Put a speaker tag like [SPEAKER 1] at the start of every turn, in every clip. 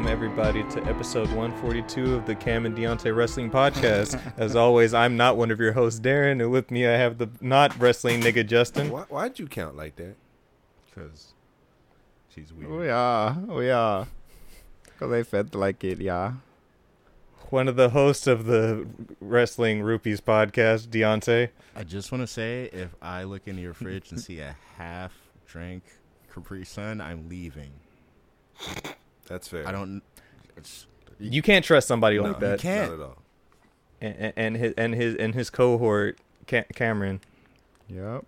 [SPEAKER 1] welcome everybody to episode 142 of the Cam and DeAnte Wrestling Podcast. As always, I'm not one of your hosts, Darren, and with me I have the not wrestling nigga Justin.
[SPEAKER 2] Why, why'd you count like that? Because she's weird.
[SPEAKER 3] We are, we are. Because I felt like it, yeah.
[SPEAKER 1] One of the hosts of the Wrestling Rupees podcast, DeAnte.
[SPEAKER 4] I just want to say, if I look into your fridge and see a half drink Capri Sun, I'm leaving.
[SPEAKER 2] That's fair.
[SPEAKER 4] I don't. It's,
[SPEAKER 1] You can't trust somebody
[SPEAKER 2] No,
[SPEAKER 1] like
[SPEAKER 2] you
[SPEAKER 1] that.
[SPEAKER 4] can't.
[SPEAKER 2] Not at all.
[SPEAKER 1] And, and his and his and his cohort, Ca- Cameron.
[SPEAKER 3] Yep.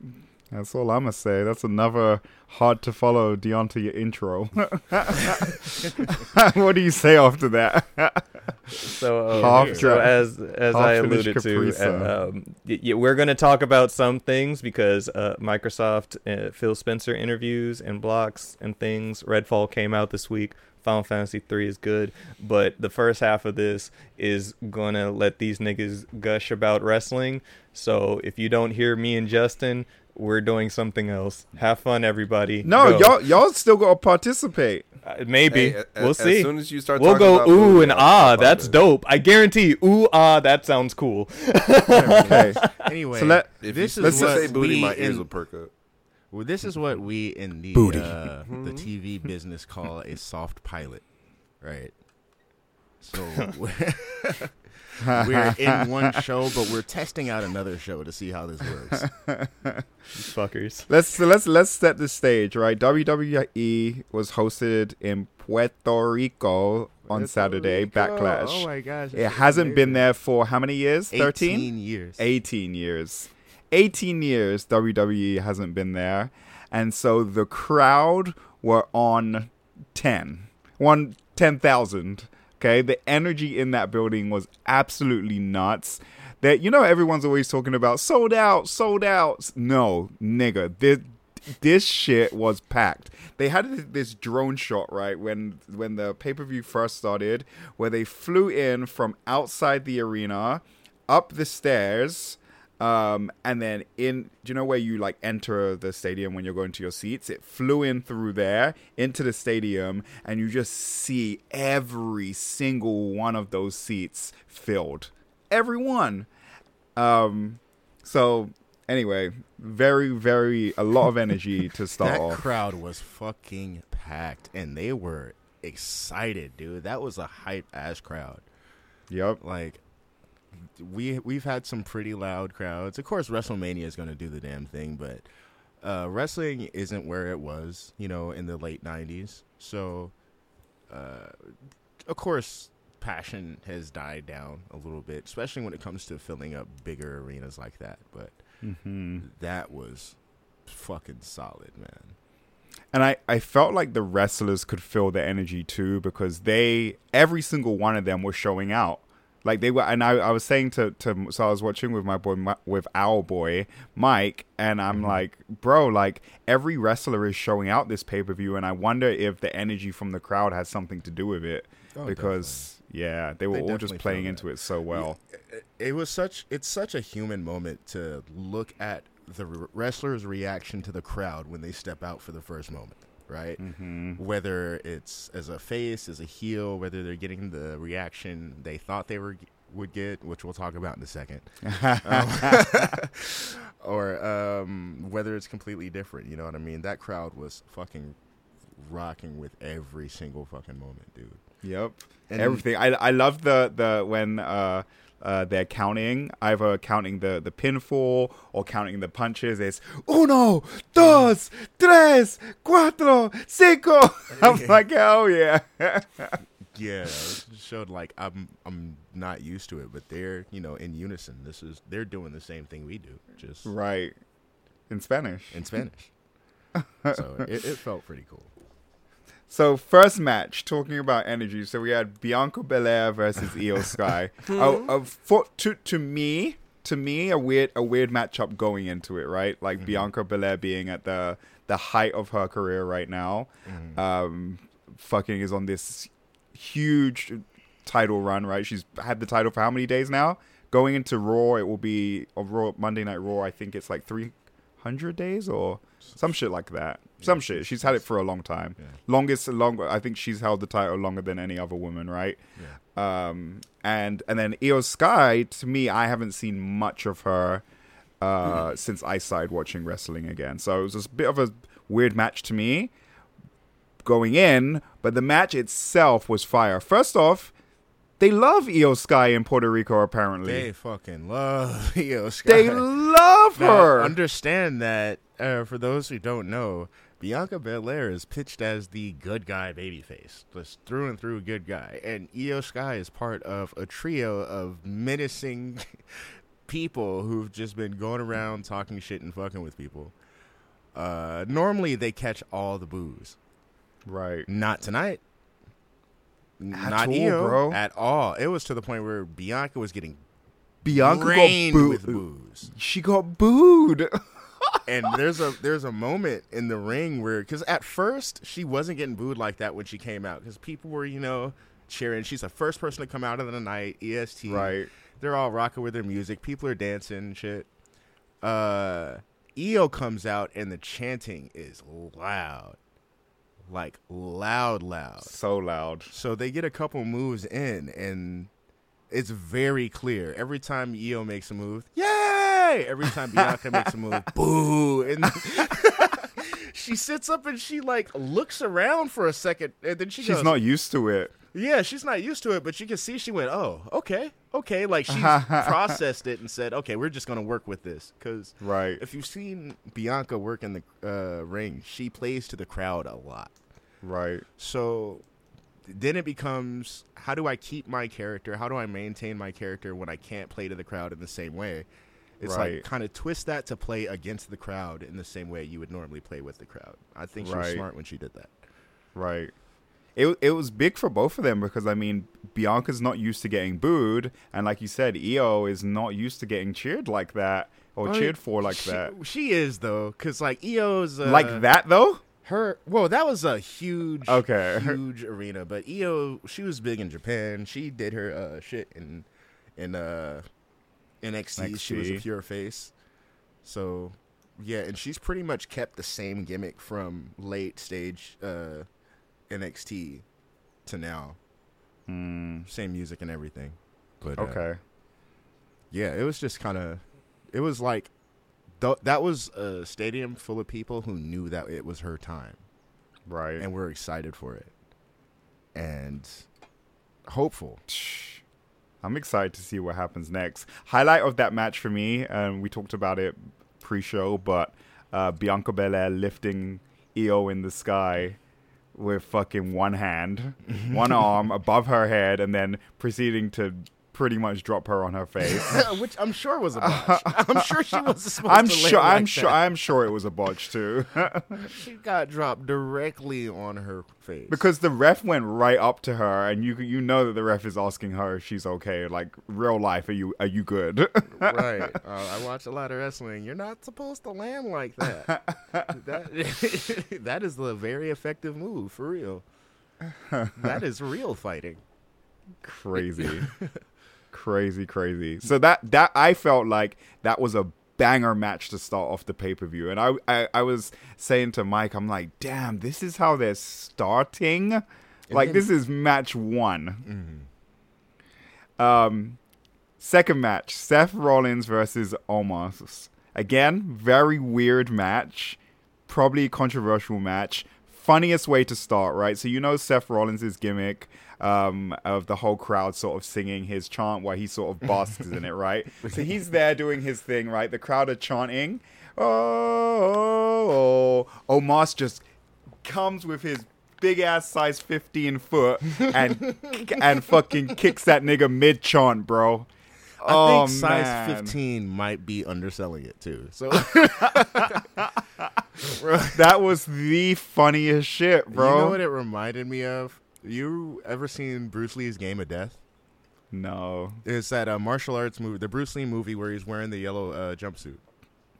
[SPEAKER 3] That's all I'm going to say. That's another hard to follow DeAnte intro. what do you say after that?
[SPEAKER 1] So, uh,
[SPEAKER 3] Half
[SPEAKER 1] so as as
[SPEAKER 3] half
[SPEAKER 1] I alluded
[SPEAKER 3] Capri
[SPEAKER 1] to,
[SPEAKER 3] Sun.
[SPEAKER 1] uh, um, y- y- we're going to talk about some things because uh, Microsoft, uh, Phil Spencer interviews and blocks and things. Redfall came out this week. Final Fantasy three is good, but the first half of this is gonna let these niggas gush about wrestling. So if you don't hear me and Justin, we're doing something else. Have fun, everybody.
[SPEAKER 3] no,
[SPEAKER 1] Go.
[SPEAKER 3] y'all y'all still got to participate.
[SPEAKER 1] Uh, maybe
[SPEAKER 2] Hey, a- a-
[SPEAKER 1] we'll
[SPEAKER 2] as
[SPEAKER 1] see.
[SPEAKER 2] As soon as you start
[SPEAKER 1] We'll
[SPEAKER 2] talking
[SPEAKER 1] go
[SPEAKER 2] about
[SPEAKER 1] ooh
[SPEAKER 2] food,
[SPEAKER 1] and ah. That's
[SPEAKER 2] follow
[SPEAKER 1] dope. I guarantee. Ooh ah. That sounds cool.
[SPEAKER 3] Okay.
[SPEAKER 4] anyway,
[SPEAKER 3] So let-
[SPEAKER 2] If
[SPEAKER 4] this
[SPEAKER 2] you
[SPEAKER 4] is
[SPEAKER 2] let's
[SPEAKER 4] what
[SPEAKER 2] say booty, my ears
[SPEAKER 4] in-
[SPEAKER 2] will perk up.
[SPEAKER 4] Well, this is what we in the
[SPEAKER 3] Booty.
[SPEAKER 4] uh, the TV business call a soft pilot, right? So we're, we're in one show, but we're testing out another show to see how this works.
[SPEAKER 1] Fuckers.
[SPEAKER 3] Let's so let's let's set the stage, right? WWE was hosted in Puerto Rico on Saturday. Backlash.
[SPEAKER 4] Oh my gosh!
[SPEAKER 3] it hasn't been there for how many years? 13?
[SPEAKER 4] years.
[SPEAKER 3] 18 years. 18 years WWE hasn't been there. And so the crowd were on 10. One 10,000. Okay? The energy in that building was absolutely nuts. That you know everyone's always talking about sold out, sold out. No, nigga. This this shit was packed. They had this drone shot right when when the pay per view first started, where they flew in from outside the arena, up the stairs, um, and then in. Do you know where you like enter the stadium when you're going to your seats? It flew in through there into the stadium, and you just see every single one of those seats filled. Every one. Um, so anyway, very, very a lot of energy to start
[SPEAKER 4] that
[SPEAKER 3] off.
[SPEAKER 4] crowd was fucking packed, and they were excited, dude. That was a hype ass crowd.
[SPEAKER 3] Yep.
[SPEAKER 4] Like we we've had some pretty loud crowds. Of course, WrestleMania is going to do the damn thing, but uh, wrestling isn't where it was, you know, in the late '90s. So, uh, of course, passion has died down a little bit, especially when it comes to filling up bigger arenas like that. But
[SPEAKER 3] hmm
[SPEAKER 4] that was fucking solid, man.
[SPEAKER 3] And I, I felt like the wrestlers could feel the energy too because they every single one of them was showing out. Like they were, and I, I was saying to, to so I was watching with my boy with our boy Mike, and I'm mm-hmm. like, bro, like every wrestler is showing out this pay per view, and I wonder if the energy from the crowd has something to do with it.
[SPEAKER 4] Oh,
[SPEAKER 3] because yeah, they were
[SPEAKER 4] They
[SPEAKER 3] all just playing into it so well.
[SPEAKER 4] it was such it's such a human moment to look at the wrestler's reaction to the crowd when they step out for the first moment right
[SPEAKER 3] Mm-hmm.
[SPEAKER 4] whether it's as a face as a heel whether they're getting the reaction they thought they were would get which we'll talk about in a second um, or um, whether it's completely different you know what i mean that crowd was fucking rocking with every single fucking moment dude
[SPEAKER 3] Yep.
[SPEAKER 4] And-
[SPEAKER 3] Everything. I I love the the when uh uh they're counting, either counting the the pinfall or counting the punches. It's uno, dos, tres, cuatro, cinco. I'm like, oh yeah.
[SPEAKER 4] Yeah, it showed like I'm I'm not used to it, but they're you know in unison. This is they're doing the same thing we do, just
[SPEAKER 3] right. In Spanish.
[SPEAKER 4] in Spanish. so it, it felt pretty cool.
[SPEAKER 3] So first match, talking about energy. So we had Bianca Belair versus Iyo Sky. oh, uh, for, to to me, to me, a weird a weird matchup going into it, right? Like Bianca Belair being at the the height of her career right now, um, fucking is on this huge title run, right? She's had the title for how many days now? Going into Raw, it will be or Raw Monday Night Raw. I think it's like three hundred days or some shit like that. Some shit. She's had it for a long time.
[SPEAKER 4] Yeah.
[SPEAKER 3] Longest, long. I think she's held the title longer than any other woman, right?
[SPEAKER 4] Yeah.
[SPEAKER 3] Um, and and then Iyo Sky. To me, I haven't seen much of her uh, since I started watching wrestling again. So it was just a bit of a weird match to me going in, but the match itself was fire. First off, they love Iyo Sky in Puerto Rico. Apparently,
[SPEAKER 4] They fucking love Iyo Sky.
[SPEAKER 3] they love
[SPEAKER 4] Now,
[SPEAKER 3] her.
[SPEAKER 4] understand that uh, for those who don't know, Bianca Belair is pitched as the good guy babyface, just through and through good guy, and Iyo Sky is part of a trio of menacing people who've just been going around talking shit and fucking with people. Uh, normally they catch all the boos.
[SPEAKER 3] right.
[SPEAKER 4] Not tonight.
[SPEAKER 3] At
[SPEAKER 4] Not
[SPEAKER 3] all,
[SPEAKER 4] Iyo
[SPEAKER 3] bro.
[SPEAKER 4] at all. It was to the point where Bianca was getting
[SPEAKER 3] Bianca got
[SPEAKER 4] rained
[SPEAKER 3] booed.
[SPEAKER 4] with boos.
[SPEAKER 3] She got booed.
[SPEAKER 4] and there's a there's a moment in the ring where because at first she wasn't getting booed like that when she came out because people were you know cheering. She's the first person to come out of the night. EST,
[SPEAKER 3] right.
[SPEAKER 4] They're all rocking with their music. People are dancing and shit. Uh, Iyo comes out and the chanting is loud, like loud, loud.
[SPEAKER 3] So loud.
[SPEAKER 4] So they get a couple moves in, and it's very clear. Every time Iyo makes a move, yay! Every time Bianca makes a move, boo! And she sits up and she like looks around for a second, and then she
[SPEAKER 3] She's
[SPEAKER 4] goes,
[SPEAKER 3] not used to it.
[SPEAKER 4] "Yeah, she's not used to it." But you can see she went, "Oh, okay, okay." Like she processed it and said, "Okay, we're just gonna work with this." Because
[SPEAKER 3] Right.
[SPEAKER 4] if you've seen Bianca work in the uh, ring, she plays to the crowd a lot.
[SPEAKER 3] Right.
[SPEAKER 4] So then it becomes how do I keep my character? How do I maintain my character when I can't play to the crowd in the same way? It's
[SPEAKER 3] Right.
[SPEAKER 4] like kind of twist that to play against the crowd in the same way you would normally play with the crowd. I think she was smart when she did that.
[SPEAKER 3] Right. It it was big for both of them because I mean Bianca's not used to getting booed, and like you said, Iyo is not used to getting cheered like that or
[SPEAKER 4] I mean,
[SPEAKER 3] cheered for like
[SPEAKER 4] she,
[SPEAKER 3] that.
[SPEAKER 4] She is though, because like Iyo's uh,
[SPEAKER 3] like that though.
[SPEAKER 4] Her well, that was a huge,
[SPEAKER 3] Okay.
[SPEAKER 4] huge arena. But Iyo, she was big in Japan. She did her uh, shit in in uh, NXT. She was a pure face. So yeah, and she's pretty much kept the same gimmick from late stage uh, NXT to now.
[SPEAKER 3] Mm,
[SPEAKER 4] Same music and everything. But uh,
[SPEAKER 3] okay.
[SPEAKER 4] yeah, it was just kind of, it was like, th- that was a stadium full of people who knew that it was her time.
[SPEAKER 3] Right.
[SPEAKER 4] and we're excited for it and hopeful.
[SPEAKER 3] I'm excited to see what happens next. Highlight of that match for me, and we talked about it pre-show, but uh, Bianca Belair lifting Iyo in the sky with fucking one hand, one arm above her head, and then proceeding to pretty much drop her on her face.
[SPEAKER 4] Which I'm sure was a botch. I'm sure she was supposed
[SPEAKER 3] I'm
[SPEAKER 4] to
[SPEAKER 3] sure.
[SPEAKER 4] land like
[SPEAKER 3] I'm sure.
[SPEAKER 4] that.
[SPEAKER 3] I'm sure it was a botch too,
[SPEAKER 4] She got dropped directly on her face.
[SPEAKER 3] because the ref went right up to her, and you you know that the ref is asking her if she's okay. Like real life, are you are you good?
[SPEAKER 4] right. Uh, I watch a lot of wrestling. You're not supposed to land like that. that that is the very effective move for real. That is real fighting.
[SPEAKER 3] crazy crazy crazy. So that that i felt like that was a banger match to start off the pay-per-view. And I, I i was saying to mike i'm like damn this is how they're starting? Like
[SPEAKER 4] then-
[SPEAKER 3] this is match one. Um second match seth rollins versus omos. Again very weird match. Probably controversial match. Funniest way to start, right? So you know Seth Rollins' gimmick um, of the whole crowd sort of singing his chant while he sort of basks in it, right? So he's there doing his thing, right? The crowd are chanting, oh, oh, oh. Omos just comes with his big ass size 15 foot and and fucking kicks that nigga mid chant, bro.
[SPEAKER 4] I
[SPEAKER 3] oh,
[SPEAKER 4] think size
[SPEAKER 3] man.
[SPEAKER 4] 15 might be underselling it too. So
[SPEAKER 3] That was the funniest shit, bro.
[SPEAKER 4] You know what it reminded me of? You ever seen Bruce Lee's Game of Death?
[SPEAKER 3] no.
[SPEAKER 4] It's that uh, martial arts movie, the Bruce Lee movie where he's wearing the yellow uh, jumpsuit,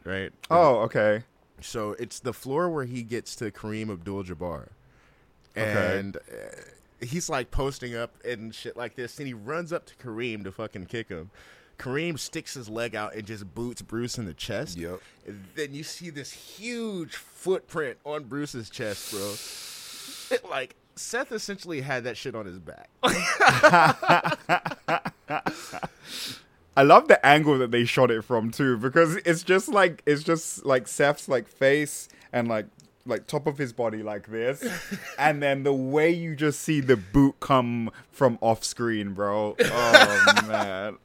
[SPEAKER 4] right?
[SPEAKER 3] Oh, okay.
[SPEAKER 4] So it's the floor where he gets to Kareem Abdul-Jabbar, and uh, he's like posting up and shit like this, and he runs up to Kareem to fucking kick him. Kareem sticks his leg out and just boots Bruce in the chest.
[SPEAKER 2] Yep.
[SPEAKER 4] And then you see this huge footprint on Bruce's chest, bro. It, like Seth essentially had that shit on his back.
[SPEAKER 3] I love the angle that they shot it from too, because it's just like it's just like Seth's like face and like like top of his body like this, and then the way you just see the boot come from off screen, bro. Oh man.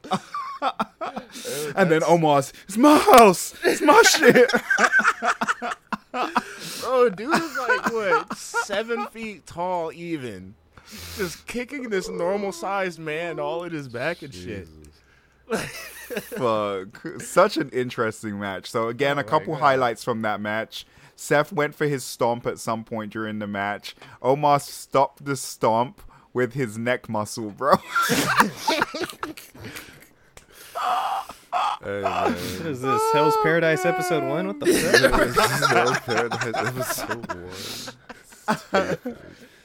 [SPEAKER 3] And then Omos, it's my house, it's my shit.
[SPEAKER 4] Bro, dude is like what seven feet tall, even just kicking this normal sized man all in his back and shit.
[SPEAKER 3] Fuck. Such an interesting match. So again,
[SPEAKER 4] Oh
[SPEAKER 3] a couple highlights from that match. Seth went for his stomp at some point during the match. Omar stopped the stomp with his neck muscle, bro.
[SPEAKER 2] Hey, man.
[SPEAKER 1] What is this? Hell's Paradise episode one? What the fuck?
[SPEAKER 2] Episode one.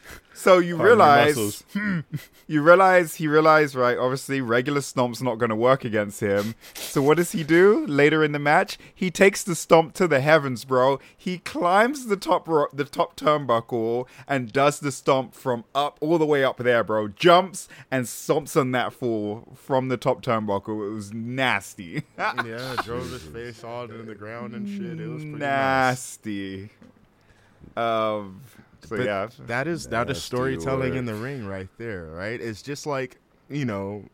[SPEAKER 3] So you
[SPEAKER 1] Pardon
[SPEAKER 3] realize
[SPEAKER 1] muscles.
[SPEAKER 3] you realize he realized right obviously regular stomp's not going to work against him. So what does he do later in the match? He takes the stomp to the heavens bro. He climbs the top ro- the top turnbuckle and does the stomp from up all the way up there bro. Jumps and stomps on that fall from the top turnbuckle. It was nasty.
[SPEAKER 4] Yeah, drove his face all into the ground and shit. It was pretty nice.
[SPEAKER 3] nasty. Um so
[SPEAKER 4] But
[SPEAKER 3] yeah
[SPEAKER 4] that is that is storytelling in the ring right there, right? It's just like you know,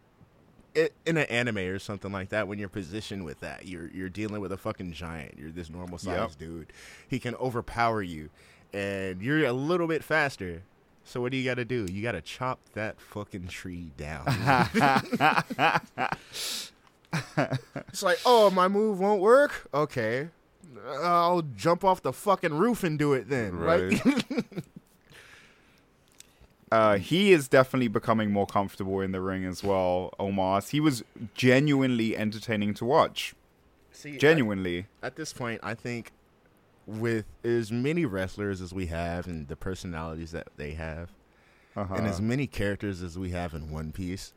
[SPEAKER 4] it, in an anime or something like that. When you're positioned with that, you're you're dealing with a fucking giant. You're this normal sized dude. He can overpower you, and you're a little bit faster. So what do you got to do? You got to chop that fucking tree down. it's like, oh, my move won't work. Okay, I'll jump off the fucking roof and do it then. Right?
[SPEAKER 3] Uh, he is definitely becoming more comfortable in the ring as well, Omos. He was genuinely entertaining to watch.
[SPEAKER 4] See,
[SPEAKER 3] Genuinely.
[SPEAKER 4] at this point, I think with as many wrestlers as we have and the personalities that they have,
[SPEAKER 3] Uh-huh.
[SPEAKER 4] and as many characters as we have in One Piece,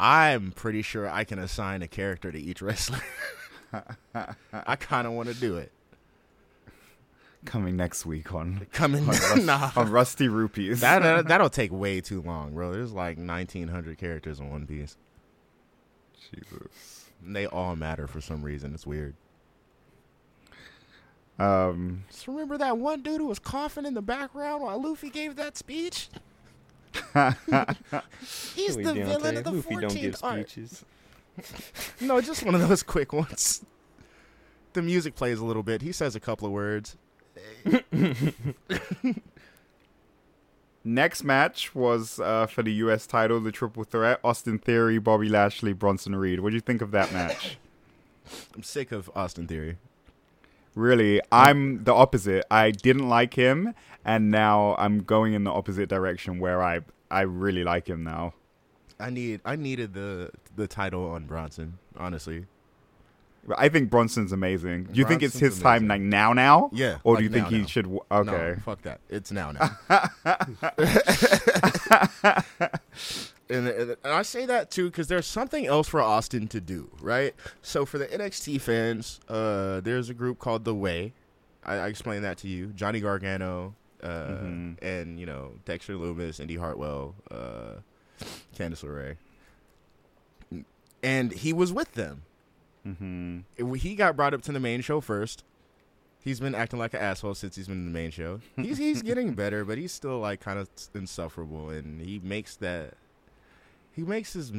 [SPEAKER 4] I'm pretty sure I can assign a character to each wrestler. I kind of want to do it.
[SPEAKER 3] Coming next week on,
[SPEAKER 4] Coming,
[SPEAKER 3] on, Rust-
[SPEAKER 4] nah,
[SPEAKER 3] on Rusty Rupees.
[SPEAKER 4] that uh, that'll take way too long, bro. There's like 1,900 characters in One Piece.
[SPEAKER 3] Jesus.
[SPEAKER 4] And they all matter for some reason. It's weird.
[SPEAKER 3] Um,
[SPEAKER 4] Just remember that one dude who was coughing in the background while Luffy gave that speech? He's
[SPEAKER 1] Louis
[SPEAKER 4] the
[SPEAKER 1] DeAnte.
[SPEAKER 4] villain of the
[SPEAKER 1] Luffy don't give
[SPEAKER 4] 14th arc.
[SPEAKER 1] speeches.
[SPEAKER 4] No, just one of those quick ones. The music plays a little bit. He says a couple of words.
[SPEAKER 3] next match was uh, for the U.S. title, the Triple Threat: Austin Theory, Bobby Lashley, Bronson Reed. What do you think of that match?
[SPEAKER 4] I'm sick of Austin Theory.
[SPEAKER 3] Really, I'm the opposite. I didn't like him, and now I'm going in the opposite direction where I I really like him now.
[SPEAKER 4] I need I needed the the title on Bronson, honestly.
[SPEAKER 3] I think Bronson's amazing. Do you think it's his time like now now?
[SPEAKER 4] Yeah,
[SPEAKER 3] Or
[SPEAKER 4] like
[SPEAKER 3] do you think
[SPEAKER 4] now,
[SPEAKER 3] he
[SPEAKER 4] now.
[SPEAKER 3] should w- okay.
[SPEAKER 4] No, fuck that. It's now now. and, and I say that too because there's something else for Austin to do, right? So for the NXT fans, uh, there's a group called The Way. I, I explained that to you. Johnny Gargano, uh,
[SPEAKER 3] Mhm.
[SPEAKER 4] and you know Dexter Lumis, Indi Hartwell, uh, Candice LeRae, and he was with them.
[SPEAKER 3] Hmm
[SPEAKER 4] he got brought up to the main show first. He's been acting like an asshole since he's been in the main show. He's he's getting better, but he's still like kind of insufferable, and he makes that. He makes his.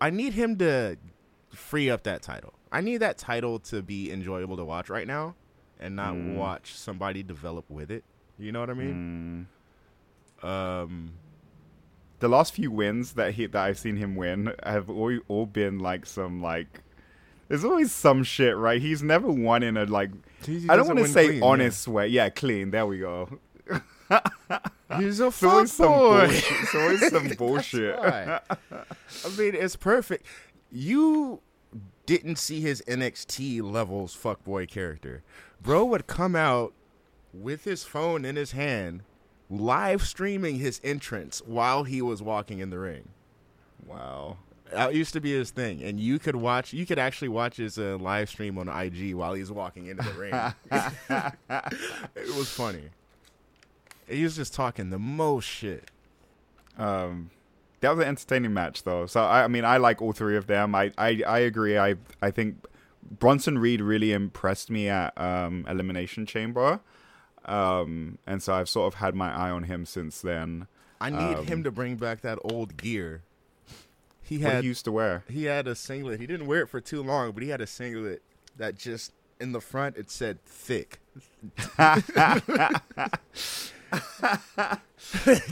[SPEAKER 4] I need him to free up that title. I need that title to be enjoyable to watch right now, and not
[SPEAKER 3] Mm.
[SPEAKER 4] watch somebody develop with it. You know what I mean?
[SPEAKER 3] Mm.
[SPEAKER 4] Um,
[SPEAKER 3] The last few wins that he that I've seen him win have all, all been like some like. There's always some shit, right? He's never won in a like.
[SPEAKER 4] he-
[SPEAKER 3] I don't want to say
[SPEAKER 4] clean, yeah.
[SPEAKER 3] honest way. Yeah, clean. There we go.
[SPEAKER 4] He's a
[SPEAKER 3] It's always some
[SPEAKER 4] fuckboy.
[SPEAKER 3] bullshit. It's always some bullshit.
[SPEAKER 4] I mean, it's perfect. You didn't see his NXT levels fuckboy character. Bro would come out with his phone in his hand, live streaming his entrance while he was walking in the ring.
[SPEAKER 3] wow.
[SPEAKER 4] That used to be his thing, and you could watch. You could actually watch his uh, live stream on IG while he's walking into the ring. it was funny. He was just talking the most shit.
[SPEAKER 3] Um, that was an entertaining match, though. So I, I mean, I like all three of them. I, I, I agree. I, I think Bronson Reed really impressed me at um, Elimination Chamber, um, and so I've sort of had my eye on him since then.
[SPEAKER 4] I need
[SPEAKER 3] Um,
[SPEAKER 4] him to bring back that old gear. He had
[SPEAKER 3] he used to wear.
[SPEAKER 4] he had a singlet. He didn't wear it for too long, but he had a singlet that just in the front it said thick.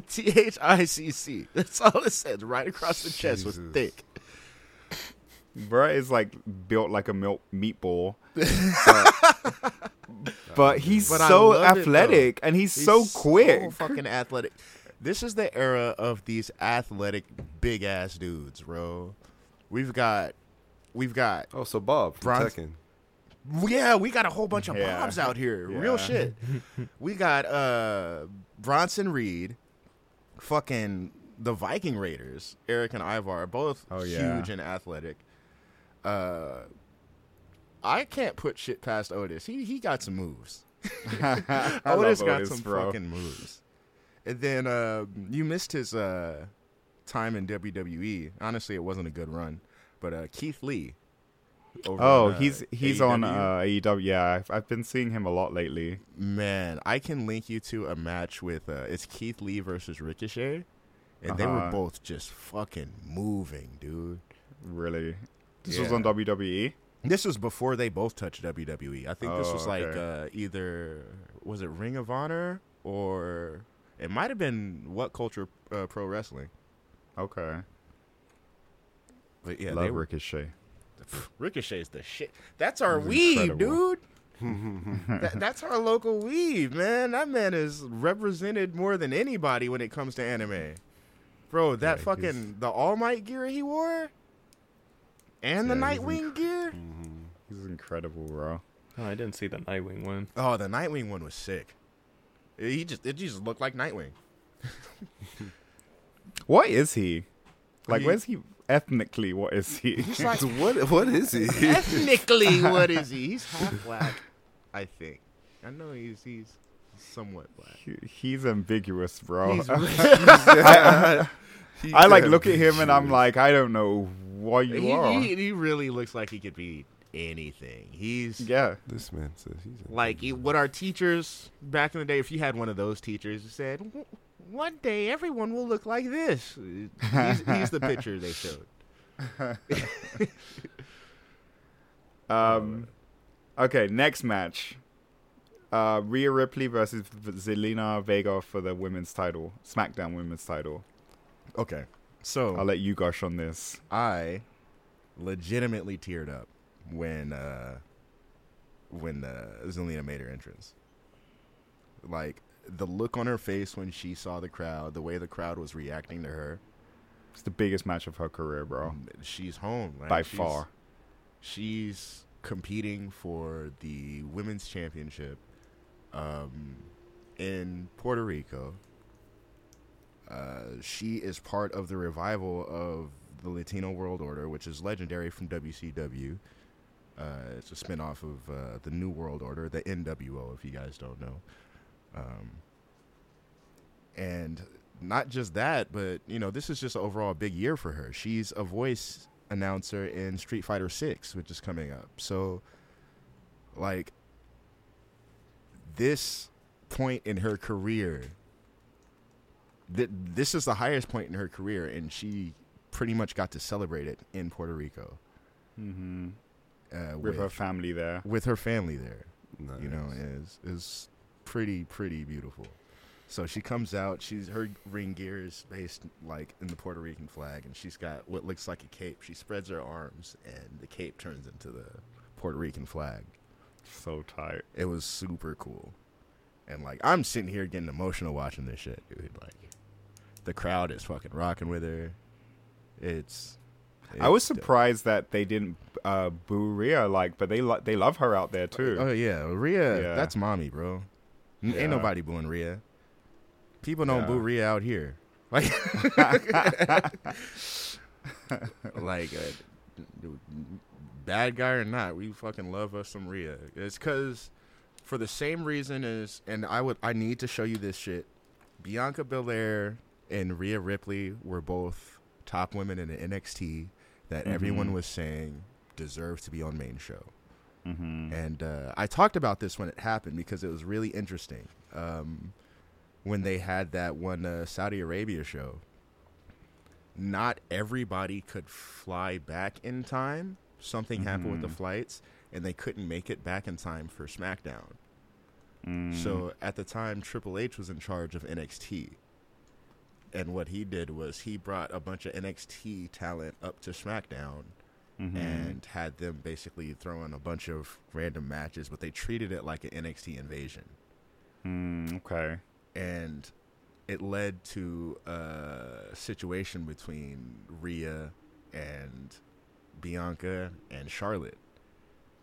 [SPEAKER 4] T H I C C. That's all it said, right across the chest was thick.
[SPEAKER 3] Bruh is like built like a milk meatball. but, but he's
[SPEAKER 4] But
[SPEAKER 3] so
[SPEAKER 4] love it,
[SPEAKER 3] athletic and he's,
[SPEAKER 4] He's
[SPEAKER 3] so quick.
[SPEAKER 4] so fucking athletic. This is the era of these athletic big ass dudes, bro. We've got, we've got
[SPEAKER 2] Oh, so Bob from
[SPEAKER 4] Bronze-
[SPEAKER 2] Tekken.
[SPEAKER 4] Yeah, we got a whole bunch of
[SPEAKER 3] Yeah.
[SPEAKER 4] Bobs out here.
[SPEAKER 3] Yeah.
[SPEAKER 4] Real shit. we got uh Bronson Reed, fucking the Viking Raiders, Eric and Ivar, are both
[SPEAKER 3] Oh, yeah.
[SPEAKER 4] huge and athletic. Uh I can't put shit past Otis. He he got some moves.
[SPEAKER 3] I
[SPEAKER 4] Otis got
[SPEAKER 3] Otis,
[SPEAKER 4] some
[SPEAKER 3] bro.
[SPEAKER 4] fucking moves. And then uh you missed his uh time in WWE. Honestly, it wasn't a good run. But uh Keith Lee.
[SPEAKER 3] Oh,
[SPEAKER 4] on, uh,
[SPEAKER 3] he's he's on
[SPEAKER 4] AEW.
[SPEAKER 3] uh, AEW. Yeah, I've, I've been seeing him a lot lately.
[SPEAKER 4] Man, I can link you to a match with uh, it's Keith Lee versus Ricochet, and they were
[SPEAKER 3] Uh-huh.
[SPEAKER 4] both just fucking moving, dude.
[SPEAKER 3] Really, this was on? WWE.
[SPEAKER 4] This was before they both touched WWE. I think this
[SPEAKER 3] Oh,
[SPEAKER 4] was like
[SPEAKER 3] okay.
[SPEAKER 4] uh, either was it Ring of Honor or it might have been What Culture uh, Pro Wrestling.
[SPEAKER 3] Okay,
[SPEAKER 4] But yeah,
[SPEAKER 3] love
[SPEAKER 4] they were,
[SPEAKER 3] Ricochet.
[SPEAKER 4] Ricochet's the shit. That's our
[SPEAKER 3] He's
[SPEAKER 4] weave,
[SPEAKER 3] incredible.
[SPEAKER 4] dude. That- that's our local weave, man. That man is represented more than anybody when it comes to anime. Bro, that
[SPEAKER 3] Yeah,
[SPEAKER 4] fucking
[SPEAKER 3] he's-
[SPEAKER 4] the All Might gear he wore and the
[SPEAKER 3] Yeah, he's
[SPEAKER 4] Nightwing gear.
[SPEAKER 3] He's incredible, bro.
[SPEAKER 1] Oh, I didn't see the Nightwing one.
[SPEAKER 4] Oh, the Nightwing one was sick. He just it just looked like Nightwing.
[SPEAKER 3] What is he? Like,
[SPEAKER 4] He-
[SPEAKER 3] where's he ethnically? What is he?
[SPEAKER 4] Like
[SPEAKER 2] what? What is he?
[SPEAKER 4] ethnically what is he? He's half black, I think. I know he's he's somewhat black.
[SPEAKER 3] He- He's ambiguous, bro.
[SPEAKER 4] He's-
[SPEAKER 3] I, I like look at him and I'm like, I don't know what you
[SPEAKER 4] he,
[SPEAKER 3] are.
[SPEAKER 4] he, he really looks like he could be anything. He's
[SPEAKER 3] yeah,
[SPEAKER 2] This man says he's a-
[SPEAKER 4] like he- what our teachers back in the day. If you had one of those teachers who said, "One day everyone will look like this," he's, he's the picture they showed.
[SPEAKER 3] Um, okay, next match. Uh, Rhea Ripley versus Zelina Vega for the women's title, SmackDown women's title.
[SPEAKER 4] Okay, so
[SPEAKER 3] I'll let you gush on this.
[SPEAKER 4] I legitimately teared up when uh when uh, Zelina made her entrance. Like the look on her face when she saw the crowd, the way the crowd was reacting to her.
[SPEAKER 3] It's the biggest match of her career, bro,
[SPEAKER 4] She's home like,
[SPEAKER 3] by
[SPEAKER 4] she's-
[SPEAKER 3] far.
[SPEAKER 4] She's competing for the women's championship um, in Puerto Rico. Uh, she is part of the revival of the Latino World Order, which is legendary from WCW. Uh, it's a spinoff of uh, the New World Order, the NWO, if you guys don't know. Um, and not just that, but you know, this is just overall a big year for her. She's a voice announcer in Street Fighter Six, which is coming up. So, like, this point in her career, th- this is the highest point in her career, and she pretty much got to celebrate it in Puerto Rico
[SPEAKER 3] hmm
[SPEAKER 4] uh,
[SPEAKER 3] With her family there.
[SPEAKER 4] with her family there.
[SPEAKER 2] Nice.
[SPEAKER 4] You know, is is pretty pretty beautiful. So she comes out. She's her ring gear is based like in the Puerto Rican flag, and she's got what looks like a cape. She spreads her arms, and the cape turns into the Puerto Rican flag.
[SPEAKER 3] So tight.
[SPEAKER 4] It was super cool, and like I'm sitting here getting emotional watching this shit, dude. Like the crowd is fucking rocking with her. It's.
[SPEAKER 3] I was surprised that they didn't uh, boo Rhea, like, but they lo- they love her out there too.
[SPEAKER 4] Oh yeah, Rhea.
[SPEAKER 3] Yeah.
[SPEAKER 4] That's mommy, bro. N-
[SPEAKER 3] Yeah.
[SPEAKER 4] Ain't nobody booing Rhea. People don't
[SPEAKER 3] Yeah.
[SPEAKER 4] boo Rhea out here. Like, like, uh, bad guy or not, we fucking love us some Rhea. It's because for the same reason as, and I would, I need to show you this shit. Bianca Belair and Rhea Ripley were both top women in the NXT that everyone
[SPEAKER 3] Mhm.
[SPEAKER 4] was saying deserve to be on main show.
[SPEAKER 3] Mm-hmm.
[SPEAKER 4] And uh, I talked about this when it happened because it was really interesting. Um, when they had that one uh, Saudi Arabia show, not everybody could fly back in time. Something happened with the
[SPEAKER 3] Mhm.
[SPEAKER 4] flights, and they couldn't make it back in time for SmackDown.
[SPEAKER 3] Mm.
[SPEAKER 4] So at the time, Triple H was in charge of NXT. And what he did was he brought a bunch of NXT talent up to SmackDown
[SPEAKER 3] Mhm.
[SPEAKER 4] and had them basically throw in a bunch of random matches, but they treated it like an NXT invasion.
[SPEAKER 3] Mm, okay.
[SPEAKER 4] And it led to a situation between Rhea and Bianca and Charlotte.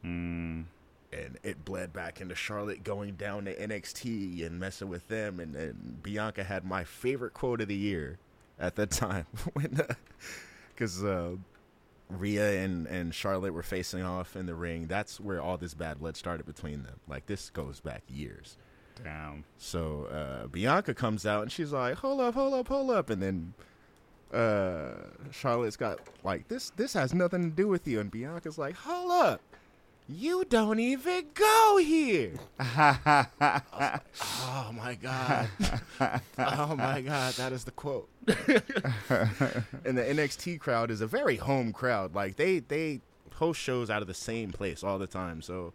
[SPEAKER 3] Mm.
[SPEAKER 4] And it bled back into Charlotte going down to NXT and messing with them. And then Bianca had my favorite quote of the year at that time. when Because uh, Rhea and, and Charlotte were facing off in the ring. That's where all this bad blood started between them. Like, this goes back years.
[SPEAKER 3] Damn.
[SPEAKER 4] So uh, Bianca comes out and she's like, "Hold up, hold up, hold up," and then uh, Charlotte's got like, "This this has nothing to do with you," and Bianca's like, "Hold up, you don't even go here." oh my god! oh my god! That is the quote. and the NXT crowd is a very home crowd. Like they they host shows out of the same place all the time, so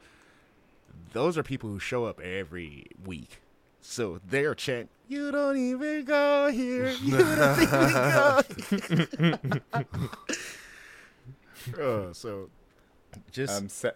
[SPEAKER 4] those are people who show up every week. So they're chanting, "You don't even go here. You don't even go." here." uh, so just
[SPEAKER 3] um, Seth,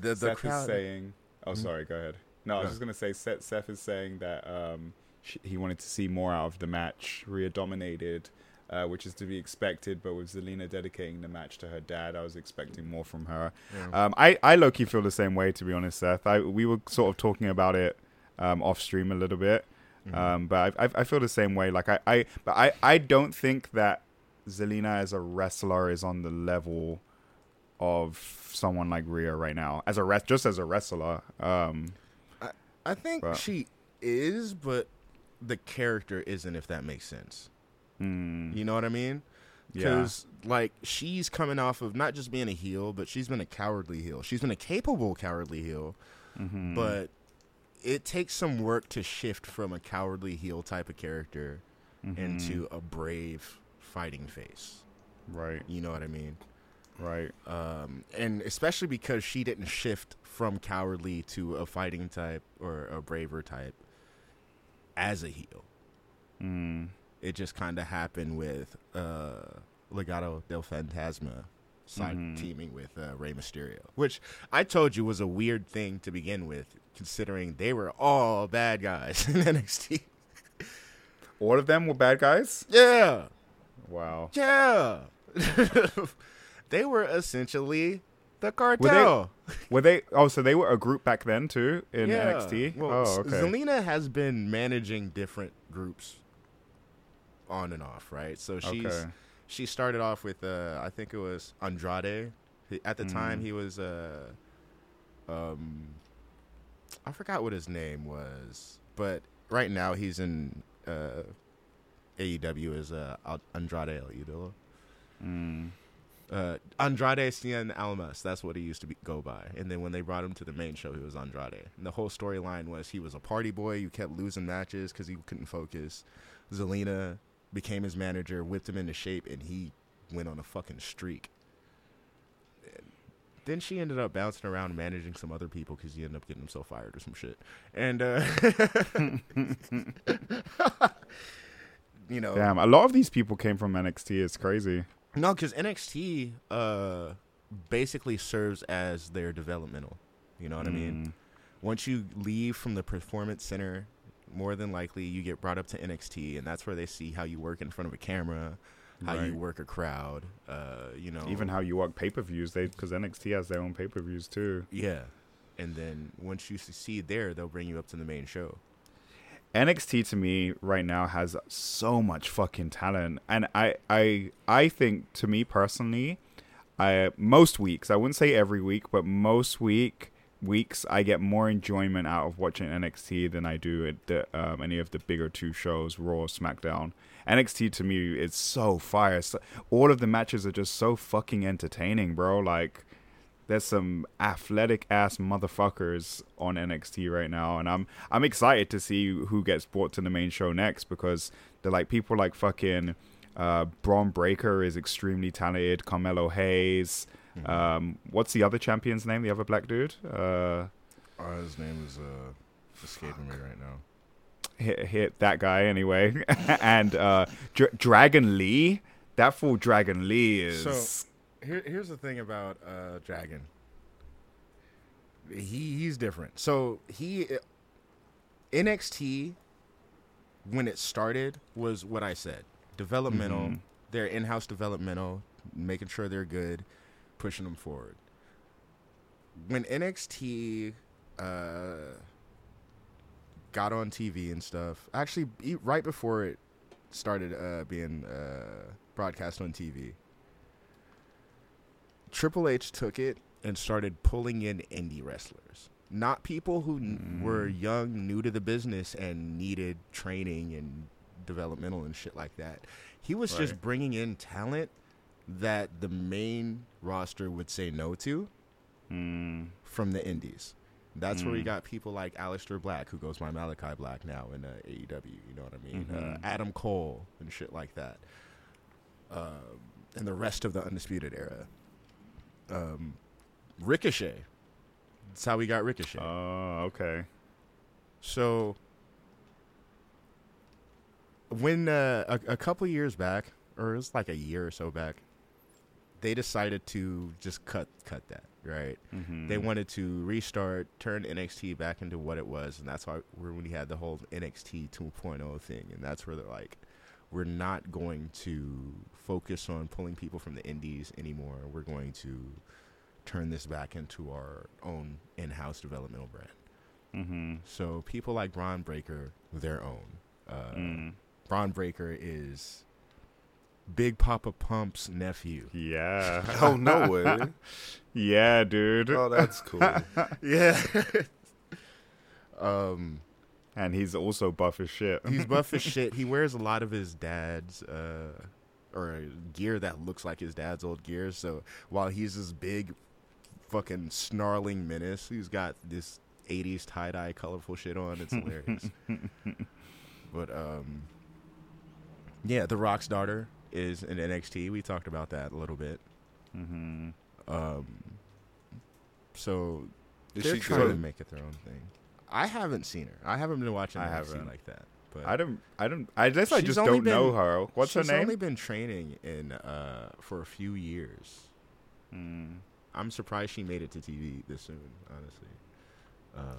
[SPEAKER 4] the the
[SPEAKER 3] Seth
[SPEAKER 4] crowd.
[SPEAKER 3] is saying. Oh,
[SPEAKER 4] Mhm.
[SPEAKER 3] sorry. Go ahead. No, I was just gonna say Seth, Seth is saying that um, sh- he wanted to see more out of the match. Rhea dominated, uh, which is to be expected. But with Zelina dedicating the match to her dad, I was expecting more from her.
[SPEAKER 4] Yeah.
[SPEAKER 3] Um, I I low key feel the same way to be honest, Seth. I we were sort of talking about it um, off stream a little bit,
[SPEAKER 4] Mhm.
[SPEAKER 3] um, but I, I I feel the same way. Like I, I but I I don't think that Zelina as a wrestler is on the level of someone like Rhea right now as a rest just as a wrestler. Um,
[SPEAKER 4] I think
[SPEAKER 3] But-
[SPEAKER 4] she is, but the character isn't. If that makes sense.
[SPEAKER 3] mm,
[SPEAKER 4] You know what I mean?
[SPEAKER 3] yeah,
[SPEAKER 4] Because like she's coming off of not just being a heel, but she's been a cowardly heel. She's been a capable cowardly heel,
[SPEAKER 3] mhm.
[SPEAKER 4] but it takes some work to shift from a cowardly heel type of character
[SPEAKER 3] Mhm.
[SPEAKER 4] into a brave fighting face.
[SPEAKER 3] right,
[SPEAKER 4] You know what I mean?
[SPEAKER 3] Right,
[SPEAKER 4] Um, and especially because she didn't shift from cowardly to a fighting type or a braver type as a heel.
[SPEAKER 3] mm,
[SPEAKER 4] It just kind of happened with uh, Legado del Fantasma side
[SPEAKER 3] Mhm.
[SPEAKER 4] teaming with uh, Rey Mysterio, which I told you was a weird thing to begin with, considering they were all bad guys in NXT.
[SPEAKER 3] all of them were bad guys.
[SPEAKER 4] Yeah,
[SPEAKER 3] Wow.
[SPEAKER 4] yeah. they were essentially the cartel.
[SPEAKER 3] Were they? Oh, so they were a group back then too in
[SPEAKER 4] yeah.
[SPEAKER 3] NXT.
[SPEAKER 4] Well,
[SPEAKER 3] oh, okay.
[SPEAKER 4] Zelina has been managing different groups on and off, right? So she's
[SPEAKER 3] okay.
[SPEAKER 4] she started off with uh, I think it was Andrade. At the time,
[SPEAKER 3] Mm.
[SPEAKER 4] he was uh, um, I forgot what his name was, but right now he's in uh, AEW as uh, Andrade El Idolo.
[SPEAKER 3] Mm.
[SPEAKER 4] Uh, Andrade Cien Almas, that's what he used to be, go by. And then when they brought him to the main show, he was Andrade. And the whole storyline was he was a party boy. You kept losing matches because he couldn't focus. Zelina became his manager, whipped him into shape, and he went on a fucking streak. Then she ended up bouncing around managing some other people because he ended up getting himself fired or some shit. And, uh, you know.
[SPEAKER 3] Damn, a lot of these people came from NXT. It's crazy.
[SPEAKER 4] No, because NXT uh, basically serves as their developmental. You know what I mean?
[SPEAKER 3] Mm.
[SPEAKER 4] Once you leave from the performance center, more than likely you get brought up to NXT, and that's where they see how you work in front of a camera, how you work a crowd. Uh, you know,
[SPEAKER 3] Even how you work pay per views, they because NXT has their own pay per views too.
[SPEAKER 4] yeah. And then once you succeed there, they'll bring you up to the main show.
[SPEAKER 3] NXT to me right now has so much fucking talent, and I I I think to me personally, I most weeks I wouldn't say every week, but most week weeks I get more enjoyment out of watching NXT than I do at the, um, any of the bigger two shows, Raw, SmackDown. NXT to me is so fire. So, all of the matches are just so fucking entertaining, bro. Like there's some athletic ass motherfuckers on NXT right now, and I'm I'm excited to see who gets brought to the main show next because they're like people like fucking uh, Bron Breakker is extremely talented, Carmelo Hayes.
[SPEAKER 4] Mm-hmm.
[SPEAKER 3] Um, what's the other champion's name? The other black dude? Uh,
[SPEAKER 4] Oh, his name is uh, escaping me right now.
[SPEAKER 3] hit, hit that guy anyway, and uh, Dr- Dragon Lee. That fool Dragon Lee is.
[SPEAKER 4] So- Here, here's the thing about uh, Dragon. He he's different. So he NXT when it started was what I said. Developmental.
[SPEAKER 3] Mhm.
[SPEAKER 4] They're in-house developmental, making sure they're good, pushing them forward. When NXT uh, got on TV and stuff, actually right before it started uh, being uh, broadcast on TV, Triple H took it and started pulling in indie wrestlers, not people who n- were young, new to the business, and needed training and developmental and shit like that. He was just bringing in talent that the main roster would say no to
[SPEAKER 3] Mm,
[SPEAKER 4] from the indies. That's where we
[SPEAKER 3] Mm.
[SPEAKER 4] got people like Aleister Black, who goes by Malakai Black now in uh, AEW. You know what I mean? Uh,
[SPEAKER 3] Mhm.
[SPEAKER 4] Adam Cole and shit like that. Um, and the rest of the Undisputed Era. Um, Ricochet. That's how we got Ricochet.
[SPEAKER 3] oh, okay.
[SPEAKER 4] So when uh, a, a couple years back, or it was like a year or so back, they decided to just cut cut that. Right?
[SPEAKER 3] Mhm.
[SPEAKER 4] They wanted to restart, turn NXT back into what it was, and that's why we had the whole NXT 2.0 thing, and that's where they're like, we're not going to focus on pulling people from the indies anymore. We're going to turn this back into our own in-house developmental brand.
[SPEAKER 3] Mm-hmm.
[SPEAKER 4] So people like Bron Breakker, their own. Uh,
[SPEAKER 3] Mm.
[SPEAKER 4] Bron Breakker is Big Poppa Pump's nephew.
[SPEAKER 3] Yeah.
[SPEAKER 2] Oh no way!
[SPEAKER 3] yeah, dude.
[SPEAKER 2] Oh, that's cool.
[SPEAKER 4] Yeah. um,
[SPEAKER 3] And he's also buff as shit.
[SPEAKER 4] he's buff as shit. He wears a lot of his dad's uh, or gear that looks like his dad's old gear. So while he's this big, fucking snarling menace, he's got this '80s tie dye, colorful shit on. It's hilarious. but um, yeah, The Rock's daughter is in NXT. We talked about that a little bit.
[SPEAKER 3] mm-hmm.
[SPEAKER 4] Um, so they're
[SPEAKER 2] she
[SPEAKER 4] trying to make it their own thing. I haven't seen her. I haven't been watching
[SPEAKER 3] I haven't.
[SPEAKER 4] like that. But
[SPEAKER 3] I don't. I don't. I guess I just don't know her. What's her name?
[SPEAKER 4] she's only been training in uh, for a few years.
[SPEAKER 3] Mm.
[SPEAKER 4] I'm surprised she made it to TV this soon. Honestly, um,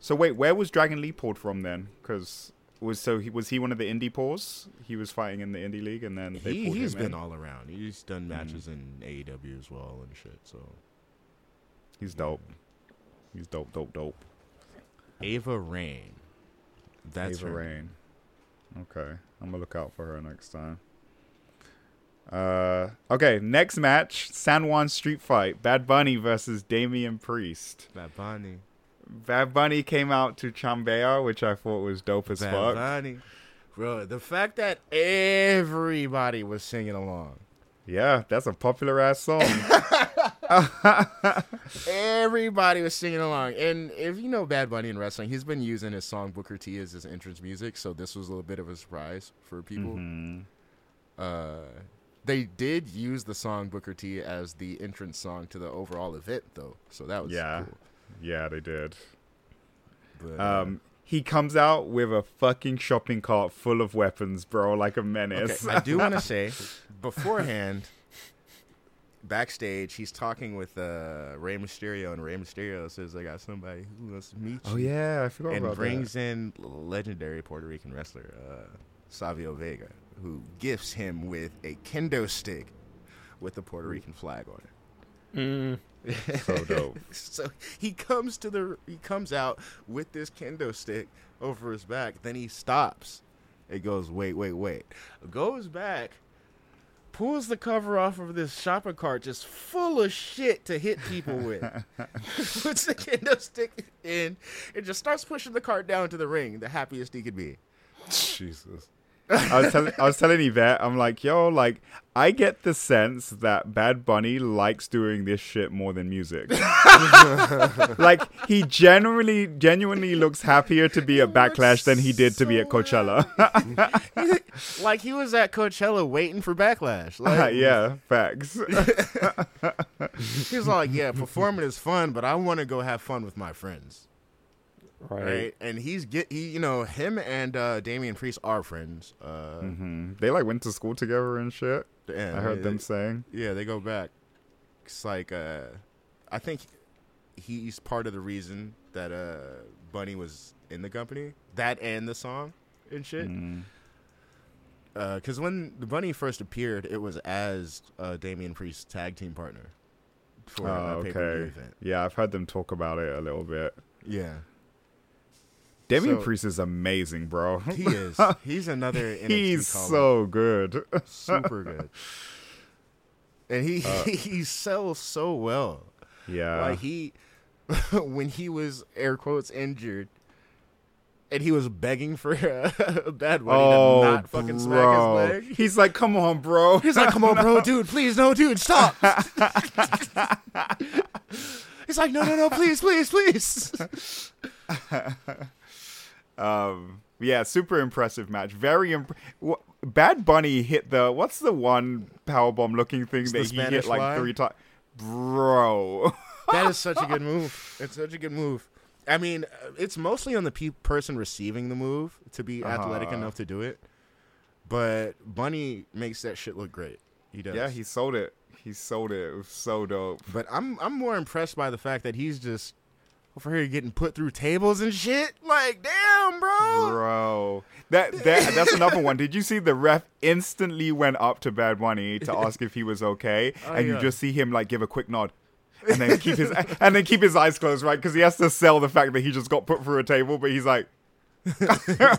[SPEAKER 3] So wait, where was Dragon Lee pulled from then? Because was so he was he one of the indie paws? He was fighting in the indie league, and then they
[SPEAKER 4] he
[SPEAKER 3] pulled
[SPEAKER 4] he's
[SPEAKER 3] him
[SPEAKER 4] been
[SPEAKER 3] in?
[SPEAKER 4] all around. He's done
[SPEAKER 3] Mm.
[SPEAKER 4] matches in AEW as well and shit. So
[SPEAKER 3] He's dope. He's dope, dope, dope.
[SPEAKER 4] Ava Raine, that's
[SPEAKER 3] Ava
[SPEAKER 4] her.
[SPEAKER 3] Raine. Okay, I'm gonna look out for her next time. Uh, okay, next match: San Juan Street Fight. Bad Bunny versus Damian Priest.
[SPEAKER 4] Bad Bunny.
[SPEAKER 3] Bad Bunny came out to Chambea, which I thought was dope as
[SPEAKER 4] Bad
[SPEAKER 3] fuck.
[SPEAKER 4] Bunny. Bro, the fact that everybody was singing along.
[SPEAKER 3] Yeah, that's a popular ass song.
[SPEAKER 4] Everybody was singing along. And if you know Bad Bunny in wrestling, he's been using his song Booker T as his entrance music, so this was a little bit of a surprise for people.
[SPEAKER 3] Mhm.
[SPEAKER 4] Uh they did use the song Booker T as the entrance song to the overall event though. So that was
[SPEAKER 3] Yeah.
[SPEAKER 4] cool.
[SPEAKER 3] Yeah, they did.
[SPEAKER 4] But, uh,
[SPEAKER 3] Um, he comes out with a fucking shopping cart full of weapons, bro, like a menace.
[SPEAKER 4] Okay, I do want to say beforehand, backstage, he's talking with uh, Rey Mysterio, and Rey Mysterio says, "I got somebody who wants to meet you."
[SPEAKER 3] oh yeah, I forgot
[SPEAKER 4] and
[SPEAKER 3] about that.
[SPEAKER 4] And brings in legendary Puerto Rican wrestler uh, Savio Vega, who gifts him with a kendo stick with the Puerto Rican flag on it.
[SPEAKER 1] Mm.
[SPEAKER 3] So dope.
[SPEAKER 4] so he comes to the he comes out with this kendo stick over his back. Then he stops. It goes, wait, wait, wait. Goes back, pulls the cover off of this shopping cart just full of shit to hit people with. Puts the kendo stick in and just starts pushing the cart down to the ring. The happiest he could be.
[SPEAKER 2] Jesus.
[SPEAKER 3] I was telling I was telling Yvette, I'm like, yo, like I get the sense that Bad Bunny likes doing this shit more than music. like he genuinely genuinely looks happier to be at Backlash than he did to be at Coachella.
[SPEAKER 4] like he was at Coachella waiting for backlash. Like,
[SPEAKER 3] yeah, facts.
[SPEAKER 4] He's like, yeah, performing is fun, but I want to go have fun with my friends.
[SPEAKER 1] Right.
[SPEAKER 4] right? And he's get he, you know, him and uh Damian Priest are friends. Uh
[SPEAKER 3] hmm They like went to school together and shit.
[SPEAKER 4] and
[SPEAKER 3] I heard
[SPEAKER 4] they-
[SPEAKER 3] them saying.
[SPEAKER 4] Yeah, they go back. It's like uh I think he's part of the reason that uh Bunny was in the company. That and the song and shit.
[SPEAKER 3] Mm.
[SPEAKER 4] Because when the Bunny first appeared, it was as uh, Damian Priest's tag team partner for
[SPEAKER 3] Oh, okay.
[SPEAKER 4] event.
[SPEAKER 3] Yeah, I've heard them talk about it a little bit.
[SPEAKER 4] Yeah,
[SPEAKER 3] Damian
[SPEAKER 4] So-
[SPEAKER 3] Priest is amazing, bro.
[SPEAKER 4] he is. He's another
[SPEAKER 3] He's so good.
[SPEAKER 4] super good, and he
[SPEAKER 3] Uh,
[SPEAKER 4] he sells so well.
[SPEAKER 3] yeah.
[SPEAKER 4] Like he, when he was air quotes injured, and he was begging for a bad
[SPEAKER 3] oh,
[SPEAKER 4] to not fucking smack
[SPEAKER 3] bro.
[SPEAKER 4] his leg.
[SPEAKER 3] He's like, come on, bro.
[SPEAKER 4] He's like, "Come on, bro, dude, please, no, dude, stop." He's like, "No, no, no, please, please, please."
[SPEAKER 3] Um, yeah, super impressive match. Very imp- Bad Bunny hit the what's the one power bomb looking thing
[SPEAKER 4] It's
[SPEAKER 3] that he
[SPEAKER 4] Spanish
[SPEAKER 3] hit like
[SPEAKER 4] fly?
[SPEAKER 3] three times, bro.
[SPEAKER 4] That is such a good move. It's such a good move. I mean, uh, it's mostly on the pe- person receiving the move to be athletic
[SPEAKER 3] Uh-huh.
[SPEAKER 4] enough to do it. But Bunny makes that shit look great. He does.
[SPEAKER 3] yeah, he sold it. He sold it. It was so dope.
[SPEAKER 4] But I'm I'm more impressed by the fact that he's just over here getting put through tables and shit. Like, damn, bro.
[SPEAKER 3] Bro, that, that that's another one. Did you see the ref instantly went up to Bad Bunny to ask if he was okay,
[SPEAKER 4] Oh,
[SPEAKER 3] and you just see him like give a quick nod, and then keep his and then keep his eyes closed, right? Because he has to sell the fact that he just got put through a table, but he's like,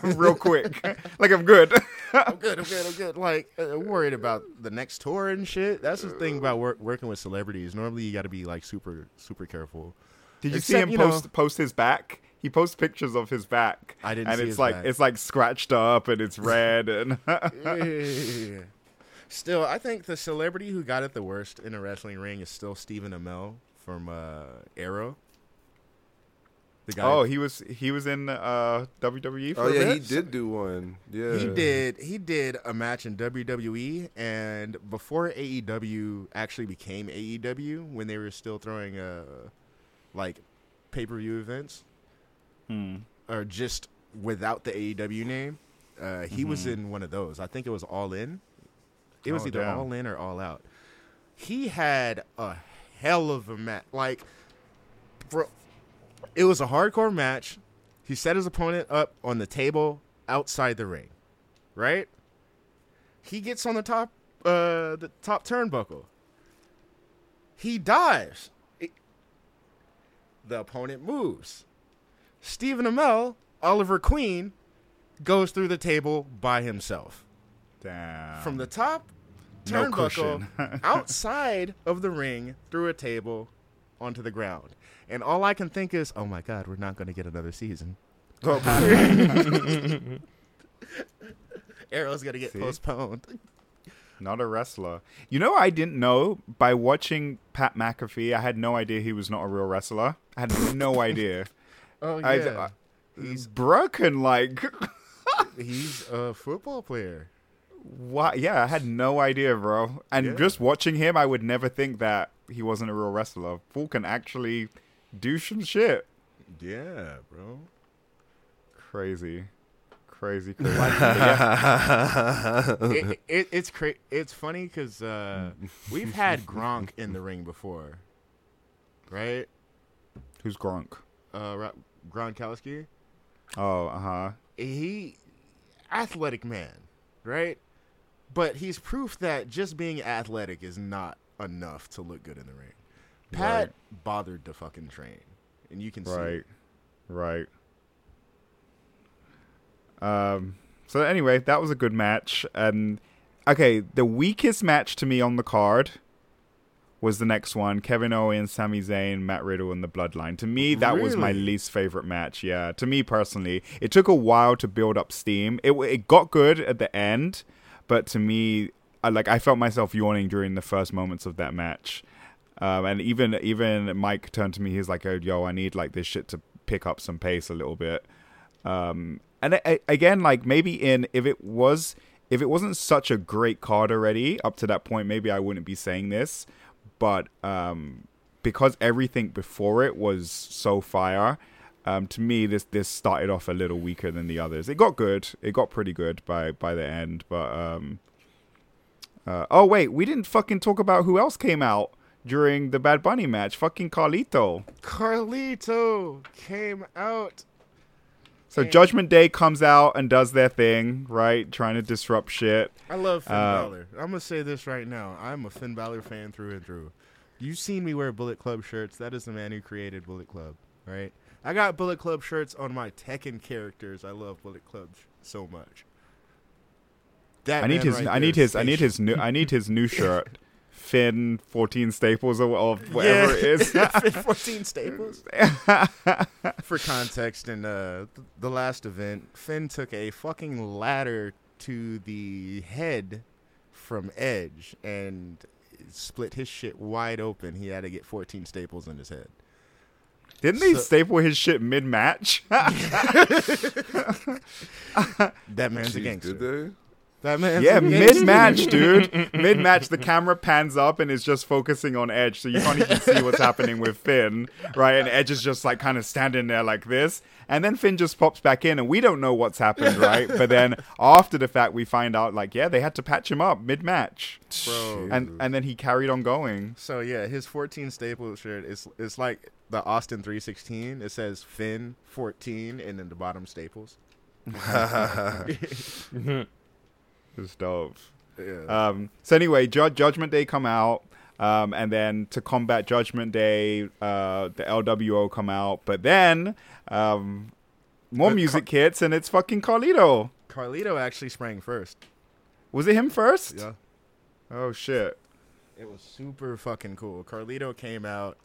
[SPEAKER 3] real quick, like I'm good.
[SPEAKER 4] I'm good. I'm good. I'm good. Like, uh, worried about the next tour and shit. That's the thing about work, working with celebrities. Normally, you got to be like super super careful.
[SPEAKER 3] Did you see him
[SPEAKER 4] you know-
[SPEAKER 3] post post his back? He posts pictures of his back.
[SPEAKER 4] I didn't
[SPEAKER 3] and
[SPEAKER 4] see
[SPEAKER 3] it's
[SPEAKER 4] his
[SPEAKER 3] like
[SPEAKER 4] back.
[SPEAKER 3] it's like scratched up and it's red and
[SPEAKER 4] Yeah. Still, I think the celebrity who got it the worst in a wrestling ring is still Stephen Amell from uh, Arrow. The guy.
[SPEAKER 3] oh he was he was in uh WWE for a while.
[SPEAKER 2] Oh
[SPEAKER 3] a
[SPEAKER 2] yeah,
[SPEAKER 3] bit?
[SPEAKER 2] he did do one. Yeah,
[SPEAKER 4] He did. He did a match in WWE, and before AEW actually became AEW, when they were still throwing uh like pay per view events,
[SPEAKER 3] Hmm.
[SPEAKER 4] or just without the AEW name, uh, he was
[SPEAKER 3] Mhm.
[SPEAKER 4] in one of those. I think it was All In. It was
[SPEAKER 3] Oh,
[SPEAKER 4] either
[SPEAKER 3] damn.
[SPEAKER 4] All In or All Out. He had a hell of a match. Like, it was a hardcore match. He set his opponent up on the table outside the ring, right? He gets on the top, uh, the top turnbuckle. He dives. The opponent moves. Stephen Amell, Oliver Queen, goes through the table by himself
[SPEAKER 3] Damn.
[SPEAKER 4] from the top turnbuckle
[SPEAKER 3] cushion.
[SPEAKER 4] outside of the ring through a table onto the ground. And all I can think is, oh my God, we're not going to get another season. Oh. Arrow's going to get
[SPEAKER 3] See?
[SPEAKER 4] postponed.
[SPEAKER 3] Not a wrestler. You know, I didn't know by watching Pat McAfee. I had no idea he was not a real wrestler. I had no idea.
[SPEAKER 4] Oh,
[SPEAKER 3] I-
[SPEAKER 4] yeah.
[SPEAKER 3] I-
[SPEAKER 4] he's,
[SPEAKER 3] Broken, like,
[SPEAKER 4] he's a football player.
[SPEAKER 3] what? Yeah, I had no idea, bro. And
[SPEAKER 4] Yeah.
[SPEAKER 3] just watching him, I would never think that he wasn't a real wrestler. Fool can actually do some shit.
[SPEAKER 4] Yeah, bro.
[SPEAKER 3] Crazy, crazy, crazy. yeah.
[SPEAKER 4] it, it, it's cra- It's funny because uh, we've had Gronk in the ring before, right?
[SPEAKER 3] Who's Gronk?
[SPEAKER 4] Uh, Ro- Gronkowski.
[SPEAKER 3] Oh, uh huh.
[SPEAKER 4] he athletic man, right? But he's proof that just being athletic is not enough to look good in the ring. Pat bothered the fucking train, and you can see.
[SPEAKER 3] Right.
[SPEAKER 4] it.
[SPEAKER 3] Right. Um. So anyway, that was a good match. And okay, the weakest match to me on the card was the next one: Kevin Owens, Sami Zayn, Matt Riddle, and the Bloodline. To me, that was my least favorite match. Yeah, to me personally, it took a while to build up steam. It it got good at the end, but to me, I, like I felt myself yawning during the first moments of that match. Um, and even even Mike turned to me. He's like, "Oh, yo, I need like this shit to pick up some pace a little bit." Um, and I, I- again, like maybe in if it was if it wasn't such a great card already up to that point, maybe I wouldn't be saying this. But um, because everything before it was so fire, um, to me this this started off a little weaker than the others. It got good. It got pretty good by by the end, but um, uh, oh wait, we didn't fucking talk about who else came out during the Bad Bunny match. Fucking Carlito.
[SPEAKER 4] Carlito came out.
[SPEAKER 3] So
[SPEAKER 4] Yeah.
[SPEAKER 3] Judgment Day comes out and does their thing, right? Trying to disrupt shit.
[SPEAKER 4] I love Finn
[SPEAKER 3] Uh,
[SPEAKER 4] Balor. I'm gonna say this right now. I'm a Finn Balor fan through and through. You've seen me wear Bullet Club shirts. That is the man who created Bullet Club, right? I got Bullet Club shirts on my Tekken characters. I love Bullet Club so much. That
[SPEAKER 3] I need his.
[SPEAKER 4] right
[SPEAKER 3] I
[SPEAKER 4] there
[SPEAKER 3] need
[SPEAKER 4] is
[SPEAKER 3] his. I need his new. I need his new shirt. Finn fourteen staples or, or whatever
[SPEAKER 4] Yeah.
[SPEAKER 3] it is.
[SPEAKER 4] Fit 14 staples. For context, in uh, the last event, Finn took a fucking ladder to the head from Edge and split his shit wide open. He had to get 14 staples in his head.
[SPEAKER 3] Didn't they
[SPEAKER 4] So-
[SPEAKER 3] staple his shit mid match?
[SPEAKER 4] That man's a
[SPEAKER 2] Jeez,
[SPEAKER 4] gangster.
[SPEAKER 2] Did they?
[SPEAKER 4] That man's
[SPEAKER 3] yeah,
[SPEAKER 4] a
[SPEAKER 3] mid match, dude. Mid match, the camera pans up and is just focusing on Edge, so you can't even see what's happening with Finn, right? And Edge is just like kind of standing there like this, and then Finn just pops back in, and we don't know what's happened, right? but then after the fact, we find out like, yeah, they had to patch him up mid match,
[SPEAKER 4] Bro.
[SPEAKER 3] and and then he carried on going.
[SPEAKER 4] So yeah, his 14 staple shirt is it's like the Austin 316. It says Finn 14 and then the bottom staples.
[SPEAKER 3] It's dope.
[SPEAKER 4] Yeah.
[SPEAKER 3] Um, so anyway, Ju- Judgment Day come out, um, and then to combat Judgment Day, uh, the LWO come out, but then um, more
[SPEAKER 4] But
[SPEAKER 3] music hits, and it's fucking Carlito.
[SPEAKER 4] Carlito actually sprang first.
[SPEAKER 3] Was it him first?
[SPEAKER 4] Yeah.
[SPEAKER 3] Oh shit.
[SPEAKER 4] It was super fucking cool. Carlito came out.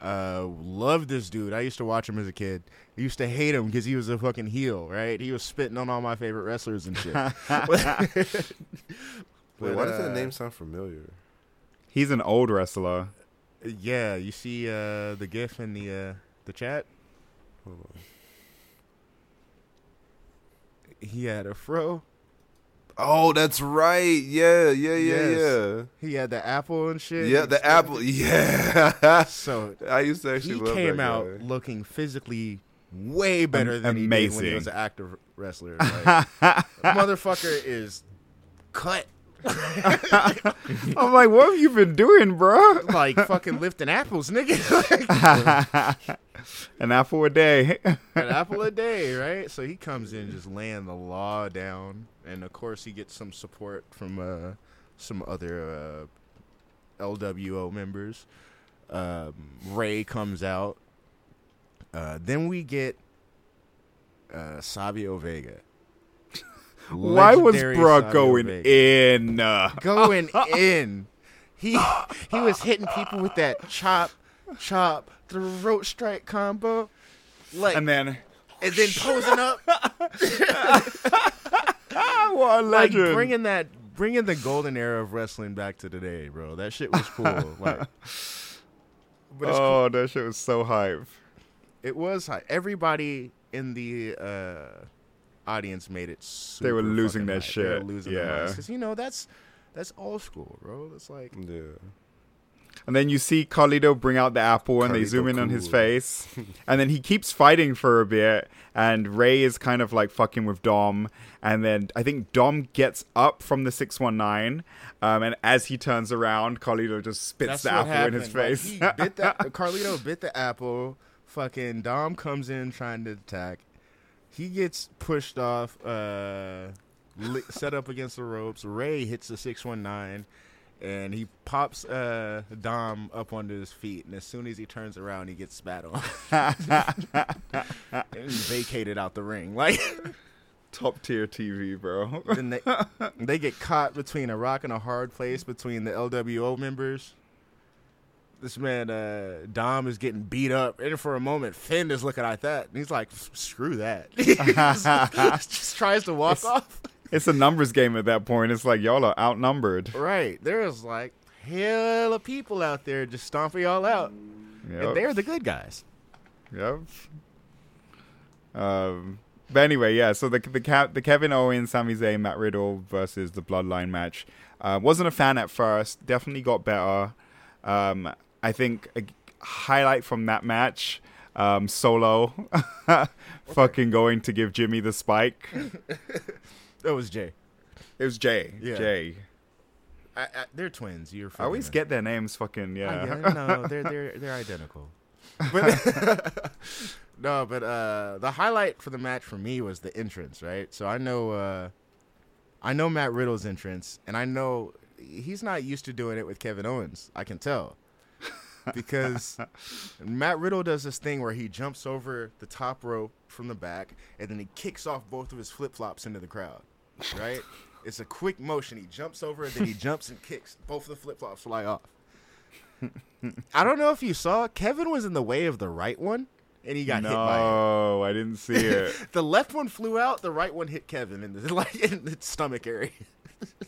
[SPEAKER 4] Uh, loved this dude. I used to watch him as a kid. I used to hate him because he was a fucking heel, right? He was spitting on all my favorite wrestlers and shit.
[SPEAKER 2] Wait,
[SPEAKER 4] But,
[SPEAKER 2] why does
[SPEAKER 4] uh,
[SPEAKER 2] that name sound familiar?
[SPEAKER 3] He's an old wrestler.
[SPEAKER 4] Yeah, you see uh, the gif in the uh, the chat.
[SPEAKER 2] Hold on.
[SPEAKER 4] He had a fro.
[SPEAKER 2] Oh, that's right. Yeah, yeah, yeah,
[SPEAKER 4] Yes. He had the apple and
[SPEAKER 2] yeah.
[SPEAKER 4] shit.
[SPEAKER 2] Yeah, the apple. Yeah.
[SPEAKER 4] So
[SPEAKER 2] I used to actually
[SPEAKER 4] he
[SPEAKER 2] love
[SPEAKER 4] came
[SPEAKER 2] that
[SPEAKER 4] out
[SPEAKER 2] guy.
[SPEAKER 4] looking physically way better
[SPEAKER 3] Am-
[SPEAKER 4] than he did when he was an active wrestler. Like, motherfucker is cut
[SPEAKER 3] I'm like, what have you been doing, bro?
[SPEAKER 4] like fucking lifting apples, nigga.
[SPEAKER 3] An apple a day.
[SPEAKER 4] An apple a day, right? So he comes in just laying the law down, and of course he gets some support from uh, some other uh, LWO members. Um, Rey comes out. Uh, then we get uh, Savio Vega.
[SPEAKER 3] Why was
[SPEAKER 4] Legendary
[SPEAKER 3] bro
[SPEAKER 4] Savio
[SPEAKER 3] going
[SPEAKER 4] Vega.
[SPEAKER 3] in? Uh,
[SPEAKER 4] going in. He he was hitting people with that chop, chop, throat strike combo, like,
[SPEAKER 3] and then
[SPEAKER 4] and,
[SPEAKER 3] then,
[SPEAKER 4] posing up,
[SPEAKER 3] what a
[SPEAKER 4] like
[SPEAKER 3] legend.
[SPEAKER 4] bringing that, bringing the golden era of wrestling back to today, bro. That shit was cool. like, but it's cool.
[SPEAKER 3] oh, that shit was so hype.
[SPEAKER 4] it was high. Everybody in the uh, audience made it. Super
[SPEAKER 3] They were losing
[SPEAKER 4] that
[SPEAKER 3] their
[SPEAKER 4] hype. They were
[SPEAKER 3] shit.
[SPEAKER 4] losing
[SPEAKER 3] Yeah.
[SPEAKER 4] because you know that's that's old school, bro. It's like
[SPEAKER 2] Yeah.
[SPEAKER 3] And then you see Carlito bring out the apple and they zoom in on his face. and then he keeps fighting for a bit. And Rey is kind of like fucking with Dom. And then I think Dom gets up from the 619. Um, and as he turns around, Carlito just spits
[SPEAKER 4] That's
[SPEAKER 3] the
[SPEAKER 4] what
[SPEAKER 3] apple in
[SPEAKER 4] happened.
[SPEAKER 3] his
[SPEAKER 4] Like,
[SPEAKER 3] face.
[SPEAKER 4] he bit that Carlito bit the apple. Fucking Dom comes in trying to attack. He gets pushed off, uh, li- set up against the ropes. Rey hits the six one nine, and he pops uh, Dom up onto his feet, and as soon as he turns around, he gets spat on and vacated out the ring. Like
[SPEAKER 3] Top tier TV, bro.
[SPEAKER 4] then they they get caught between a rock and a hard place between the LWO members. This man uh, Dom is getting beat up, and for a moment, Finn is looking at that, and he's like, "Screw that!" He just, just tries to walk off.
[SPEAKER 3] It's a numbers game at that point. It's like y'all are outnumbered.
[SPEAKER 4] Right. There's like hell of people out there just stomping y'all out.
[SPEAKER 3] Yep.
[SPEAKER 4] And they're the good guys.
[SPEAKER 3] Yep. Um, but anyway, yeah. So the the the Kevin Owens, Sami Zayn, Matt Riddle versus the Bloodline match. Uh, wasn't a fan at first. Definitely got better. Um, I think a highlight from that match. Um, Solo, fucking going to give Jimmy the spike.
[SPEAKER 4] That was Jay.
[SPEAKER 3] It was Jay.
[SPEAKER 4] Yeah.
[SPEAKER 3] Jay.
[SPEAKER 4] I, I, they're twins. You're.
[SPEAKER 3] I always get their names fucking yeah.
[SPEAKER 4] it. No, they're they're they're identical. But no, but uh, the highlight for the match for me was the entrance, right? So I know, uh, I know Matt Riddle's entrance, and I know he's not used to doing it with Kevin Owens. I can tell because Matt Riddle does this thing where he jumps over the top rope from the back, and then he kicks off both of his flip flops into the crowd, right? It's a quick motion. He jumps over, and then he jumps and kicks. Both of the flip flops fly off. I don't know if you saw Kevin was in the way of the right one, and he got hit by it.
[SPEAKER 3] no, I didn't see it.
[SPEAKER 4] The left one flew out. The right one hit Kevin in the like in the stomach area.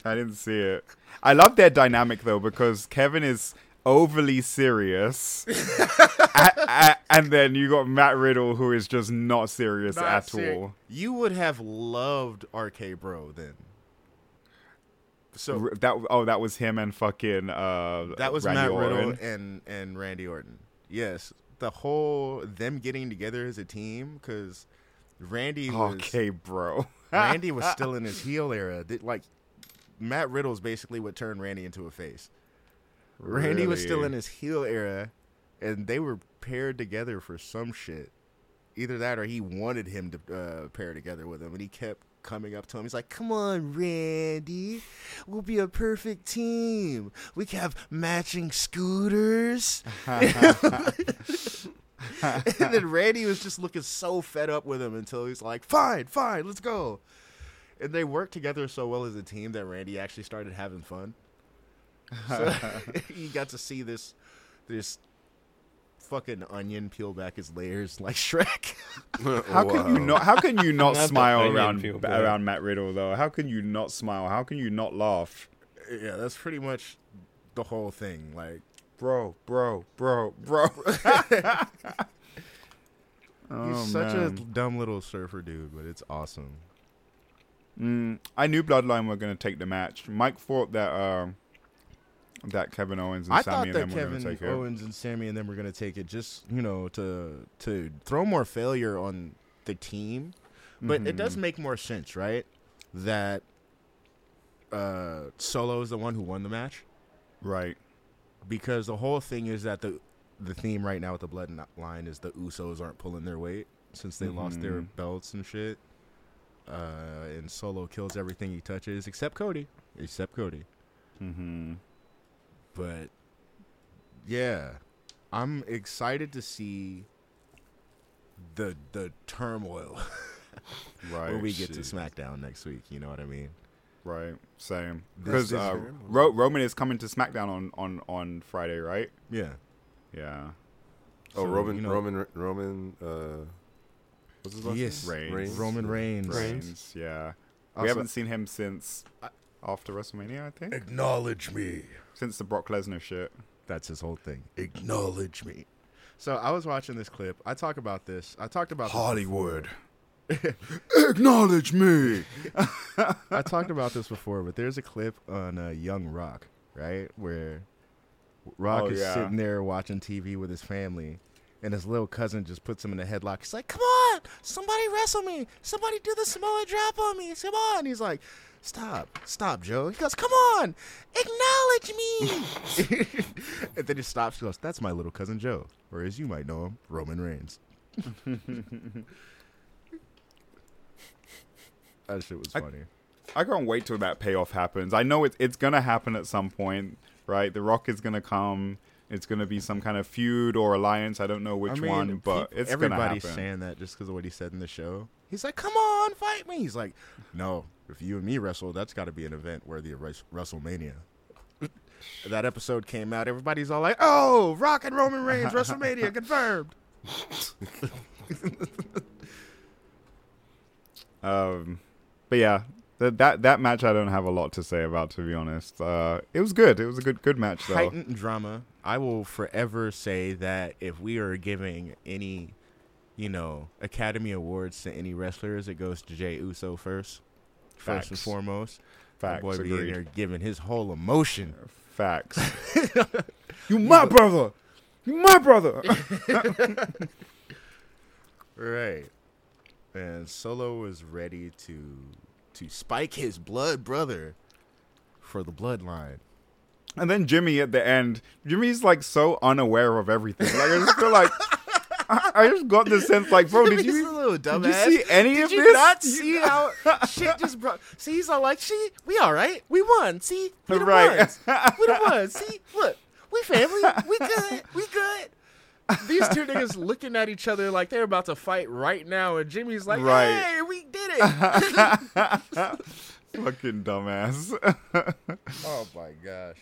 [SPEAKER 3] I didn't see it. I love their dynamic though because Kevin is overly serious, a- a- and then you got Matt Riddle who is just not serious
[SPEAKER 4] Not
[SPEAKER 3] at
[SPEAKER 4] seri-
[SPEAKER 3] all.
[SPEAKER 4] You would have loved RK Bro then. So
[SPEAKER 3] R- That oh, that was him and fucking uh.
[SPEAKER 4] that was
[SPEAKER 3] Randy
[SPEAKER 4] Matt
[SPEAKER 3] Orton.
[SPEAKER 4] Riddle and and Randy Orton. Yes, the whole them getting together as a team because Randy was
[SPEAKER 3] Okay, bro.
[SPEAKER 4] Randy was still in his heel era. Like Matt Riddle's basically what turned Randy into a face. Randy was still in his heel era, and they were paired together for some shit. Either that, or he wanted him to uh, pair together with him, and he kept coming up to him. He's like, "Come on, Randy, we'll be a perfect team. We can have matching scooters." and then Randy was just looking so fed up with him until he's like, "Fine, fine, let's go." And they worked together so well as a team that Randy actually started having fun. So you got to see this this fucking onion peel back his layers like Shrek.
[SPEAKER 3] How can you not? How can you not,
[SPEAKER 1] Not
[SPEAKER 3] smile around
[SPEAKER 1] peel
[SPEAKER 3] around Matt Riddle though? How can you not smile? How can you not laugh?
[SPEAKER 4] yeah, that's pretty much the whole thing. Like
[SPEAKER 3] Bro, bro, bro, bro.
[SPEAKER 4] he's
[SPEAKER 3] Oh,
[SPEAKER 4] such a dumb little surfer dude, but it's awesome.
[SPEAKER 3] Mm, I knew Bloodline were going to take the match. Mike thought that uh, that Kevin Owens and
[SPEAKER 4] I
[SPEAKER 3] Sami
[SPEAKER 4] thought
[SPEAKER 3] and
[SPEAKER 4] that
[SPEAKER 3] them were going to
[SPEAKER 4] Kevin
[SPEAKER 3] take it.
[SPEAKER 4] Owens and Sami and them were going to take it just, you know, to to throw more failure on the team. But it does
[SPEAKER 3] Mhm.
[SPEAKER 4] make more sense, right? That uh Solo is the one who won the match
[SPEAKER 3] Right.
[SPEAKER 4] because the whole thing is that the the theme right now with the bloodline is the Usos aren't pulling their weight since they lost their
[SPEAKER 3] Mhm.
[SPEAKER 4] belts and shit. Uh, and Solo kills everything he touches except Cody, except Cody.
[SPEAKER 3] Mm-hmm.
[SPEAKER 4] But yeah, I'm excited to see the the turmoil
[SPEAKER 3] Right.
[SPEAKER 4] when we get to SmackDown next week. You know what I mean?
[SPEAKER 3] Right. Same. Because uh, Ro- Roman is coming to SmackDown on, on, on Friday, right?
[SPEAKER 4] Yeah.
[SPEAKER 3] Yeah.
[SPEAKER 2] Oh,
[SPEAKER 4] So,
[SPEAKER 2] Roman,
[SPEAKER 4] you know-
[SPEAKER 2] Roman, Roman. Uh, what's his last
[SPEAKER 4] Yes.
[SPEAKER 2] name?
[SPEAKER 3] Reigns.
[SPEAKER 4] Roman Reigns.
[SPEAKER 3] Reigns. Yeah.
[SPEAKER 4] Also-
[SPEAKER 3] we haven't seen him since after WrestleMania, I think.
[SPEAKER 4] Acknowledge me.
[SPEAKER 3] Since the Brock Lesnar shit.
[SPEAKER 4] That's his whole thing. Acknowledge me. So I was watching this clip. I talk about this. I talked about
[SPEAKER 3] Hollywood. Acknowledge me.
[SPEAKER 4] I talked about this before, but there's a clip on uh, Young Rock, right, where Rock
[SPEAKER 3] Oh,
[SPEAKER 4] is
[SPEAKER 3] yeah.
[SPEAKER 4] sitting there watching TV with his family, and his little cousin just puts him in a headlock. He's like, "Come on, somebody wrestle me! Somebody do the Samoan drop on me! Come on!" And He's like, "Stop, stop, Joe." He goes, "Come on, acknowledge me!" and then he stops. He goes, "That's my little cousin Joe, or as you might know him, Roman Reigns." that shit was funny.
[SPEAKER 3] I can't wait till that payoff happens. I know it's it's gonna happen at some point, right? The Rock is gonna come. It's gonna be some kind of feud or alliance. I don't know which
[SPEAKER 4] I mean,
[SPEAKER 3] one, but
[SPEAKER 4] peop-
[SPEAKER 3] it's
[SPEAKER 4] everybody's
[SPEAKER 3] happen.
[SPEAKER 4] saying that just because of what he said in the show. He's like, "Come on, fight me." He's like, "No, if you and me wrestle, that's got to be an event worthy of WrestleMania." that episode came out. Everybody's all like, "Oh, Rock and Roman Reigns, WrestleMania confirmed."
[SPEAKER 3] Um, but yeah, that that that match I don't have a lot to say about, to be honest. Uh, it was good. It was a good good match though.
[SPEAKER 4] heightened drama. I will forever say that if we are giving any, you know, Academy Awards to any wrestlers, it goes to Jay Uso first, first and foremost.
[SPEAKER 3] Facts.
[SPEAKER 4] That boy be in
[SPEAKER 3] agreed.
[SPEAKER 4] there giving his whole emotion.
[SPEAKER 3] Facts. you my brother. You my brother.
[SPEAKER 4] Right. And Solo was ready to to spike his blood brother for the bloodline.
[SPEAKER 3] and then Jimmy at the end. Jimmy's like so unaware of everything. Like I just feel like I, I just got the sense like, bro, did you
[SPEAKER 4] little
[SPEAKER 3] did you see any
[SPEAKER 4] Did
[SPEAKER 3] of
[SPEAKER 4] you
[SPEAKER 3] this?
[SPEAKER 4] not see how shit just brought? See, he's all like, "See, we all right. We won. See, we the
[SPEAKER 3] Right.
[SPEAKER 4] ones. We the ones. See, look, we family. We good. We good." These two niggas looking at each other like they're about to fight right now, and Jimmy's like,
[SPEAKER 3] Right.
[SPEAKER 4] "Hey, we did it."
[SPEAKER 3] Fucking dumbass.
[SPEAKER 4] oh my gosh.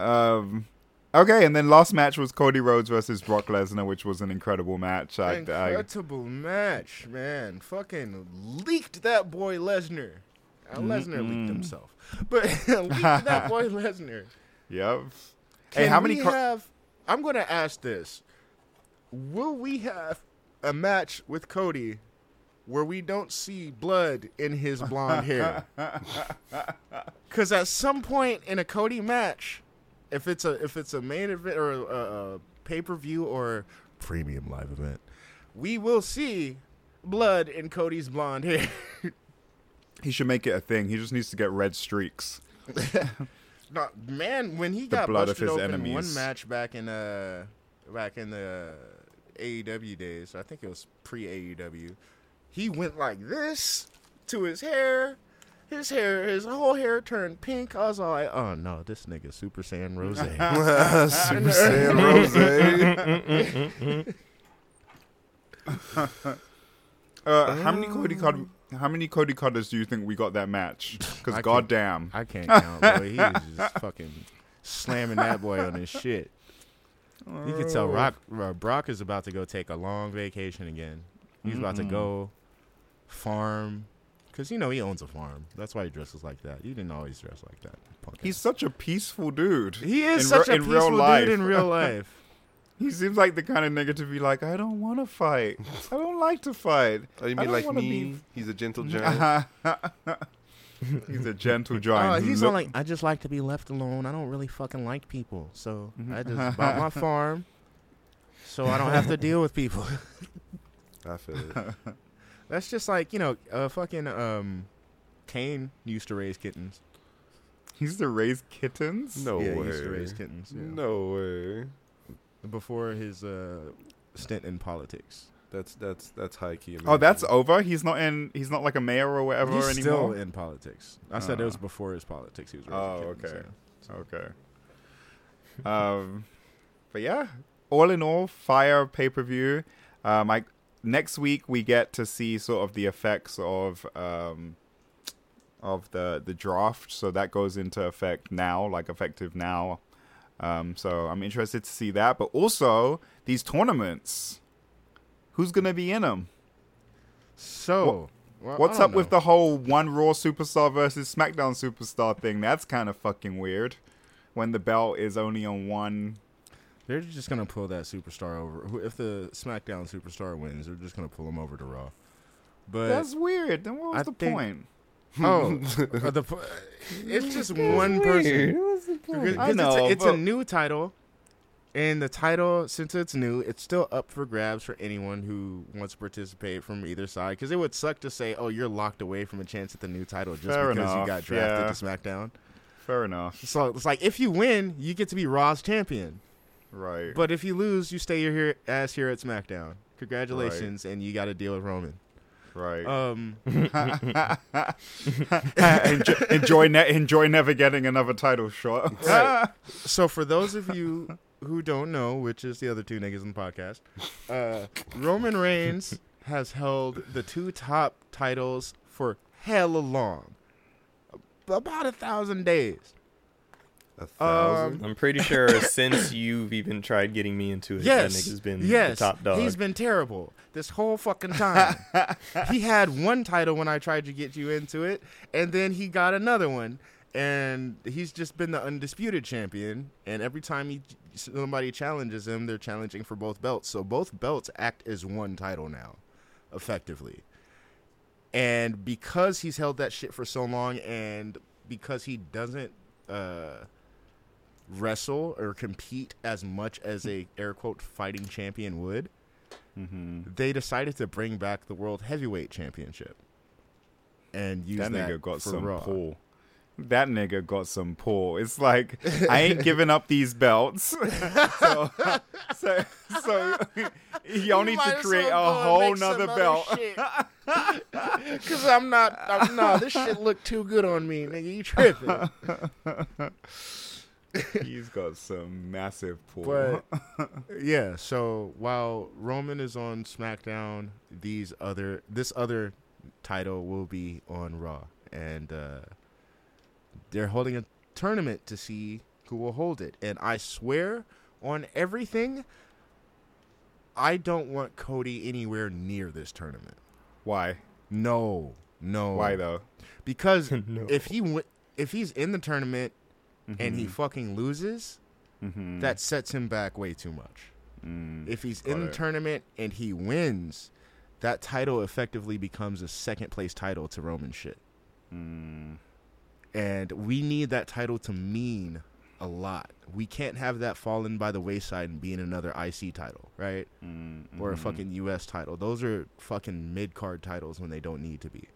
[SPEAKER 3] um, okay, and then last match was Cody Rhodes versus Brock Lesnar, which was an incredible match. I, I,
[SPEAKER 4] Incredible match, man. Fucking leaked that boy Lesnar. Uh, Lesnar leaked
[SPEAKER 3] Mm-mm.
[SPEAKER 4] himself, but leaked that boy Lesnar.
[SPEAKER 3] yep.
[SPEAKER 4] Can
[SPEAKER 3] Hey, how many? co-
[SPEAKER 4] have? I'm gonna ask this: Will we have a match with Cody where we don't see blood in his blonde hair? Because at some point in a Cody match, if it's a if it's a main event or a, a pay per view or premium live event, we will see blood in Cody's blonde hair.
[SPEAKER 3] he should make it a thing. He just needs to get red streaks.
[SPEAKER 4] No, man, when he
[SPEAKER 3] The
[SPEAKER 4] got
[SPEAKER 3] blood of his
[SPEAKER 4] open
[SPEAKER 3] enemies.
[SPEAKER 4] one match back in uh back in the AEW days, I think it was pre AEW. He went like this to his hair. His hair, his whole hair turned pink. I was all like, "Oh no, this nigga Super Saiyan Rose."
[SPEAKER 2] Super Saiyan Rose.
[SPEAKER 3] Uh, how many Cody Cod- How many Cody Cutters do you think we got that match? Because
[SPEAKER 4] I can't-
[SPEAKER 3] goddamn,
[SPEAKER 4] I can't count, boy. He was just fucking slamming that boy on his shit. You can tell Rock, uh, Brock is about to go take a long vacation again. He's about to go farm. Because, you know, he owns a farm. That's why he dresses like that. He didn't always dress like that. punk
[SPEAKER 3] he's
[SPEAKER 4] ass.
[SPEAKER 3] such a peaceful dude.
[SPEAKER 4] he is
[SPEAKER 3] in
[SPEAKER 4] such
[SPEAKER 3] re-
[SPEAKER 4] a peaceful
[SPEAKER 3] real life.
[SPEAKER 4] dude in real life.
[SPEAKER 3] He seems like the kind of nigga to be like, I don't want to fight. I don't like to fight.
[SPEAKER 2] Oh, you
[SPEAKER 3] I
[SPEAKER 2] mean like me?
[SPEAKER 3] be-
[SPEAKER 2] He's a gentle giant.
[SPEAKER 3] he's a gentle giant.
[SPEAKER 4] Uh, he's
[SPEAKER 3] look-
[SPEAKER 4] like, I just like to be left alone. I don't really fucking like people. So I just bought my farm so I don't have to deal with people.
[SPEAKER 2] I feel it.
[SPEAKER 4] That's just like, you know, uh, fucking um, Kane used to raise kittens.
[SPEAKER 3] He used to raise kittens.
[SPEAKER 2] No
[SPEAKER 4] yeah,
[SPEAKER 2] way.
[SPEAKER 4] he used to raise kittens. yeah.
[SPEAKER 2] No way.
[SPEAKER 4] Before his uh, stint in politics.
[SPEAKER 2] That's that's that's high key.
[SPEAKER 3] Oh, that's over. He's not in. He's not like a mayor or whatever
[SPEAKER 4] He's
[SPEAKER 3] anymore.
[SPEAKER 4] still in politics. I said it was
[SPEAKER 3] Uh.
[SPEAKER 4] before his politics. He was raising
[SPEAKER 3] Oh,
[SPEAKER 4] kittens,
[SPEAKER 3] okay.
[SPEAKER 4] yeah.
[SPEAKER 3] Okay. Um, but yeah, all in all, fire pay per view. Um, I next week we get to see sort of the effects of um of the the draft. So that goes into effect now, like effective now. Um, so I'm interested to see that, but also these tournaments. Who's gonna be in them?
[SPEAKER 4] So, well,
[SPEAKER 3] What's up with the whole one Raw superstar versus SmackDown superstar thing? That's kind of fucking weird. When the belt is only on one.
[SPEAKER 4] They're just gonna pull that superstar over. If the SmackDown superstar wins, they're just gonna pull him over to Raw. But
[SPEAKER 3] That's weird. Then what was
[SPEAKER 4] I
[SPEAKER 3] the
[SPEAKER 4] think-
[SPEAKER 3] point?
[SPEAKER 4] oh, uh, the, it's just one person. Because
[SPEAKER 3] I
[SPEAKER 4] it's,
[SPEAKER 3] know,
[SPEAKER 4] a, it's a new title, and the title, since it's new, it's still up for grabs for anyone who wants to participate from either side. Because it would suck to say, "Oh, you're locked away from a chance at the new title just
[SPEAKER 3] Fair
[SPEAKER 4] because you got drafted
[SPEAKER 3] yeah.
[SPEAKER 4] to SmackDown."
[SPEAKER 3] Fair enough.
[SPEAKER 4] So it's like if you win, you get to be Raw's champion,
[SPEAKER 3] Right.
[SPEAKER 4] but if you lose, you stay your here, ass here at SmackDown. Congratulations, and you got to deal with Roman.
[SPEAKER 3] right.
[SPEAKER 4] Um,
[SPEAKER 3] enjoy, enjoy, ne- enjoy never getting another title shot.
[SPEAKER 4] Right. so for those of you who don't know, which is the other two niggas in the podcast, uh, Roman Reigns has held the two top titles for hella long, about a thousand days.
[SPEAKER 2] A thousand.
[SPEAKER 4] Um,
[SPEAKER 1] I'm pretty sure since you've even tried getting me into it,
[SPEAKER 4] Yes,
[SPEAKER 1] that nigga's been
[SPEAKER 4] yes,
[SPEAKER 1] the top dog.
[SPEAKER 4] he's been terrible this whole fucking time. he had one title when I tried to get you into it, and then he got another one, and he's just been the undisputed champion. And every time he somebody challenges him, they're challenging for both belts. So both belts act as one title now, effectively. And because he's held that shit for so long, and because he doesn't uh, wrestle or compete as much as a air quote fighting champion would,
[SPEAKER 3] hmm
[SPEAKER 4] they decided to bring back the world heavyweight championship and use
[SPEAKER 3] That
[SPEAKER 4] that,
[SPEAKER 3] nigga got some
[SPEAKER 4] Raw.
[SPEAKER 3] pull. That nigga got some pull. It's like I ain't giving up these belts. so, so, so y'all need to create a whole nother belt.
[SPEAKER 4] Because I'm not, I'm no, this shit look too good on me, nigga. You tripping?
[SPEAKER 3] He's got some massive pull.
[SPEAKER 4] But yeah, so while Roman is on SmackDown, these other this other title will be on Raw, and uh, they're holding a tournament to see who will hold it. And I swear on everything, I don't want Cody anywhere near this tournament.
[SPEAKER 3] Why?
[SPEAKER 4] No, no.
[SPEAKER 3] Why though?
[SPEAKER 4] Because
[SPEAKER 1] No.
[SPEAKER 4] if he w- if he's in the tournament and he
[SPEAKER 3] Mhm.
[SPEAKER 4] fucking loses,
[SPEAKER 3] Mhm.
[SPEAKER 4] that sets him back way too much.
[SPEAKER 3] Mm.
[SPEAKER 4] If he's in the
[SPEAKER 3] it.
[SPEAKER 4] tournament and he wins, that title effectively becomes a second place title to Roman shit.
[SPEAKER 3] Mm.
[SPEAKER 4] And we need that title to mean a lot. We can't have that fallen by the wayside and being another IC title, right?
[SPEAKER 3] Mm.
[SPEAKER 4] Or a
[SPEAKER 3] Mhm.
[SPEAKER 4] fucking US title. Those are fucking mid card titles when they don't need to be.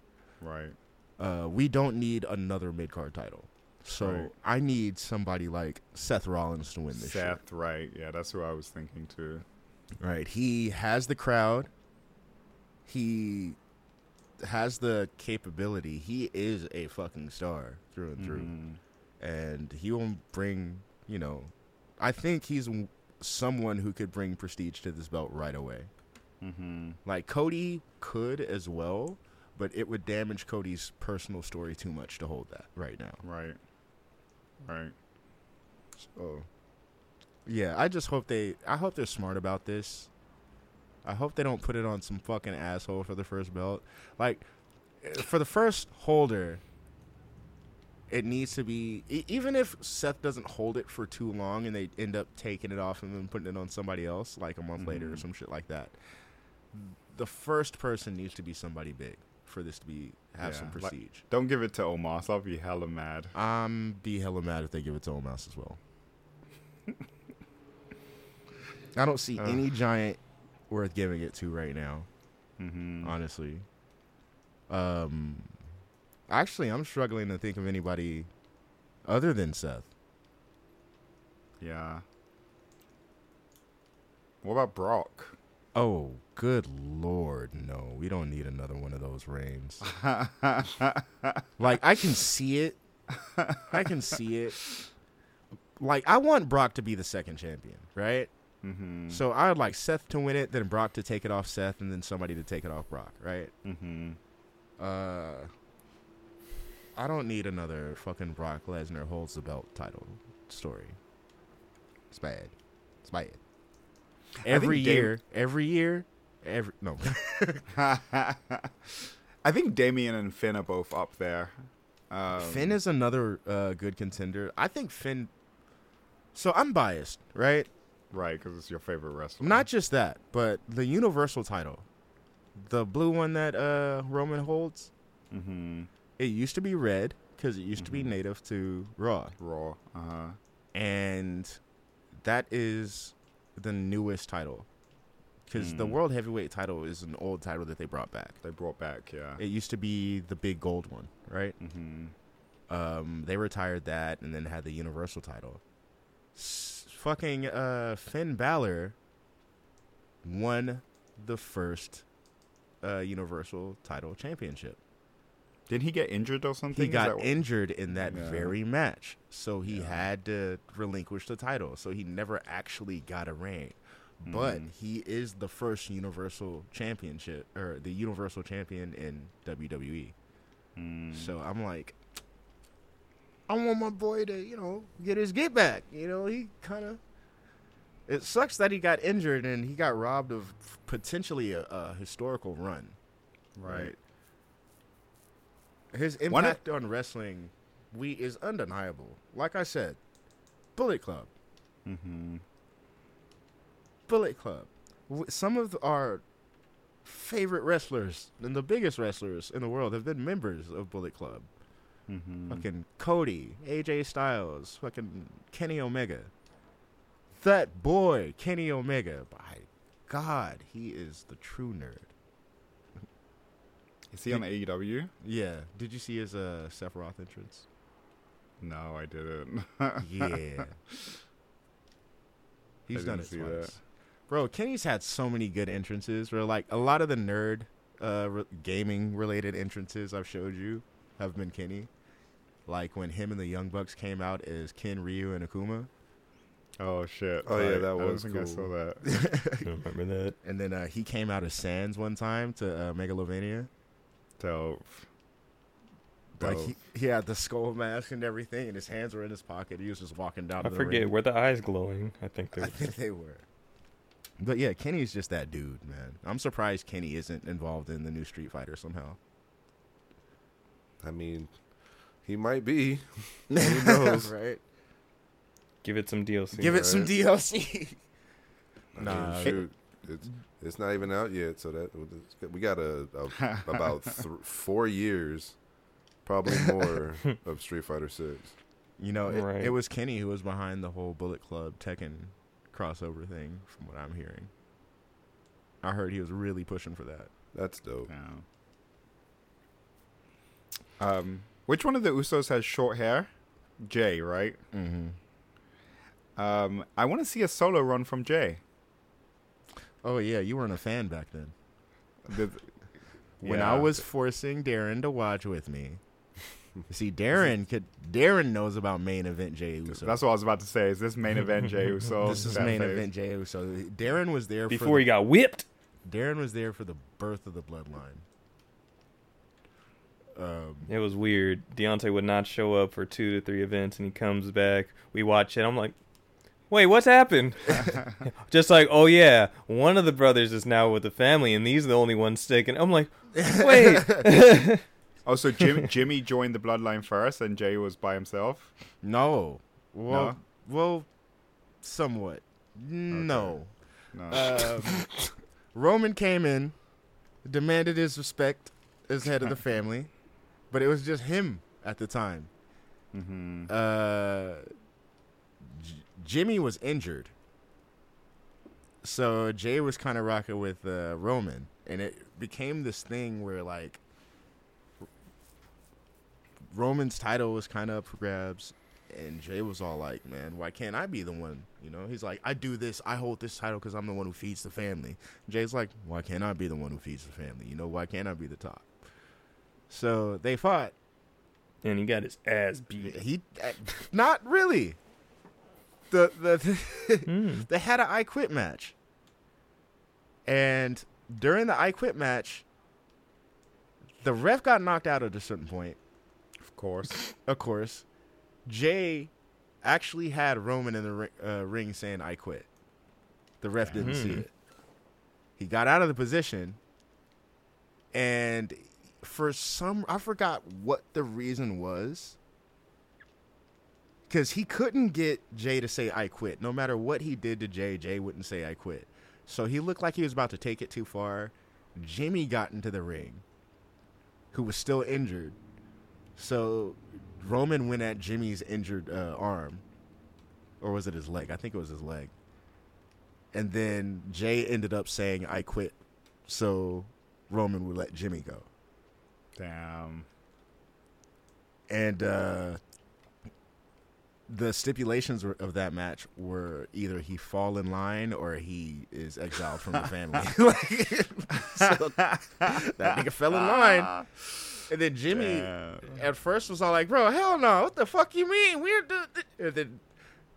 [SPEAKER 3] right.
[SPEAKER 4] Uh, we don't need another mid card title. So
[SPEAKER 3] Right.
[SPEAKER 4] I need somebody like Seth Rollins to win this shit.
[SPEAKER 3] Seth, right? Yeah, that's who I was thinking too.
[SPEAKER 4] Right. He has the crowd. He has the capability. He is a fucking star through and through.
[SPEAKER 3] Mhm.
[SPEAKER 4] And he will bring, you know, I think he's someone who could bring prestige to this belt right away.
[SPEAKER 3] Mhm.
[SPEAKER 4] Like Cody could as well, but it would damage Cody's personal story too much to hold that right now.
[SPEAKER 3] Right. Right.
[SPEAKER 4] So, yeah, I just hope they. I hope they're smart about this. I hope they don't put it on some fucking asshole for the first belt. Like, for the first holder, it needs to be. Even if Seth doesn't hold it for too long and they end up taking it off and then putting it on somebody else, like a month later or
[SPEAKER 3] Mhm.
[SPEAKER 4] some shit like that, the first person needs to be somebody big for this to be have
[SPEAKER 3] Yeah,
[SPEAKER 4] some
[SPEAKER 3] like-
[SPEAKER 4] prestige.
[SPEAKER 3] Don't give it to Omos. I'll be hella mad.
[SPEAKER 4] I'm be hella mad if they give it to Omos as well. I don't see
[SPEAKER 3] Ugh.
[SPEAKER 4] any giant worth giving it to right now,
[SPEAKER 3] Mm-hmm.
[SPEAKER 4] honestly. Um, actually, I'm struggling to think of anybody other than Seth.
[SPEAKER 3] Yeah. What about Brock?
[SPEAKER 4] Oh, good lord, no, we don't need another one of those reigns. like I can see it, I can see it. Like I want Brock to be the second champion, right?
[SPEAKER 3] mm-hmm.
[SPEAKER 4] So I would like Seth to win it, then Brock to take it off Seth, and then somebody to take it off Brock, right?
[SPEAKER 3] mm-hmm.
[SPEAKER 4] Uh, I don't need another fucking Brock Lesnar holds the belt title story. It's bad. It's bad. Every year, every year, every no.
[SPEAKER 3] I think Damian and Finn are both up there. Um,
[SPEAKER 4] Finn is another uh, good contender. I think Finn. So I'm biased, right?
[SPEAKER 3] right because it's your favorite wrestler.
[SPEAKER 4] Not just that, but the Universal title, the blue one that uh, Roman holds.
[SPEAKER 3] Mm-hmm.
[SPEAKER 4] It used to be red because it used to be
[SPEAKER 3] Mhm.
[SPEAKER 4] native to Raw,
[SPEAKER 3] Raw. Uh huh.
[SPEAKER 4] and that is the newest title. Because the
[SPEAKER 3] Mm.
[SPEAKER 4] World Heavyweight title is an old title that they brought back.
[SPEAKER 3] They brought back. Yeah.
[SPEAKER 4] It used to be the big gold one, right?
[SPEAKER 3] mm-hmm.
[SPEAKER 4] Um, they retired that and then had the Universal title. S- fucking uh, Finn Balor won the first uh, Universal Title Championship.
[SPEAKER 3] Didn't he get injured or something?
[SPEAKER 4] He got injured in that
[SPEAKER 3] Yeah.
[SPEAKER 4] very match, so he
[SPEAKER 3] Yeah.
[SPEAKER 4] had to relinquish the title. So he never actually got a reign. But
[SPEAKER 3] Mm.
[SPEAKER 4] he is the first Universal Championship or the Universal Champion in WWE.
[SPEAKER 3] Mm.
[SPEAKER 4] So I'm like, I want my boy to, you know, get his get back. You know, he kind of. It sucks that he got injured and he got robbed of potentially a, a historical run.
[SPEAKER 3] right.
[SPEAKER 4] His
[SPEAKER 3] One of-
[SPEAKER 4] impact on wrestling, we is undeniable. Like I said, Bullet Club,
[SPEAKER 3] Mm-hmm.
[SPEAKER 4] Bullet Club. Some of our favorite wrestlers and the biggest wrestlers in the world have been members of Bullet Club.
[SPEAKER 3] Mm-hmm.
[SPEAKER 4] Fucking Cody, AJ Styles, fucking Kenny Omega. That boy, Kenny Omega. By God, he is the true nerd.
[SPEAKER 3] Is he on the AEW?
[SPEAKER 4] Yeah. Did you see his uh, Sephiroth entrance?
[SPEAKER 3] No, I didn't.
[SPEAKER 4] Yeah. He's
[SPEAKER 3] I
[SPEAKER 4] done it twice.
[SPEAKER 3] that.
[SPEAKER 4] Bro, Kenny's had so many good entrances where like a lot of the nerd uh re- gaming related entrances I've showed you have been Kenny. Like when him and the Young Bucks came out as Ken, Ryu, and Akuma.
[SPEAKER 3] oh shit!
[SPEAKER 2] Oh, yeah, that
[SPEAKER 3] I
[SPEAKER 2] was
[SPEAKER 3] think I
[SPEAKER 2] cool.
[SPEAKER 3] saw that.
[SPEAKER 1] I remember that.
[SPEAKER 4] And then uh, he came out as Sans one time to uh, Megalovania.
[SPEAKER 3] Dope.
[SPEAKER 4] Like
[SPEAKER 3] Dope.
[SPEAKER 4] he, he had the skull mask and everything, and his hands were in his pocket. He was just walking down.
[SPEAKER 1] I
[SPEAKER 4] to the
[SPEAKER 1] forget.
[SPEAKER 4] ring.
[SPEAKER 1] Were the eyes glowing? I think they
[SPEAKER 4] I think they were. But yeah, Kenny's just that dude, man. I'm surprised Kenny isn't involved in the new Street Fighter somehow.
[SPEAKER 2] I mean, he might be. Who knows?
[SPEAKER 4] right?
[SPEAKER 1] Give it some DLC.
[SPEAKER 4] Give it some? DLC.
[SPEAKER 2] I
[SPEAKER 4] Nah.
[SPEAKER 2] mean, shoot, it's it's not even out yet, so that we got a, a about th- four years, probably more of Street Fighter Six.
[SPEAKER 4] You know, it,
[SPEAKER 1] Right.
[SPEAKER 4] it was Kenny who was behind the whole Bullet Club Tekken crossover thing, from what I'm hearing. I heard he was really pushing for that.
[SPEAKER 2] That's dope.
[SPEAKER 3] Yeah. Um, which one of the Usos has short hair? Jay, right?
[SPEAKER 4] Mm-hmm.
[SPEAKER 3] Um, I want to see a solo run from Jay.
[SPEAKER 4] Oh yeah, you weren't a fan back then.
[SPEAKER 3] The-
[SPEAKER 4] When
[SPEAKER 3] yeah.
[SPEAKER 4] I was forcing Darren to watch with me. See, Darren could. Darren knows about main event Jay Uso.
[SPEAKER 3] That's what I was about to say. Is this main event Jay Uso?
[SPEAKER 4] this is main
[SPEAKER 3] phase?
[SPEAKER 4] event Jay Uso. Darren was there
[SPEAKER 1] Before
[SPEAKER 4] for
[SPEAKER 1] he got whipped.
[SPEAKER 4] Darren was there for the birth of the bloodline. Um,
[SPEAKER 1] It was weird. DeAnte would not show up for two to three events, and he comes back. We watch it. I'm like, wait, what's happened? Just like, oh yeah, one of the brothers is now with the family, and these are the only ones sticking. I'm like, wait.
[SPEAKER 3] Oh, so Jim, Jimmy joined the bloodline first, and Jay was by himself.
[SPEAKER 4] no, well,
[SPEAKER 3] No?
[SPEAKER 4] well, somewhat. No.
[SPEAKER 3] No.
[SPEAKER 4] Um, Roman came in, demanded his respect as head of the family, but it was just him at the time.
[SPEAKER 3] hmm
[SPEAKER 4] Uh, J- Jimmy was injured, so Jay was kind of rocking with uh, Roman, and it became this thing where like Roman's title was kind of up for grabs, and Jay was all like, "Man, why can't I be the one?" You know, he's like, "I do this, I hold this title because I'm the one who feeds the family." Jay's like, "Why can't I be the one who feeds the family? You know, why can't I be the top?" So they fought.
[SPEAKER 1] and he got his ass beat.
[SPEAKER 4] He uh, not really. The the
[SPEAKER 1] Mm.
[SPEAKER 4] they had an I quit match. And during the I quit match, the ref got knocked out at a certain point.
[SPEAKER 3] Of course.
[SPEAKER 4] Of course, Jay actually had Roman in the uh, ring saying "I quit." The ref didn't see
[SPEAKER 1] Hmm.
[SPEAKER 4] it. He got out of the position, and for some, I forgot what the reason was. Because he couldn't get Jay to say "I quit." No matter what he did to Jay, Jay wouldn't say "I quit." So he looked like he was about to take it too far. Jimmy got into the ring, who was still injured. So Roman went at Jimmy's injured uh, arm, or was it his leg? I think it was his leg. And then Jay ended up saying, "I quit," so Roman would let Jimmy go.
[SPEAKER 3] Damn.
[SPEAKER 4] And uh, the stipulations of that match were either he fall in line or he is exiled from the family. like, so that nigga fell in line, and then Jimmy
[SPEAKER 3] Damn.
[SPEAKER 4] at first was all like, "Bro, hell no! What the fuck you mean? We're do-" and then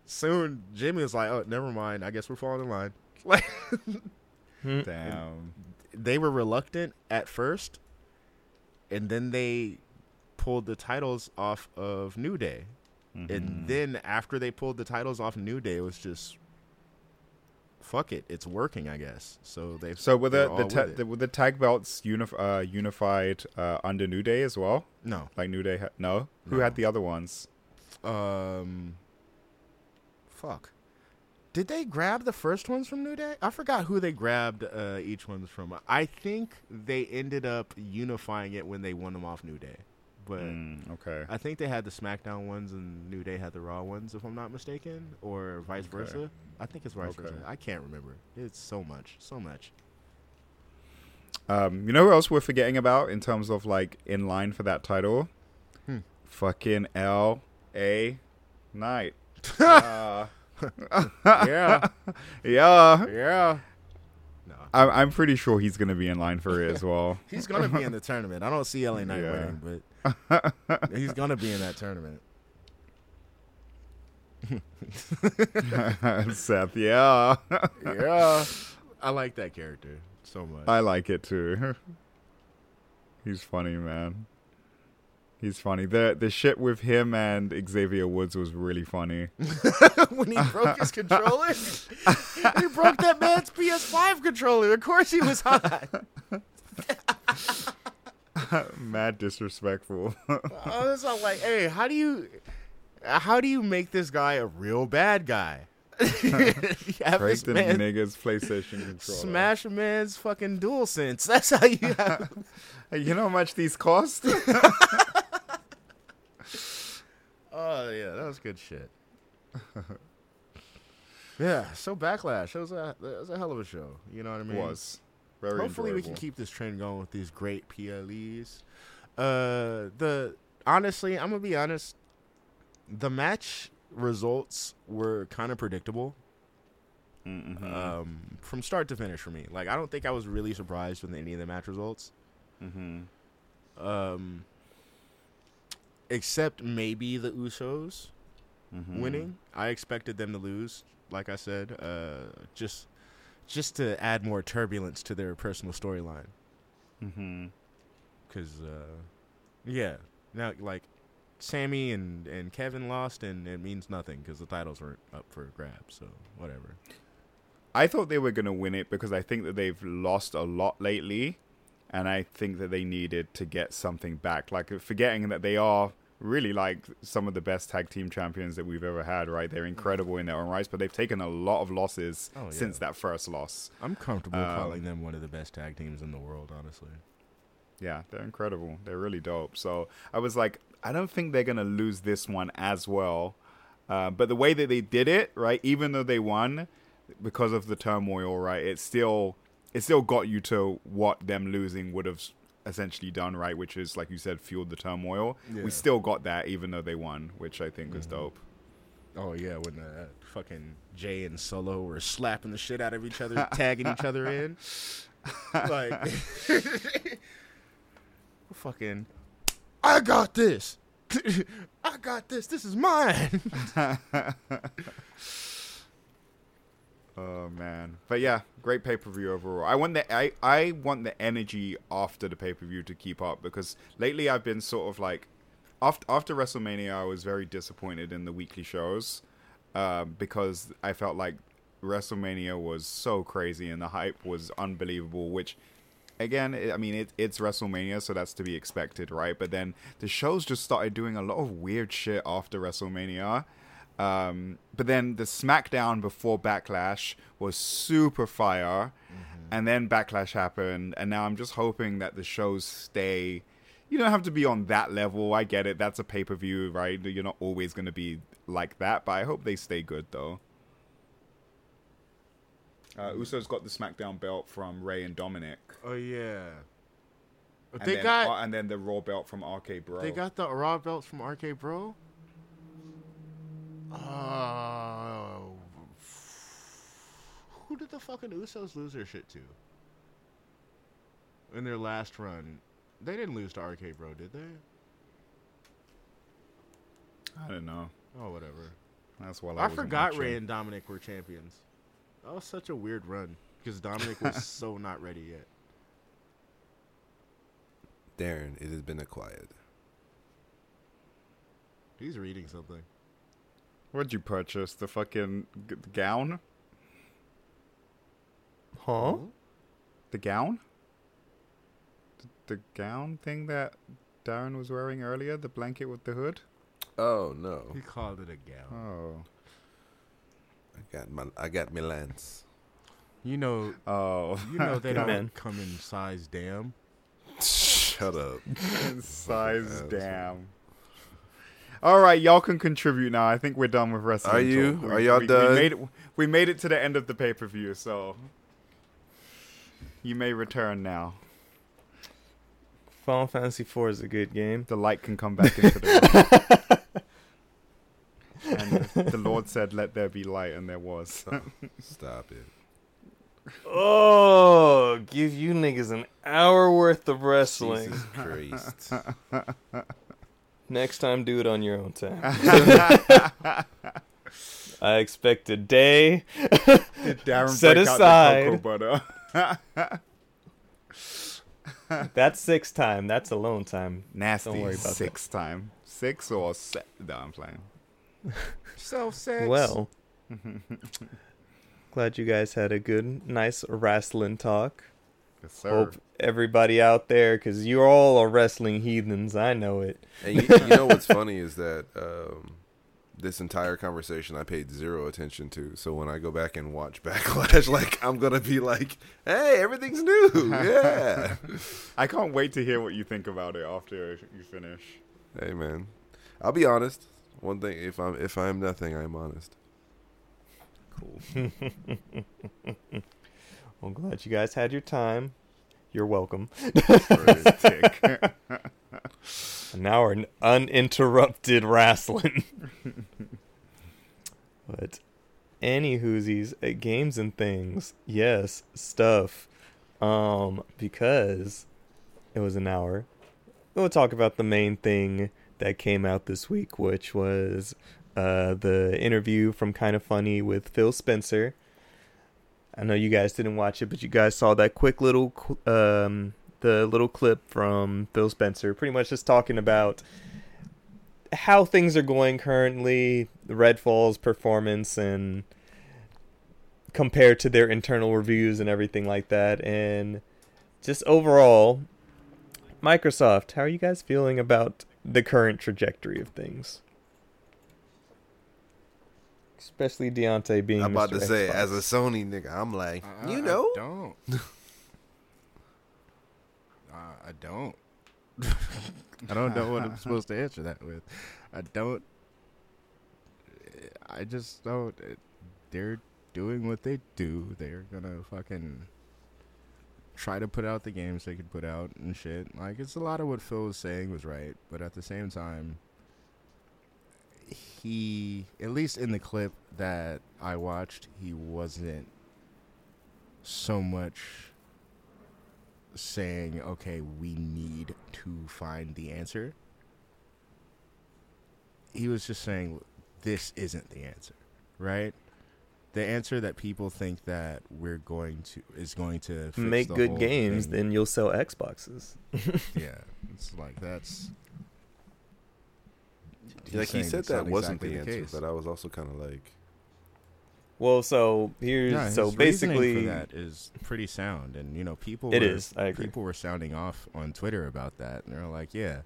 [SPEAKER 4] soon Jimmy was like, "Oh, never mind. I guess we're falling in line." Like
[SPEAKER 3] Damn.
[SPEAKER 4] they were reluctant at first, and then they pulled the titles off of New Day,
[SPEAKER 3] Mm-hmm.
[SPEAKER 4] and then after they pulled the titles off New Day, it was just fuck it, it's working, I guess. So they
[SPEAKER 3] So were
[SPEAKER 4] they're
[SPEAKER 3] the the, ta-
[SPEAKER 4] with
[SPEAKER 3] the the tag belts unif- uh, unified uh, under New Day as well?
[SPEAKER 4] no,
[SPEAKER 3] Like New Day? Ha- no. Who had the other ones?
[SPEAKER 4] um, fuck. Did they grab the first ones from New Day? I forgot who they grabbed uh, each ones from. I think they ended up unifying it when they won them off New Day, but.
[SPEAKER 3] Mm, okay.
[SPEAKER 4] I think they had the SmackDown ones and New Day had the Raw ones, if I'm not mistaken, or vice
[SPEAKER 3] Okay.
[SPEAKER 4] versa. I think it's vice
[SPEAKER 3] Okay.
[SPEAKER 4] versa. I can't remember. It's so much, so much.
[SPEAKER 3] Um, you know who else we're forgetting about in terms of like in line for that title?
[SPEAKER 4] Hmm.
[SPEAKER 3] Fucking L A Knight. uh,
[SPEAKER 4] yeah,
[SPEAKER 3] yeah.
[SPEAKER 4] yeah. No,
[SPEAKER 3] I'm, I'm pretty sure he's gonna be in line for it as well.
[SPEAKER 4] he's gonna be in the tournament. I don't see LA Knight
[SPEAKER 3] Yeah.
[SPEAKER 4] winning, but he's gonna be in that tournament.
[SPEAKER 3] Seth, yeah.
[SPEAKER 4] Yeah, I like that character so much.
[SPEAKER 3] I like it too. He's funny, man. He's funny. The the shit with him and Xavier Woods was really funny.
[SPEAKER 4] when he broke his controller, he broke that man's PS5 controller. Of course, he was hot.
[SPEAKER 3] Mad disrespectful.
[SPEAKER 4] I was all like, "Hey, how do you, how do you make this guy a real bad guy?
[SPEAKER 3] Break the
[SPEAKER 4] man
[SPEAKER 3] nigga's PlayStation controller.
[SPEAKER 4] smash a man's fucking dual sense. That's how you have."
[SPEAKER 3] You know how much these cost?
[SPEAKER 4] oh yeah, that was good shit. yeah, so backlash. That was a that was a hell of a show. You know what I mean?
[SPEAKER 3] was very
[SPEAKER 4] Hopefully, we can keep this trend going with these great PLEs. Uh, the honestly, I'm gonna be honest. The match results were kind of predictable
[SPEAKER 3] Mhm.
[SPEAKER 4] um, from start to finish for me. Like, I don't think I was really surprised with any of the match results,
[SPEAKER 3] Mhm.
[SPEAKER 4] um, except maybe the Usos
[SPEAKER 3] Mhm.
[SPEAKER 4] winning. I expected them to lose. Like I said, uh, just just to add more turbulence to their personal storyline.
[SPEAKER 3] Mhm.
[SPEAKER 4] Cause, uh, yeah, now like Sami and and Kevin lost, and it means nothing because the titles weren't up for grabs. So whatever.
[SPEAKER 3] I thought they were going to win it because I think that they've lost a lot lately, and I think that they needed to get something back. Like forgetting that they are really like some of the best tag team champions that we've ever had. Right? They're incredible in their own rights, but they've taken a lot of losses
[SPEAKER 4] Oh, yeah.
[SPEAKER 3] since that first loss.
[SPEAKER 4] I'm comfortable
[SPEAKER 3] Um,
[SPEAKER 4] calling them one of the best tag teams in the world. Honestly,
[SPEAKER 3] Yeah, they're incredible. They're really dope. So I was like, I don't think they're gonna lose this one as well. Uh, but the way that they did it, right? Even though they won, because of the turmoil, right? It still it still got you to what them losing would have essentially done, right? Which is like you said, fueled the turmoil.
[SPEAKER 4] Yeah.
[SPEAKER 3] We still got that, even though they won, which I think is
[SPEAKER 4] Mhm.
[SPEAKER 3] dope.
[SPEAKER 4] oh yeah, when uh, fucking Jay and Solo were slapping the shit out of each other, tagging each other in, like fucking. I got this. I got this. This is mine.
[SPEAKER 3] Oh man, but yeah, great pay per view overall. I want the I, I want the energy after the pay per view to keep up because lately I've been sort of like after after WrestleMania I was very disappointed in the weekly shows um, because I felt like WrestleMania was so crazy and the hype was unbelievable. Which again, I mean it, it's WrestleMania, so that's to be expected, right? But then the shows just started doing a lot of weird shit after WrestleMania. Um, but then the SmackDown before Backlash was super fire, and then Backlash happened, and now I'm just hoping that the shows stay. You don't have to be on that level. I get it. That's a pay per view, right? You're not always going to be like that, but I hope they stay good though. Uh, Uso's got the SmackDown belt from Rey and Dominik.
[SPEAKER 4] Oh yeah.
[SPEAKER 3] And
[SPEAKER 4] they
[SPEAKER 3] then,
[SPEAKER 4] got
[SPEAKER 3] uh, and then the Raw belt from RK Bro.
[SPEAKER 4] they got the raw belts from RK Bro. Uh, who did the fucking Usos lose their shit to? In their last run, they didn't lose to RK Bro, did they?
[SPEAKER 3] I don't know.
[SPEAKER 4] Oh, whatever.
[SPEAKER 3] That's why
[SPEAKER 4] I, I forgot Rey and Dominik were champions. That was such a weird run because Dominik was so not ready yet.
[SPEAKER 2] Darren, it has been acquired.
[SPEAKER 4] He's reading something.
[SPEAKER 3] What'd you purchase? The fucking g- gown?
[SPEAKER 1] Huh?
[SPEAKER 3] The gown? The, the gown thing that Darren was wearing earlier? The blanket with the hood?
[SPEAKER 2] Oh no,
[SPEAKER 4] He called it a gown.
[SPEAKER 3] Oh.
[SPEAKER 2] I got my I got my lance.
[SPEAKER 4] You know,
[SPEAKER 3] Oh.
[SPEAKER 4] you know they don't
[SPEAKER 1] Man.
[SPEAKER 4] come in size damn.
[SPEAKER 2] Shut up.
[SPEAKER 3] Size damn. All right, y'all can contribute now. I think we're done with wrestling.
[SPEAKER 2] Are you?
[SPEAKER 3] talk. We-
[SPEAKER 2] Are y'all
[SPEAKER 3] we,
[SPEAKER 2] done?
[SPEAKER 3] We made, it, we made it to the end of the pay per view, so you may return now.
[SPEAKER 1] Final Fantasy IV is a good game.
[SPEAKER 3] The light can come back into the room. and the Lord said, "Let there be light," and there was.
[SPEAKER 2] Stop it.
[SPEAKER 1] Oh, give you niggas an hour worth of wrestling.
[SPEAKER 2] Jesus Christ.
[SPEAKER 1] Next time, do it on your own time. I expect a day. Set
[SPEAKER 3] break out the
[SPEAKER 1] aside. That's six time. That's alone time.
[SPEAKER 3] Nasty.
[SPEAKER 1] Don't worry about that.
[SPEAKER 3] Six time. Six or se No, I'm playing.
[SPEAKER 4] Self sex.
[SPEAKER 1] Well, glad you guys had a good, nice wrestling talk.
[SPEAKER 3] Yes, sir.
[SPEAKER 1] Hope everybody out there, because you all are wrestling heathens. I know it.
[SPEAKER 2] And you, you know what's funny is that um, this entire conversation I paid zero attention to. So when I go back and watch Backlash, like I'm gonna be like, "Hey, everything's new." Yeah.
[SPEAKER 3] I can't wait to hear what you think about it after you finish.
[SPEAKER 2] hey, man. I'll be honest. One thing, if I'm if I'm nothing, I'm honest.
[SPEAKER 1] Cool. I'm glad you guys had your time. You're welcome. An hour n- uninterrupted wrestling. but any whoosies, at games and things, yes, stuff. Um, because it was an hour. We'll talk about the main thing that came out this week, which was uh, the interview from Kinda Funny with Phil Spencer. I know you guys didn't watch it, but you guys saw that quick little um, the little clip from Phil Spencer, pretty much just talking about how things are going currently, Redfall's performance, and compared to their internal reviews and everything like that, and just overall, Microsoft. How are you guys feeling about the current trajectory of things? Especially DeAnte being.
[SPEAKER 2] I'm about
[SPEAKER 1] Mr.
[SPEAKER 2] to say,
[SPEAKER 1] Xbox.
[SPEAKER 2] as a Sony nigga, I'm like,
[SPEAKER 4] I-
[SPEAKER 2] you
[SPEAKER 4] I
[SPEAKER 2] know,
[SPEAKER 4] don't. uh, I don't. I don't know what I'm supposed to answer that with. I don't. I just don't. They're doing what they do. They're gonna fucking try to put out the games they could put out and shit. Like it's a lot of what Phil was saying was right, but at the same time, he at least in the clip that I watched, he wasn't so much saying, okay, we need to find the answer. He was just saying, this isn't the answer, right? The answer that people think that we're going to is going to
[SPEAKER 1] make good games,
[SPEAKER 4] thing.
[SPEAKER 1] then you'll sell Xboxes.
[SPEAKER 4] yeah, it's like that's
[SPEAKER 2] like he said that wasn't
[SPEAKER 4] exactly
[SPEAKER 2] the answer,
[SPEAKER 4] case.
[SPEAKER 2] but I was also kind of like,
[SPEAKER 1] Well, so here's
[SPEAKER 4] Yeah,
[SPEAKER 1] so basically
[SPEAKER 4] for that is pretty sound, and you know people.
[SPEAKER 1] It
[SPEAKER 4] were,
[SPEAKER 1] is, I agree.
[SPEAKER 4] People were sounding off on Twitter about that, and they're like, "Yeah,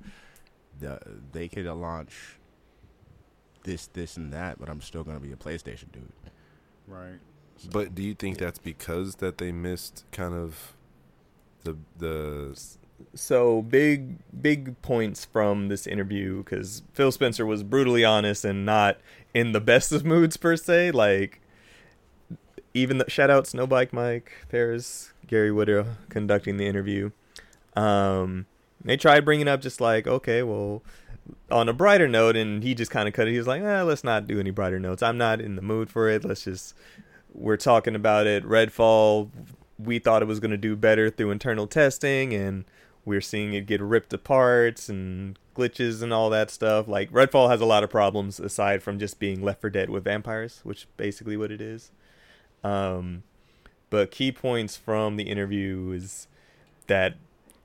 [SPEAKER 4] the, they could launch this, this, and that, but I'm still gonna be a PlayStation dude."
[SPEAKER 3] right.
[SPEAKER 4] So,
[SPEAKER 2] but do you think that's because that they missed kind of the the
[SPEAKER 1] so big big points from this interview because Phil Spencer was brutally honest and not in the best of moods per se. Like even the shout out Snowbike Mike Parris Gary Whitta conducting the interview. Um, they tried bringing up just like okay, well, on a brighter note, and he just kind of cut it. He was like, eh, let's not do any brighter notes. I'm not in the mood for it. Let's just, we're talking about it. Redfall, we thought it was going to do better through internal testing, and we're seeing it get ripped apart and glitches and all that stuff. Like, Redfall has a lot of problems aside from just being Left 4 Dead with vampires, which basically what it is. Um, but key points from the interview is that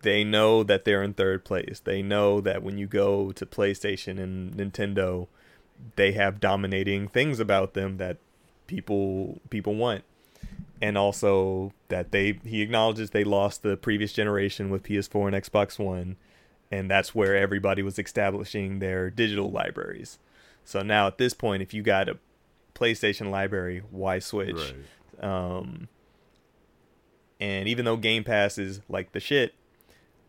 [SPEAKER 1] they know that they're in third place. They know that when you go to PlayStation and Nintendo, they have dominating things about them that people people want. And also that they he acknowledges they lost the previous generation with PS4 and Xbox One, and that's where everybody was establishing their digital libraries. So now at this point, if you got a PlayStation library, why switch?
[SPEAKER 2] Right.
[SPEAKER 1] Um, and even though Game Pass is like the shit,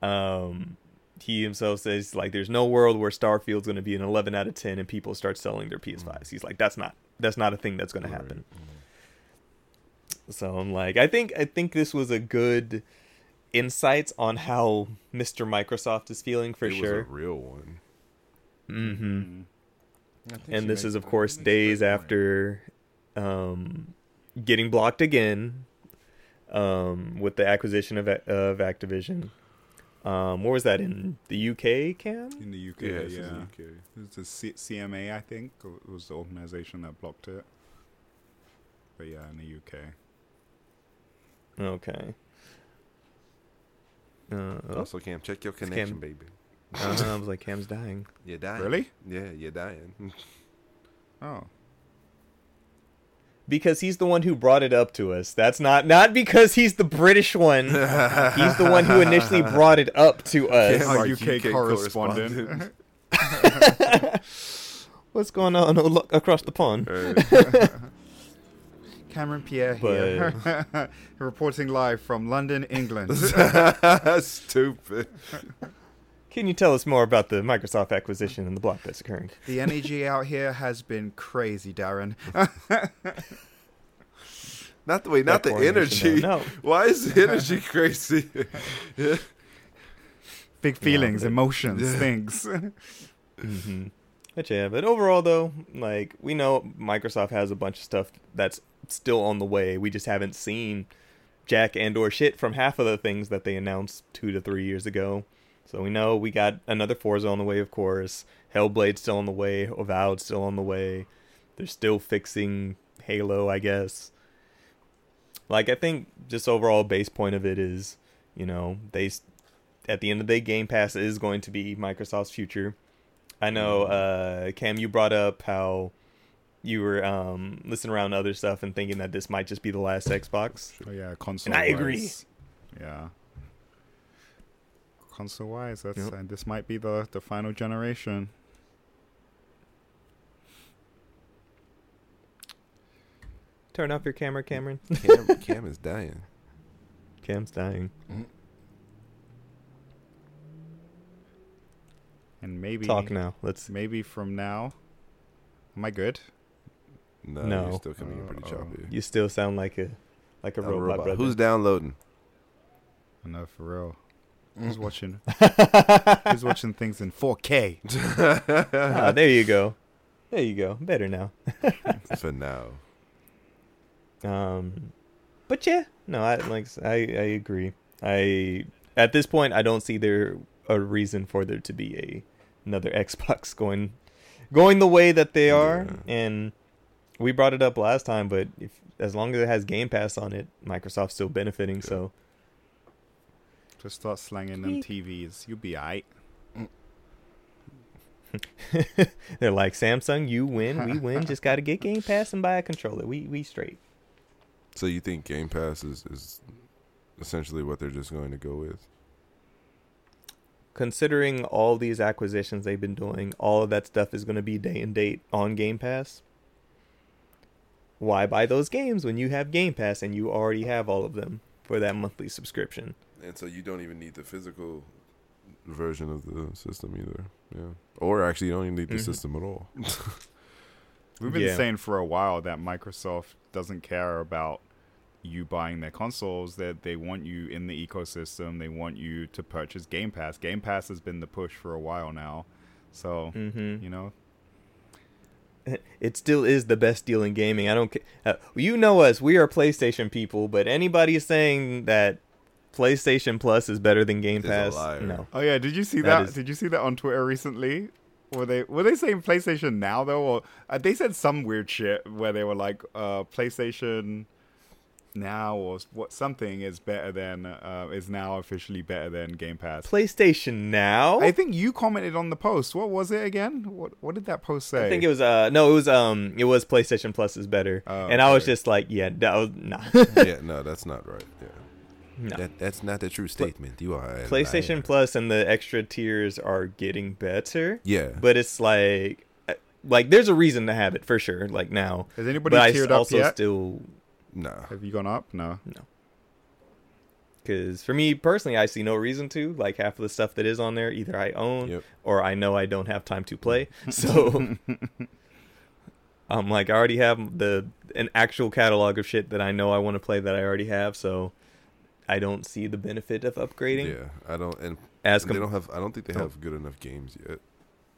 [SPEAKER 1] um, he himself says like there's no world where Starfield's going to be an 11 out of 10 and people start selling their PS5s. He's like that's not that's not a thing that's going to happen. So I'm like I think I think this was a good insights on how Mr. Microsoft is feeling for
[SPEAKER 2] it
[SPEAKER 1] sure.
[SPEAKER 2] was a real one.
[SPEAKER 1] Mhm. And this is of course
[SPEAKER 4] think she made
[SPEAKER 1] days after um getting blocked again um with the acquisition of of Activision um where was that in the UK cam
[SPEAKER 3] In the UK,
[SPEAKER 2] Yeah,
[SPEAKER 3] yeah.
[SPEAKER 2] it's in the UK.
[SPEAKER 3] It's the C- CMA, I think, or- was the organization that blocked it. But yeah, in the UK.
[SPEAKER 1] Okay uh, oh,
[SPEAKER 2] Also, Cam, check your
[SPEAKER 1] Cam-
[SPEAKER 2] connection, baby.
[SPEAKER 1] uh, I was like Cam's dying
[SPEAKER 2] You're dying.
[SPEAKER 3] Really?
[SPEAKER 2] Yeah, you're dying.
[SPEAKER 3] Oh.
[SPEAKER 1] because he's the one who brought it up to us that's not not because he's the British one he's the one who initially brought it up to us
[SPEAKER 2] Cam,
[SPEAKER 3] Our
[SPEAKER 2] our
[SPEAKER 3] UK,
[SPEAKER 2] UK
[SPEAKER 3] correspondent.
[SPEAKER 1] what's going on across the pond
[SPEAKER 2] Right.
[SPEAKER 3] Cameron Pierre
[SPEAKER 1] But-
[SPEAKER 3] here. Reporting live from London, England.
[SPEAKER 2] Stupid.
[SPEAKER 1] Can you tell us more about the Microsoft acquisition and the block that's occurring?
[SPEAKER 3] the energy out here has been crazy, Darren.
[SPEAKER 2] Not the way, not
[SPEAKER 1] That
[SPEAKER 2] the energy.
[SPEAKER 1] though. No.
[SPEAKER 2] Why is the energy crazy?
[SPEAKER 3] Big feelings,
[SPEAKER 1] but-
[SPEAKER 3] emotions,
[SPEAKER 2] Yeah.
[SPEAKER 3] things.
[SPEAKER 1] Mm-hmm. But yeah, but overall though, like we know Microsoft has a bunch of stuff that's still on the way. We just haven't seen jack and or shit from half of the things that they announced two to three years ago. So we know we got another Forza on the way, of course. Hellblade still on the way. Avowed still on the way. They're still fixing Halo, I guess. Like I think just overall base point of it is, you know, they at the end of the day, Game Pass is going to be Microsoft's future. I know, uh, Cam, you brought up how you were um, listening around to other stuff and thinking that this might just be the last Xbox.
[SPEAKER 3] Oh yeah, console.
[SPEAKER 1] And I agree.
[SPEAKER 3] wise. Yeah. Console wise, that's
[SPEAKER 1] Yep.
[SPEAKER 3] uh, this might be the the final generation.
[SPEAKER 1] Turn off your camera, Cameron.
[SPEAKER 2] Cam, Cam is dying.
[SPEAKER 1] Cam's dying.
[SPEAKER 3] And maybe
[SPEAKER 1] Talk now. Let's.
[SPEAKER 3] maybe from now. Am I good?
[SPEAKER 2] No,
[SPEAKER 1] No.
[SPEAKER 2] you're still coming in pretty
[SPEAKER 3] Uh-oh.
[SPEAKER 2] choppy.
[SPEAKER 1] You still sound like a like a,
[SPEAKER 2] A
[SPEAKER 1] robot,
[SPEAKER 2] robot.
[SPEAKER 1] brother.
[SPEAKER 2] Who's downloading?
[SPEAKER 3] I know for real. Who's watching? Who's watching things in 4K?
[SPEAKER 1] ah, there you go. There you go. Better now.
[SPEAKER 2] For now.
[SPEAKER 1] Um, but yeah, no, I like I I agree. I at this point I don't see there a reason for there to be a another Xbox going going the way that they are,
[SPEAKER 2] Yeah.
[SPEAKER 1] and we brought it up last time. But if as long as it has Game Pass on it, Microsoft's still benefiting. So
[SPEAKER 3] Just start slanging them TVs. You'll be alright.
[SPEAKER 1] they're like Samsung, you win, we win. Just got to get Game Pass and buy a controller. We we straight.
[SPEAKER 2] So you think Game Pass is, is essentially what they're just going to go with?
[SPEAKER 1] considering all these acquisitions they've been doing, all of that stuff is going to be day and date on Game Pass. Why buy those games when you have Game Pass and you already have all of them for that monthly subscription?
[SPEAKER 2] And so you don't even need the physical version of the system either. Yeah. Or actually, you don't even need the
[SPEAKER 1] Mhm.
[SPEAKER 2] system at all.
[SPEAKER 3] We've been
[SPEAKER 1] Yeah.
[SPEAKER 3] saying for a while that Microsoft doesn't care about you buying their consoles. That they want you in the ecosystem. They want you to purchase Game Pass. Game Pass has been the push for a while now. So
[SPEAKER 1] Mm-hmm.
[SPEAKER 3] you know,
[SPEAKER 1] It still is the best deal in gaming. I don't care. Uh, you know us. We are PlayStation people, but anybody saying that PlayStation Plus is better than Game
[SPEAKER 2] Is a
[SPEAKER 1] Pass, no.
[SPEAKER 3] oh yeah, did you see
[SPEAKER 1] That
[SPEAKER 3] that?
[SPEAKER 1] is-
[SPEAKER 3] Did you see that on Twitter recently? Were they were they saying PlayStation now though, or uh, they said some weird shit where they were like, uh, PlayStation now or what something is better than uh, is now officially better than Game Pass.
[SPEAKER 1] PlayStation Now.
[SPEAKER 3] I think you commented on the post. What was it again? What what did that post say?
[SPEAKER 1] I think it was uh no, it was um it was PlayStation Plus is better,
[SPEAKER 3] Oh,
[SPEAKER 1] and I was just like, yeah, that was nah.
[SPEAKER 2] yeah, no, that's not right. Yeah.
[SPEAKER 1] no.
[SPEAKER 2] That that's not the true statement. You are
[SPEAKER 1] PlayStation
[SPEAKER 2] liar.
[SPEAKER 1] Plus and the extra tiers are getting better,
[SPEAKER 2] Yeah.
[SPEAKER 1] but it's like uh, like there's a reason to have it for sure. Like now,
[SPEAKER 3] Has anybody
[SPEAKER 1] but
[SPEAKER 3] tiered
[SPEAKER 1] s-
[SPEAKER 3] up
[SPEAKER 1] also
[SPEAKER 3] yet?
[SPEAKER 1] still
[SPEAKER 2] nah.
[SPEAKER 3] Have you gone up? No. No.
[SPEAKER 1] Because for me personally, I see no reason to. Like half of the stuff that is on there, either I own
[SPEAKER 2] Yep.
[SPEAKER 1] or I know I don't have time to play. So I'm like I already have the an actual catalog of shit that I know I want to play that I already have. So I don't see the benefit of upgrading
[SPEAKER 2] Yeah, I don't and
[SPEAKER 1] as
[SPEAKER 2] they don't have I don't think they
[SPEAKER 1] Oh.
[SPEAKER 2] have good enough games yet.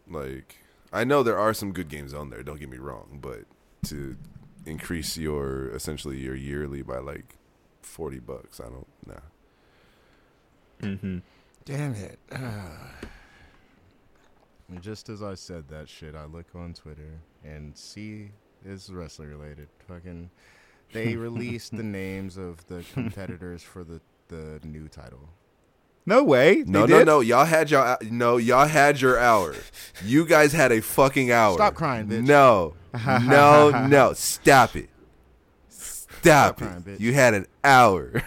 [SPEAKER 2] Like I know there are some good games on there, don't get me wrong, but to increase your essentially your yearly by like 40 bucks, I don't nah.
[SPEAKER 1] hmm
[SPEAKER 4] Damn it. Just as I said that shit, I look on Twitter and see it's wrestling related. Fucking, they released the names of the competitors for the the new title.
[SPEAKER 3] No way.
[SPEAKER 2] No, no, no. Y'all had y'all no, y'all had your hour. You guys had a fucking hour.
[SPEAKER 4] Stop crying, bitch.
[SPEAKER 2] No. No, no. Stop it. Stop,
[SPEAKER 4] Stop
[SPEAKER 2] it.
[SPEAKER 4] crying, bitch.
[SPEAKER 2] You had an hour.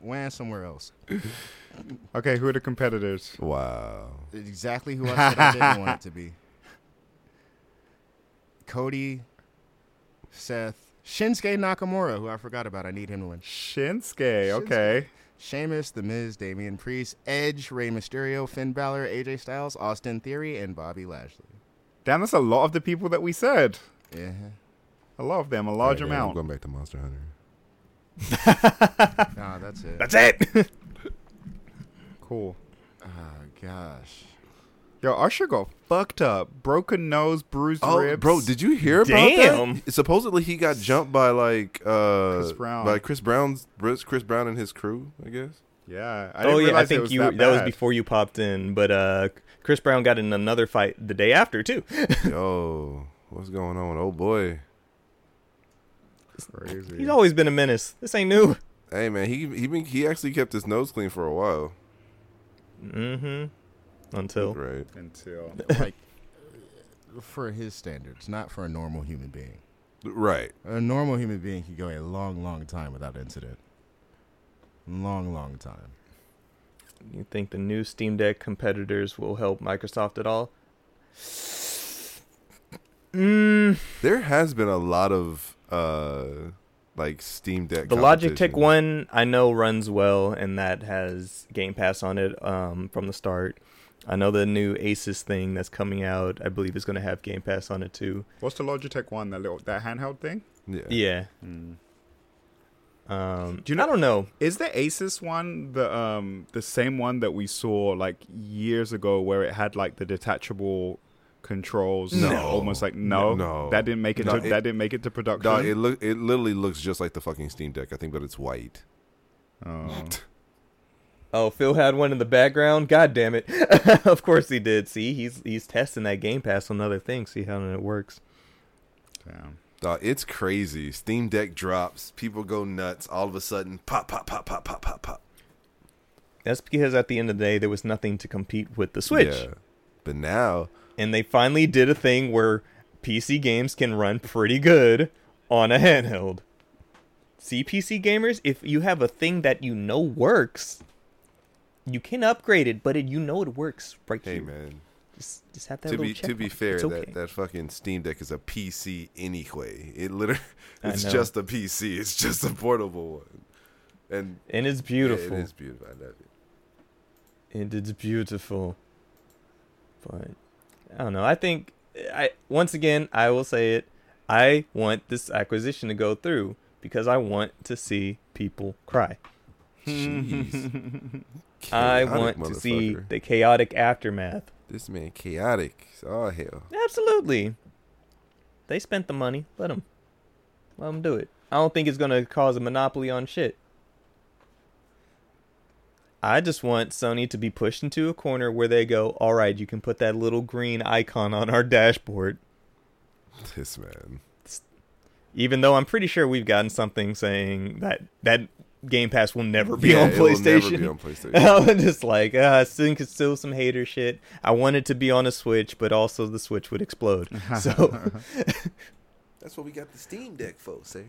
[SPEAKER 4] Went somewhere else.
[SPEAKER 3] Okay, who are the competitors?
[SPEAKER 2] Wow.
[SPEAKER 4] Exactly who I said I didn't want it to be. Cody, Seth, Shinsuke Nakamura, who I forgot about. I need him to win.
[SPEAKER 3] Shinsuke. Okay.
[SPEAKER 4] Sheamus, The Miz, Damian Priest, Edge, Rey Mysterio, Finn Balor, AJ Styles, Austin Theory, and Bobby Lashley.
[SPEAKER 3] Damn, that's a lot of the people that we said.
[SPEAKER 4] Yeah.
[SPEAKER 3] A lot of them. A large
[SPEAKER 2] Alright, man, I'm
[SPEAKER 3] amount.
[SPEAKER 2] going back to Monster Hunter.
[SPEAKER 4] Nah, that's it.
[SPEAKER 1] That's it.
[SPEAKER 3] Cool.
[SPEAKER 4] Oh, gosh.
[SPEAKER 3] Yo, Usher got fucked up. Broken nose, bruised
[SPEAKER 2] Oh,
[SPEAKER 3] ribs.
[SPEAKER 2] bro, did you hear about
[SPEAKER 1] Damn.
[SPEAKER 2] that? Supposedly he got jumped by like uh
[SPEAKER 3] Chris Brown.
[SPEAKER 2] by Chris Brown's Chris Brown and his crew, I guess.
[SPEAKER 3] Yeah. I
[SPEAKER 1] oh
[SPEAKER 3] didn't
[SPEAKER 1] yeah, I think
[SPEAKER 3] was
[SPEAKER 1] you
[SPEAKER 3] that,
[SPEAKER 1] that, was before you popped in, but uh, Chris Brown got in another fight the day after too.
[SPEAKER 2] Yo, what's going on? Oh boy.
[SPEAKER 3] Crazy.
[SPEAKER 1] He's always been a menace. This ain't new.
[SPEAKER 2] Hey man, he he been, he actually kept his nose clean for a while.
[SPEAKER 1] Mm-hmm. Until
[SPEAKER 2] Right.
[SPEAKER 3] Until.
[SPEAKER 4] like, for his standards, not for a normal human being.
[SPEAKER 2] Right.
[SPEAKER 4] A normal human being can go a long, long time without incident. Long, long time.
[SPEAKER 1] you think the new Steam Deck competitors will help Microsoft at all? Mm,
[SPEAKER 2] There has been a lot of uh like Steam Deck.
[SPEAKER 1] the Logitech
[SPEAKER 2] competition.
[SPEAKER 1] one I know runs well, and that has Game Pass on it um, from the start. I know the new Asus thing that's coming out. I believe is going to have Game Pass on it too.
[SPEAKER 3] What's the Logitech one? That little that handheld thing?
[SPEAKER 2] Yeah.
[SPEAKER 1] Yeah.
[SPEAKER 3] Hmm.
[SPEAKER 1] Um,
[SPEAKER 3] Do you know-
[SPEAKER 1] I don't know.
[SPEAKER 3] Is the Asus one the um the same one that we saw like years ago where it had like the detachable controls?
[SPEAKER 2] No.
[SPEAKER 3] almost like no,
[SPEAKER 2] No.
[SPEAKER 3] that didn't make it.
[SPEAKER 2] No,
[SPEAKER 3] to,
[SPEAKER 2] it-
[SPEAKER 3] that didn't make it to production.
[SPEAKER 2] Dog, it look it literally looks just like the fucking Steam Deck, I think, but it's white.
[SPEAKER 3] oh.
[SPEAKER 1] Oh, Phil had one in the background. God damn it! of course he did. See, he's he's testing that Game Pass on other things. See how it works.
[SPEAKER 3] Damn.
[SPEAKER 2] Dog, it's crazy. Steam Deck drops, people go nuts. All of a sudden, pop, pop, pop, pop, pop, pop, pop.
[SPEAKER 1] That's because at the end of the day, there was nothing to compete with the Switch,
[SPEAKER 2] Yeah. But now,
[SPEAKER 1] and they finally did a thing where PC games can run pretty good on a handheld. See, PC gamers, if you have a thing that you know works, you can upgrade it, but it, you know it works right
[SPEAKER 2] hey
[SPEAKER 1] here.
[SPEAKER 2] man,
[SPEAKER 1] Just, just have that
[SPEAKER 2] to
[SPEAKER 1] little
[SPEAKER 2] be
[SPEAKER 1] check
[SPEAKER 2] to be fair,
[SPEAKER 1] okay.
[SPEAKER 2] that that fucking Steam Deck is a PC anyway. It literally, it's just a PC. It's just a portable one, and
[SPEAKER 1] and it's beautiful.
[SPEAKER 2] Yeah, it is beautiful. I love it.
[SPEAKER 1] and it's beautiful. But I don't know. I think I once again I will say it. I want this acquisition to go through because I want to see people cry.
[SPEAKER 2] Jeez.
[SPEAKER 1] I want to see the chaotic aftermath
[SPEAKER 2] This man chaotic. Oh hell.
[SPEAKER 1] Absolutely. They spent the money. Let them. Let them do it. I don't think it's gonna cause a monopoly on shit. I just want Sony to be pushed into a corner where they go, all right, you can put that little green icon on our dashboard.
[SPEAKER 2] This man.
[SPEAKER 1] Even though I'm pretty sure we've gotten something saying that that Game Pass will never be
[SPEAKER 2] Yeah,
[SPEAKER 1] on
[SPEAKER 2] it will never
[SPEAKER 1] PlayStation.
[SPEAKER 2] be on PlayStation.
[SPEAKER 1] I'm just like, uh, I think it's still some hater shit. I want it to be on a Switch, but also the Switch would explode. So,
[SPEAKER 2] That's what we got the Steam Deck for, say.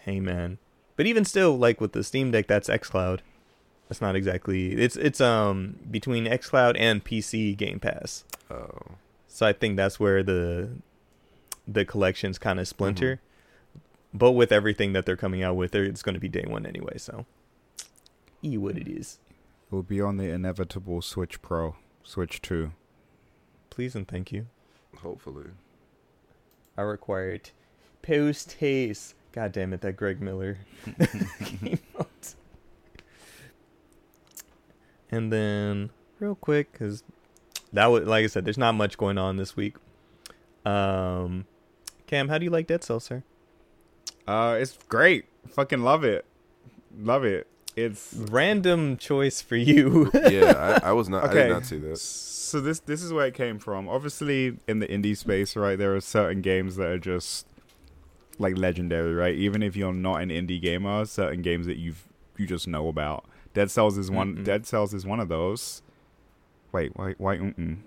[SPEAKER 1] hey man. But even still, like with the Steam Deck, that's XCloud. That's not exactly. It's it's um between XCloud and PC Game Pass.
[SPEAKER 2] Oh.
[SPEAKER 1] So I think that's where the the collections kind of splinter. But with everything that they're coming out with, it's going to be day one anyway. So, e what it is.
[SPEAKER 3] It will be on the inevitable Switch Pro, Switch 2.
[SPEAKER 1] Please and thank you.
[SPEAKER 2] Hopefully.
[SPEAKER 1] I require it post haste. God damn it, that Greg Miller came out. And then, real quick, because that was like I said, there's not much going on this week. Um, Cam, how do you like Dead Cell, sir?
[SPEAKER 3] Uh, it's great. Fucking love it. Love it. It's
[SPEAKER 1] Random choice for you.
[SPEAKER 2] Yeah, I, I was not. I
[SPEAKER 3] Okay.
[SPEAKER 2] did not see that.
[SPEAKER 3] so this this is where it came from. Obviously, in the indie space, right, there are certain games that are just like legendary, right? Even if you're not an indie gamer, certain games that you've you just know about. Dead Cells is one.
[SPEAKER 1] Mm-mm.
[SPEAKER 3] Dead Cells is one of those. Wait, why? Why? Mm-mm.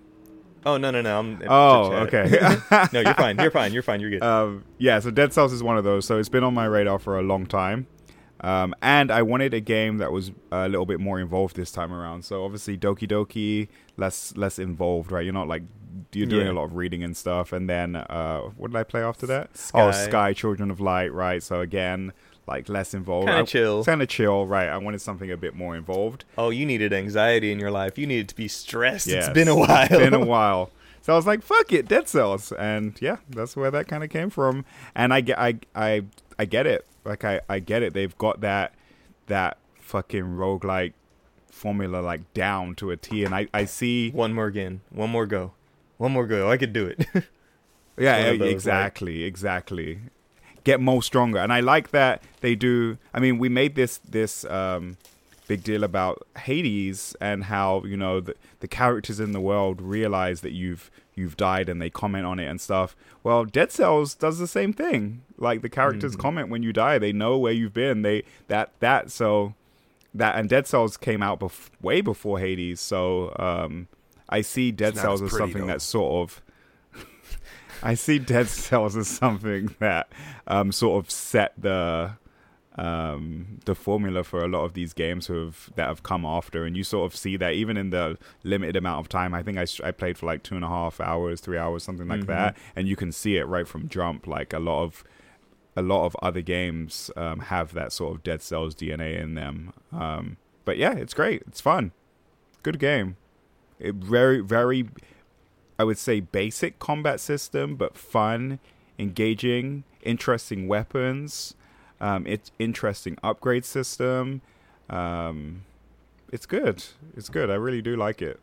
[SPEAKER 1] Oh no no no! I'm
[SPEAKER 3] Oh, okay.
[SPEAKER 1] no, you're fine. You're fine. You're fine. You're good.
[SPEAKER 3] um, yeah, so Dead Cells is one of those. So it's been on my radar for a long time. Um, and I wanted a game that was a little bit more involved this time around. So obviously Doki Doki, less less involved, right? You're not like you're doing
[SPEAKER 1] Yeah.
[SPEAKER 3] a lot of reading and stuff. And then uh, what did I play after that? Oh,
[SPEAKER 1] Sky.
[SPEAKER 3] Sky Children of Light, right? So again, like less involved.
[SPEAKER 1] Kinda chill.
[SPEAKER 3] Kind of chill, right? I wanted something a bit more involved.
[SPEAKER 1] oh, you needed anxiety in your life. You needed to be stressed.
[SPEAKER 3] Yes.
[SPEAKER 1] It's been a while.
[SPEAKER 3] It's been a while. So I was like, "Fuck it, Dead Cells," and yeah, that's where that kind of came from. And I get, I, I, I get it. Like I, I get it. They've got that, that fucking roguelike formula like down to a T. And I, I see,
[SPEAKER 1] One more again. One more go. One more go. I could do it.
[SPEAKER 3] yeah,
[SPEAKER 1] of those, like-
[SPEAKER 3] exactly, exactly. Get more stronger, and I like that they do. I mean, we made this this um, big deal about Hades and how you know the, the characters in the world realize that you've you've died and they comment on it and stuff. Well, Dead Cells does the same thing. Like the characters
[SPEAKER 1] Mhm.
[SPEAKER 3] comment when you die, they know where you've been. They that that so that and Dead Cells came out bef- way before Hades. So um, I see Dead
[SPEAKER 2] not
[SPEAKER 3] Cells
[SPEAKER 2] as
[SPEAKER 3] something that's sort of. I see Dead Cells as something that um, sort of set the um, the formula for a lot of these games who have that have come after, and you sort of see that even in the limited amount of time. I think I played for like two and a half hours, three hours, something like
[SPEAKER 1] Mhm.
[SPEAKER 3] that, and you can see it right from jump. Like a lot of a lot of other games um, have that sort of Dead Cells DNA in them. Um, but yeah, it's great. It's fun. Good game. It very very I would say basic combat system, but fun, engaging, interesting weapons. Um, it's interesting upgrade system. Um, it's good. It's good. I really do like it.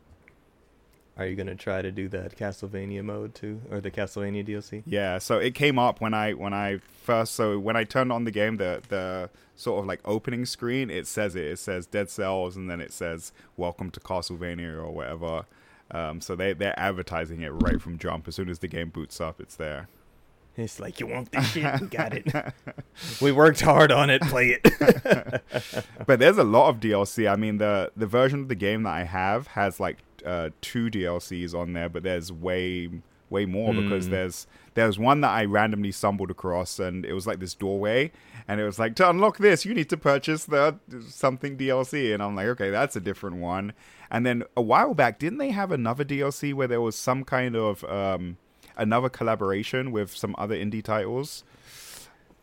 [SPEAKER 1] Are you gonna try to do that Castlevania mode too, or the Castlevania DLC?
[SPEAKER 3] Yeah. So it came up when I when I first so when I turned on the game the the sort of like opening screen it says it it says Dead Cells and then it says Welcome to Castlevania or whatever. Um, so they they're advertising it right from jump. As soon as the game boots up, it's there.
[SPEAKER 1] It's like you want this shit, we got it. we worked hard on it. Play it.
[SPEAKER 3] but there's a lot of DLC. I mean, the the version of the game that I have has like uh, two DLCs on there, but there's way way more because
[SPEAKER 1] Mm.
[SPEAKER 3] there's there's one that I randomly stumbled across, and it was like this doorway, and it was like to unlock this, you need to purchase the something DLC, and I'm like, okay, that's a different one. And then a while back, didn't they have another DLC where there was some kind of um, another collaboration with some other indie titles?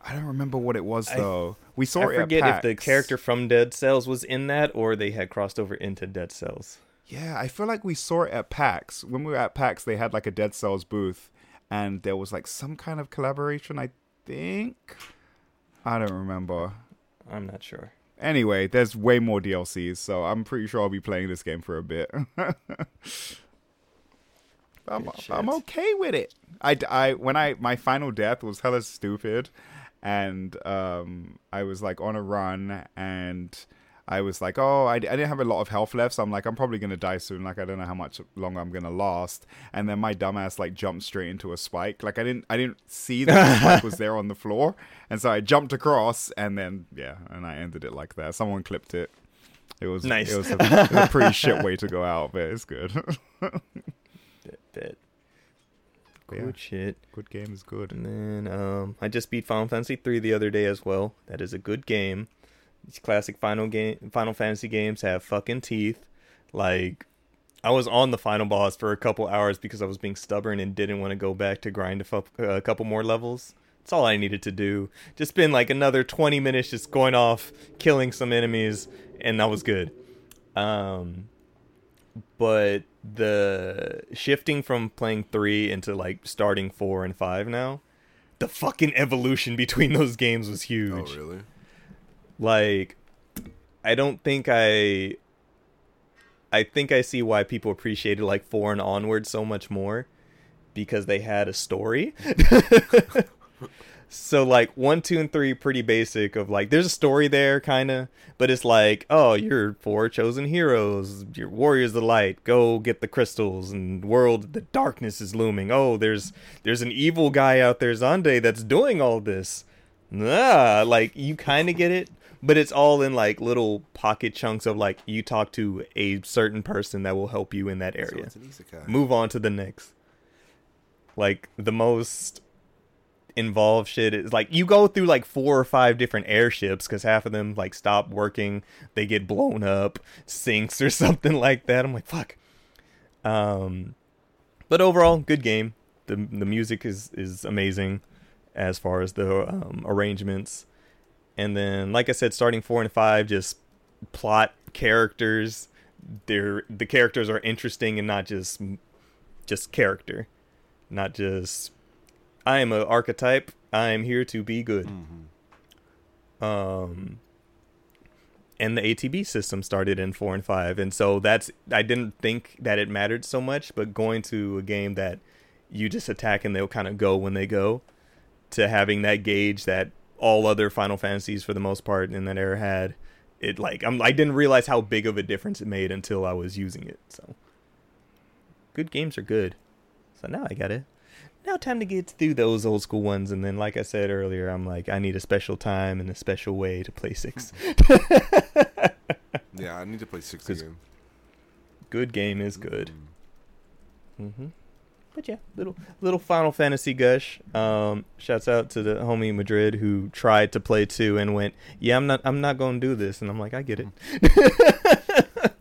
[SPEAKER 3] I don't remember what it was
[SPEAKER 1] I-
[SPEAKER 3] though. we saw
[SPEAKER 1] I
[SPEAKER 3] it at
[SPEAKER 1] forget if the character from Dead Cells was in that, or they had crossed over into Dead Cells.
[SPEAKER 3] Yeah, I feel like we saw it at PAX. When we were at PAX, they had like a Dead Cells booth, and there was like some kind of collaboration. I think I don't remember.
[SPEAKER 1] I'm not sure.
[SPEAKER 3] anyway, there's way more DLCs, so I'm pretty sure I'll be playing this game for a bit. I'm, I'm okay with it. I, I when I my final death was hella stupid, and um I was like on a run and. I was like, oh, I, I didn't have a lot of health left, so I'm like, I'm probably gonna die soon. Like, I don't know how much longer I'm gonna last. And then my dumbass like jumped straight into a spike. Like, I didn't, I didn't see that the spike was there on the floor, and so I jumped across, and then yeah, and I ended it like that. Someone clipped it. It was
[SPEAKER 1] Nice.
[SPEAKER 3] It was a, it was a pretty shit way to go out, but it's good.
[SPEAKER 1] Bit, bit. Good
[SPEAKER 3] yeah,
[SPEAKER 1] shit.
[SPEAKER 3] good game is good.
[SPEAKER 1] And then um, I just beat Final Fantasy three the other day as well. That is a good game. These classic Final game Final Fantasy games have fucking teeth. Like I was on the final boss for a couple hours because I was being stubborn and didn't want to go back to grind a, couple more levels. That's all I needed to do. Just spend like another 20 minutes just going off, killing some enemies, and that was good. Um, but the shifting from playing three into like starting four and five now, the fucking evolution between those games was huge.
[SPEAKER 2] Oh, really?
[SPEAKER 1] Like, I don't think I. I think I see why people appreciated like four and onward so much more, because they had a story. so like one, two, and three, pretty basic. Of like, there's a story there, kind of, but it's like, oh, you're four chosen heroes. You're warriors of light. Go get the crystals, and world, the darkness is looming. Oh, there's there's an evil guy out there, Xande, that's doing all this. Nah, like you kind of get it, but it's all in like little pocket chunks of like you talk to a certain person that will help you in that
[SPEAKER 2] So
[SPEAKER 1] area.
[SPEAKER 2] isekai.
[SPEAKER 1] Move on to the next. Like the most involved shit is like you go through like four or five different airships because half of them like stop working, they get blown up, sinks or something like that. I'm like fuck. Um, but overall, good game. the The music is is amazing as far as the um, arrangements. And then, like I said, starting four and five, just plot characters. They're the characters are interesting and not just just character, not just I am a archetype. I am here to be good.
[SPEAKER 2] Mhm.
[SPEAKER 1] Um, and the ATB system started in four and five, and so that's I didn't think that it mattered so much, but going to a game that you just attack and they'll kind of go when they go, to having that gauge that all other Final Fantasies for the most part in that era had, it like I'm, I didn't realize how big of a difference it made until I was using it. So, good games are good. So now I got it. Now time to get through those old school ones, and then like I said earlier, I'm like I need a special time and a special way to play six.
[SPEAKER 2] Yeah, I need to play six again.
[SPEAKER 1] good game is good.
[SPEAKER 2] Mm.
[SPEAKER 1] But yeah, little little Final Fantasy gush. Um, shouts out to the homie Madrid who tried to play two and went, "Yeah, I'm not, I'm not going to do this." And I'm like, I get it.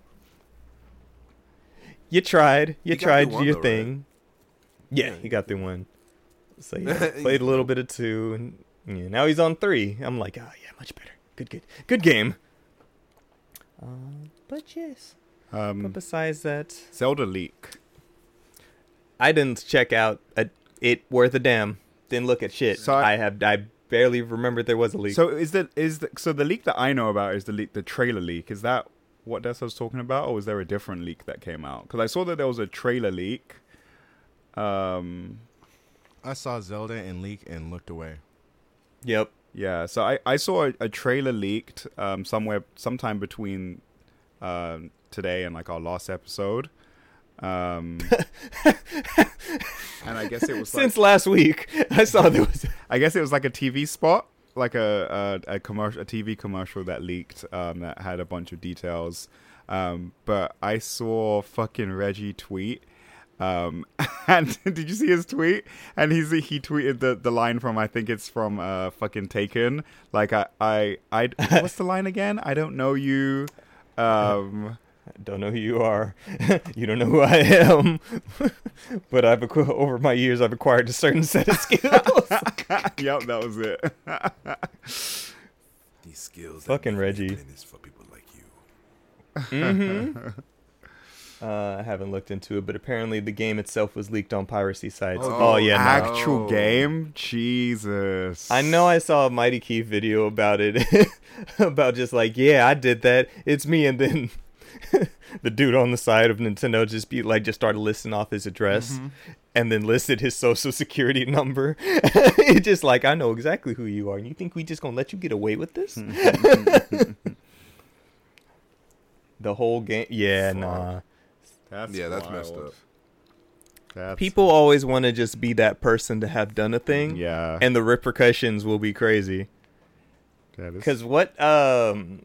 [SPEAKER 1] you tried, you
[SPEAKER 2] He
[SPEAKER 1] tried
[SPEAKER 2] through one
[SPEAKER 1] your
[SPEAKER 2] though, right?
[SPEAKER 1] thing. Yeah,
[SPEAKER 2] Yeah,
[SPEAKER 1] he
[SPEAKER 2] he
[SPEAKER 1] got
[SPEAKER 2] got
[SPEAKER 1] through
[SPEAKER 2] through
[SPEAKER 1] one. So yeah, played a little bit of two, and yeah, now he's on three. I'm like, oh yeah, much better. Good, good, good game. Uh, but yes. But
[SPEAKER 3] Um,
[SPEAKER 1] besides that,
[SPEAKER 3] Zelda leak.
[SPEAKER 1] I didn't check out a, it worth a damn. Didn't look at shit.
[SPEAKER 3] So I-
[SPEAKER 1] I, have I barely remembered there was a leak.
[SPEAKER 3] So is the is the so the leak that I know about is the leak the trailer leak. Is that what Dessa was talking about, or was there a different leak that came out? Because I saw that there was a trailer leak. Um,
[SPEAKER 4] I saw Zelda and leak and looked away.
[SPEAKER 1] yep.
[SPEAKER 3] yeah. So I I saw a, a trailer leaked um somewhere sometime between um today and like our last episode. Um, and I guess it was like,
[SPEAKER 1] Since last week, I saw there was.
[SPEAKER 3] I guess it was like a TV spot, like a a, a commercial, a TV commercial that leaked um, that had a bunch of details. Um, but I saw fucking Reggie tweet. Um, and did you see his tweet? And he's he tweeted the, the line from I think it's from uh fucking Taken. Like I I I what's the line again? I don't know you. Um,
[SPEAKER 1] I don't know who you are. you don't know who I am. but I've acqu- over my years, I've acquired a certain set of skills.
[SPEAKER 3] yep, that was it.
[SPEAKER 2] These skills.
[SPEAKER 1] Fucking Reggie.
[SPEAKER 2] is for people like you.
[SPEAKER 1] hmm Uh, I haven't looked into it, but apparently the game itself was leaked on piracy sites.
[SPEAKER 2] Oh,
[SPEAKER 1] Oh, yeah, no.
[SPEAKER 3] Actual game? Jesus.
[SPEAKER 1] I know I saw a Mighty Keef video about it, about just like, yeah, I did that. It's me, and then the dude on the side of Nintendo just be like, just started listing off his address,
[SPEAKER 2] Mm-hmm.
[SPEAKER 1] and then listed his social security number. it's just like, I know exactly who you are, and you think we just gonna let you get away with this? the whole game, yeah,
[SPEAKER 2] Fuck.
[SPEAKER 1] nah.
[SPEAKER 3] That's
[SPEAKER 2] yeah, that's messed up.
[SPEAKER 3] That's,
[SPEAKER 1] People always want to just be that person to have done a thing,
[SPEAKER 3] Yeah.
[SPEAKER 1] and the repercussions will be crazy.
[SPEAKER 3] that is-
[SPEAKER 1] Because what um,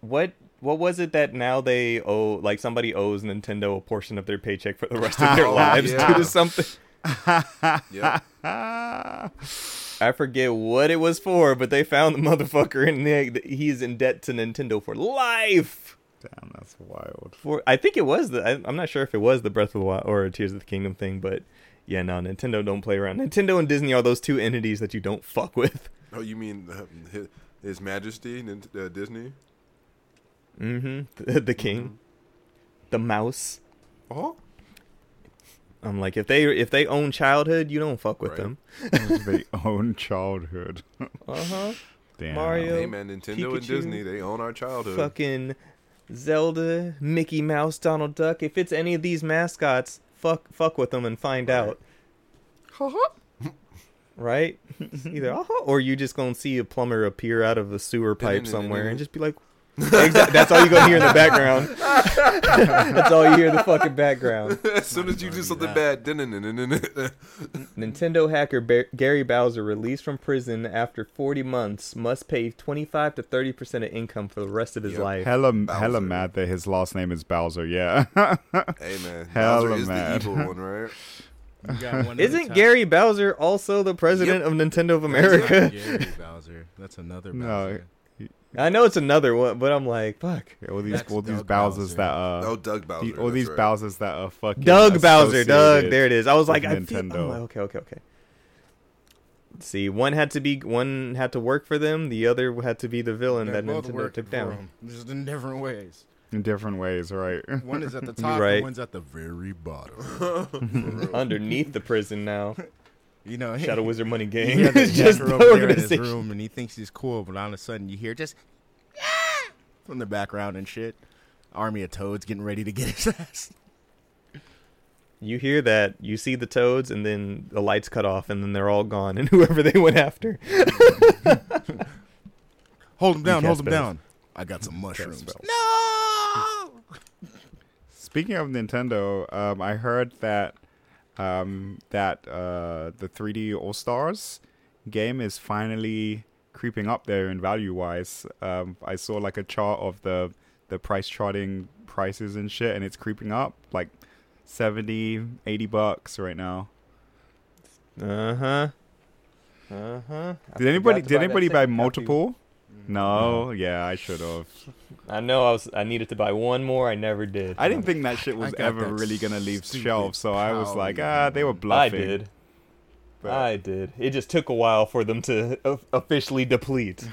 [SPEAKER 1] what what was it that now they owe? Like somebody owes Nintendo a portion of their paycheck for the rest of their lives
[SPEAKER 2] yeah.
[SPEAKER 1] due to something.
[SPEAKER 2] Yeah.
[SPEAKER 1] I forget what it was for, but they found the motherfucker and they, he's in debt to Nintendo for life.
[SPEAKER 3] Damn, that's wild.
[SPEAKER 1] For I think it was the I, I'm not sure if it was the Breath of the Wild or Tears of the Kingdom thing, but yeah, no, Nintendo don't play around. Nintendo and Disney are those two entities that you don't fuck with.
[SPEAKER 2] Oh, you mean uh, His, His Majesty uh, Disney?
[SPEAKER 1] Mm-hmm. The, the king, the mouse.
[SPEAKER 2] Oh,
[SPEAKER 1] I'm like, if they if they own childhood, you don't fuck with
[SPEAKER 2] Right.
[SPEAKER 1] them.
[SPEAKER 3] they own childhood.
[SPEAKER 1] Uh huh.
[SPEAKER 3] Damn.
[SPEAKER 1] Mario.
[SPEAKER 2] hey man, Nintendo and Disney, they own our childhood.
[SPEAKER 1] Fucking Zelda, Mickey Mouse, Donald Duck. If it's any of these mascots, fuck fuck with them and find
[SPEAKER 2] Right.
[SPEAKER 1] out. Right? Either uh-huh, or you just gonna see a plumber appear out of a sewer pipe somewhere and just be like, Exa- that's all you gonna hear in the background. that's all you hear in the fucking background.
[SPEAKER 2] as soon as you do something bad.
[SPEAKER 1] Nintendo hacker Ba- Gary Bowser released from prison after 40 months must pay 25 to 30 percent of income for the rest of his
[SPEAKER 2] Yep.
[SPEAKER 1] life.
[SPEAKER 3] Hella, hella mad that his last name is Bowser. Yeah.
[SPEAKER 2] hey man,
[SPEAKER 3] Hella
[SPEAKER 2] Bowser is
[SPEAKER 3] mad.
[SPEAKER 2] the evil one, right?
[SPEAKER 4] You got one of the
[SPEAKER 1] Isn't
[SPEAKER 4] top-
[SPEAKER 1] Gary Bowser also the president
[SPEAKER 2] Yep.
[SPEAKER 1] of Nintendo of America?
[SPEAKER 4] Gary Bowser? That's another
[SPEAKER 3] No.
[SPEAKER 4] Bowser.
[SPEAKER 1] I know it's another one, but I'm like, fuck.
[SPEAKER 3] all these,
[SPEAKER 4] That's
[SPEAKER 3] all these
[SPEAKER 4] Doug
[SPEAKER 3] Bowsers
[SPEAKER 4] Bowser.
[SPEAKER 3] that uh,
[SPEAKER 2] oh, Doug Bowser.
[SPEAKER 3] the- all these
[SPEAKER 2] right.
[SPEAKER 3] Bowsers that are fucking
[SPEAKER 1] Doug Bowser, Doug. There it is. I was like, I feel,
[SPEAKER 3] Nintendo.
[SPEAKER 1] I'm like, okay, okay, okay. See, one had to be one had to work for them. The other had to be the villain
[SPEAKER 4] They're
[SPEAKER 1] that Nintendo took
[SPEAKER 4] down.
[SPEAKER 1] down.
[SPEAKER 4] 'em, just in different ways.
[SPEAKER 3] in different ways, right?
[SPEAKER 4] One is at the top,
[SPEAKER 1] right.
[SPEAKER 4] one's at the very bottom.
[SPEAKER 1] Underneath the prison now,
[SPEAKER 4] You know,
[SPEAKER 1] Shadow Wizard Money Gang.
[SPEAKER 4] has a
[SPEAKER 1] just
[SPEAKER 4] hacker
[SPEAKER 1] the
[SPEAKER 4] over there in his room, and he thinks he's cool, but all of a sudden you hear just "Ah!" from the background and shit. Army of toads getting ready to get his ass.
[SPEAKER 1] You hear that, you see the toads, and then the lights cut off, and then they're all gone, and whoever they went after.
[SPEAKER 4] Hold them down, hold
[SPEAKER 1] them
[SPEAKER 4] down. I got some mushrooms. No.
[SPEAKER 3] Speaking of Nintendo, um, I heard that um, that uh, the 3D All Stars game is finally creeping up there in value wise. Um, I saw like a chart of the the price charting prices and shit, and it's creeping up like 70, 80 bucks right now.
[SPEAKER 1] Uh huh. Uh huh.
[SPEAKER 3] Did anybody did anybody buy multiple? No, yeah, I should have.
[SPEAKER 1] I know I was. I needed to buy one more. I never did.
[SPEAKER 3] I didn't think that shit was ever really gonna leave shelves, so I was like, ah, they were bluffing.
[SPEAKER 1] I did.
[SPEAKER 3] but-
[SPEAKER 1] I did. It just took a while for them to o- officially deplete.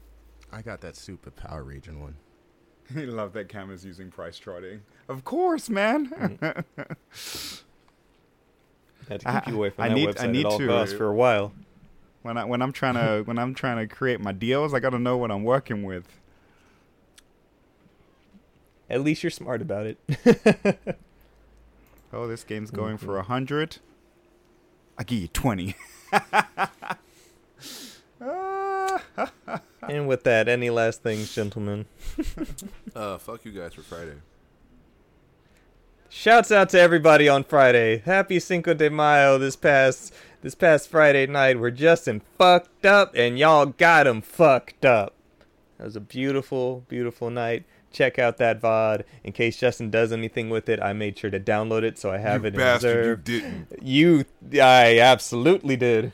[SPEAKER 4] I got that stupid Power Region one.
[SPEAKER 3] I love that Cam is using price charting. Of course, man.
[SPEAKER 1] Had to
[SPEAKER 3] I-
[SPEAKER 1] keep you away from
[SPEAKER 3] I
[SPEAKER 1] that
[SPEAKER 3] need- I
[SPEAKER 1] website
[SPEAKER 3] need
[SPEAKER 1] at all
[SPEAKER 3] to-
[SPEAKER 1] costs for a while.
[SPEAKER 3] When I when I'm trying to when I'm trying to create my deals, I gotta know what I'm working with.
[SPEAKER 1] At least you're smart about it.
[SPEAKER 3] Oh, this game's going for
[SPEAKER 1] Mhm.
[SPEAKER 3] a hundred. I give you twenty.
[SPEAKER 1] And with that, any last things, gentlemen?
[SPEAKER 2] Uh, fuck you guys for Friday.
[SPEAKER 1] Shouts out to everybody on Friday. Happy Cinco de Mayo this past this past Friday night where Justin fucked up and y'all got him fucked up. That was a beautiful, beautiful night. Check out that VOD. In case Justin does anything with it, I made sure to download it so I have
[SPEAKER 2] you
[SPEAKER 1] it in
[SPEAKER 2] bastard,
[SPEAKER 1] reserve.
[SPEAKER 2] you didn't.
[SPEAKER 1] You, I absolutely did.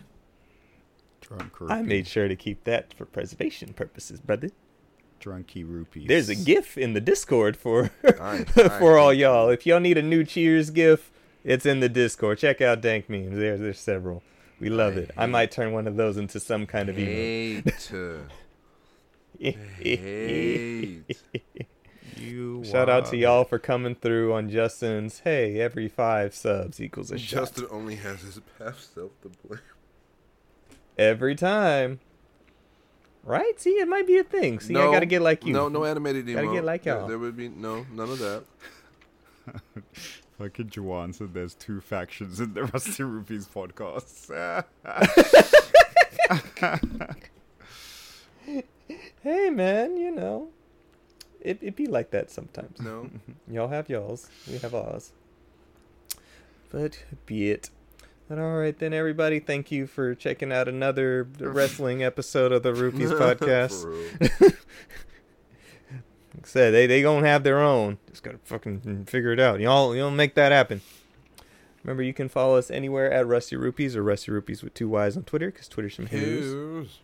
[SPEAKER 3] drunk
[SPEAKER 1] rupees.
[SPEAKER 3] I
[SPEAKER 1] made sure to keep that for preservation purposes, brother.
[SPEAKER 3] drunky rupees.
[SPEAKER 1] There's a GIF in the Discord for
[SPEAKER 2] I-
[SPEAKER 1] for
[SPEAKER 2] I
[SPEAKER 1] all y'all. If y'all need a new Cheers GIF, it's in the Discord. Check out Dank Memes. There's there's several. We love
[SPEAKER 2] I
[SPEAKER 1] it. I might turn one of those into some kind of emote.
[SPEAKER 2] Hate. hate.
[SPEAKER 3] You
[SPEAKER 1] Shout out to y'all for coming through on Justin's. Hey, every five subs equals a shot.
[SPEAKER 2] Justin only has his half self to blame.
[SPEAKER 1] Every time. Right? See, it might be a thing. See, I gotta get like you.
[SPEAKER 2] No, no animated emo.
[SPEAKER 1] Gotta get like
[SPEAKER 2] There-
[SPEAKER 1] y'all.
[SPEAKER 2] There would be no none of that.
[SPEAKER 3] Fucking Juwan said there's two factions in the Rusty Rupees podcast.
[SPEAKER 1] Hey, man, you know, it it be like that sometimes.
[SPEAKER 2] No.
[SPEAKER 1] Y'all have y'all's. We have ours. But be it. But all right then, everybody. Thank you for checking out another wrestling episode of the Rupees podcast.
[SPEAKER 2] For real.
[SPEAKER 1] Like I said, they they gonna have their own. Just gotta fucking figure it out. Y'all y'all make that happen. Remember, you can follow us anywhere at Rusty Rupees or Rusty Rupees with two Y's on Twitter, because Twitter's some hoos.
[SPEAKER 2] Who's-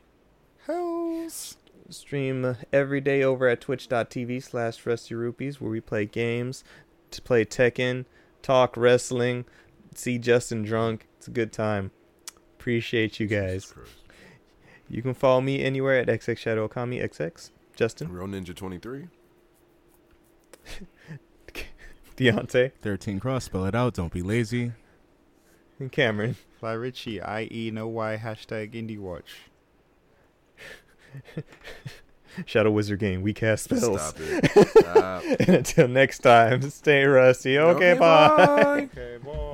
[SPEAKER 3] Hells.
[SPEAKER 1] Stream every day over at twitch.tv slash Rusty Rupees, where we play games, to play Tekken, talk wrestling, see Justin drunk. It's a good time. Appreciate you guys. You can follow me anywhere at XX Shadow Okami XX. Justin,
[SPEAKER 2] Real Ninja 23.
[SPEAKER 1] DeAnte,
[SPEAKER 4] 13 cross, spell it out. Don't be lazy.
[SPEAKER 1] and Cameron.
[SPEAKER 3] Fly Richie, I-E, no Y, hashtag Indie Watch.
[SPEAKER 1] Shadow Wizard Game. We cast spells.
[SPEAKER 2] Stop it. Stop.
[SPEAKER 1] and until next time, stay rusty. Okay, bye.
[SPEAKER 2] bye.
[SPEAKER 3] Okay, boy.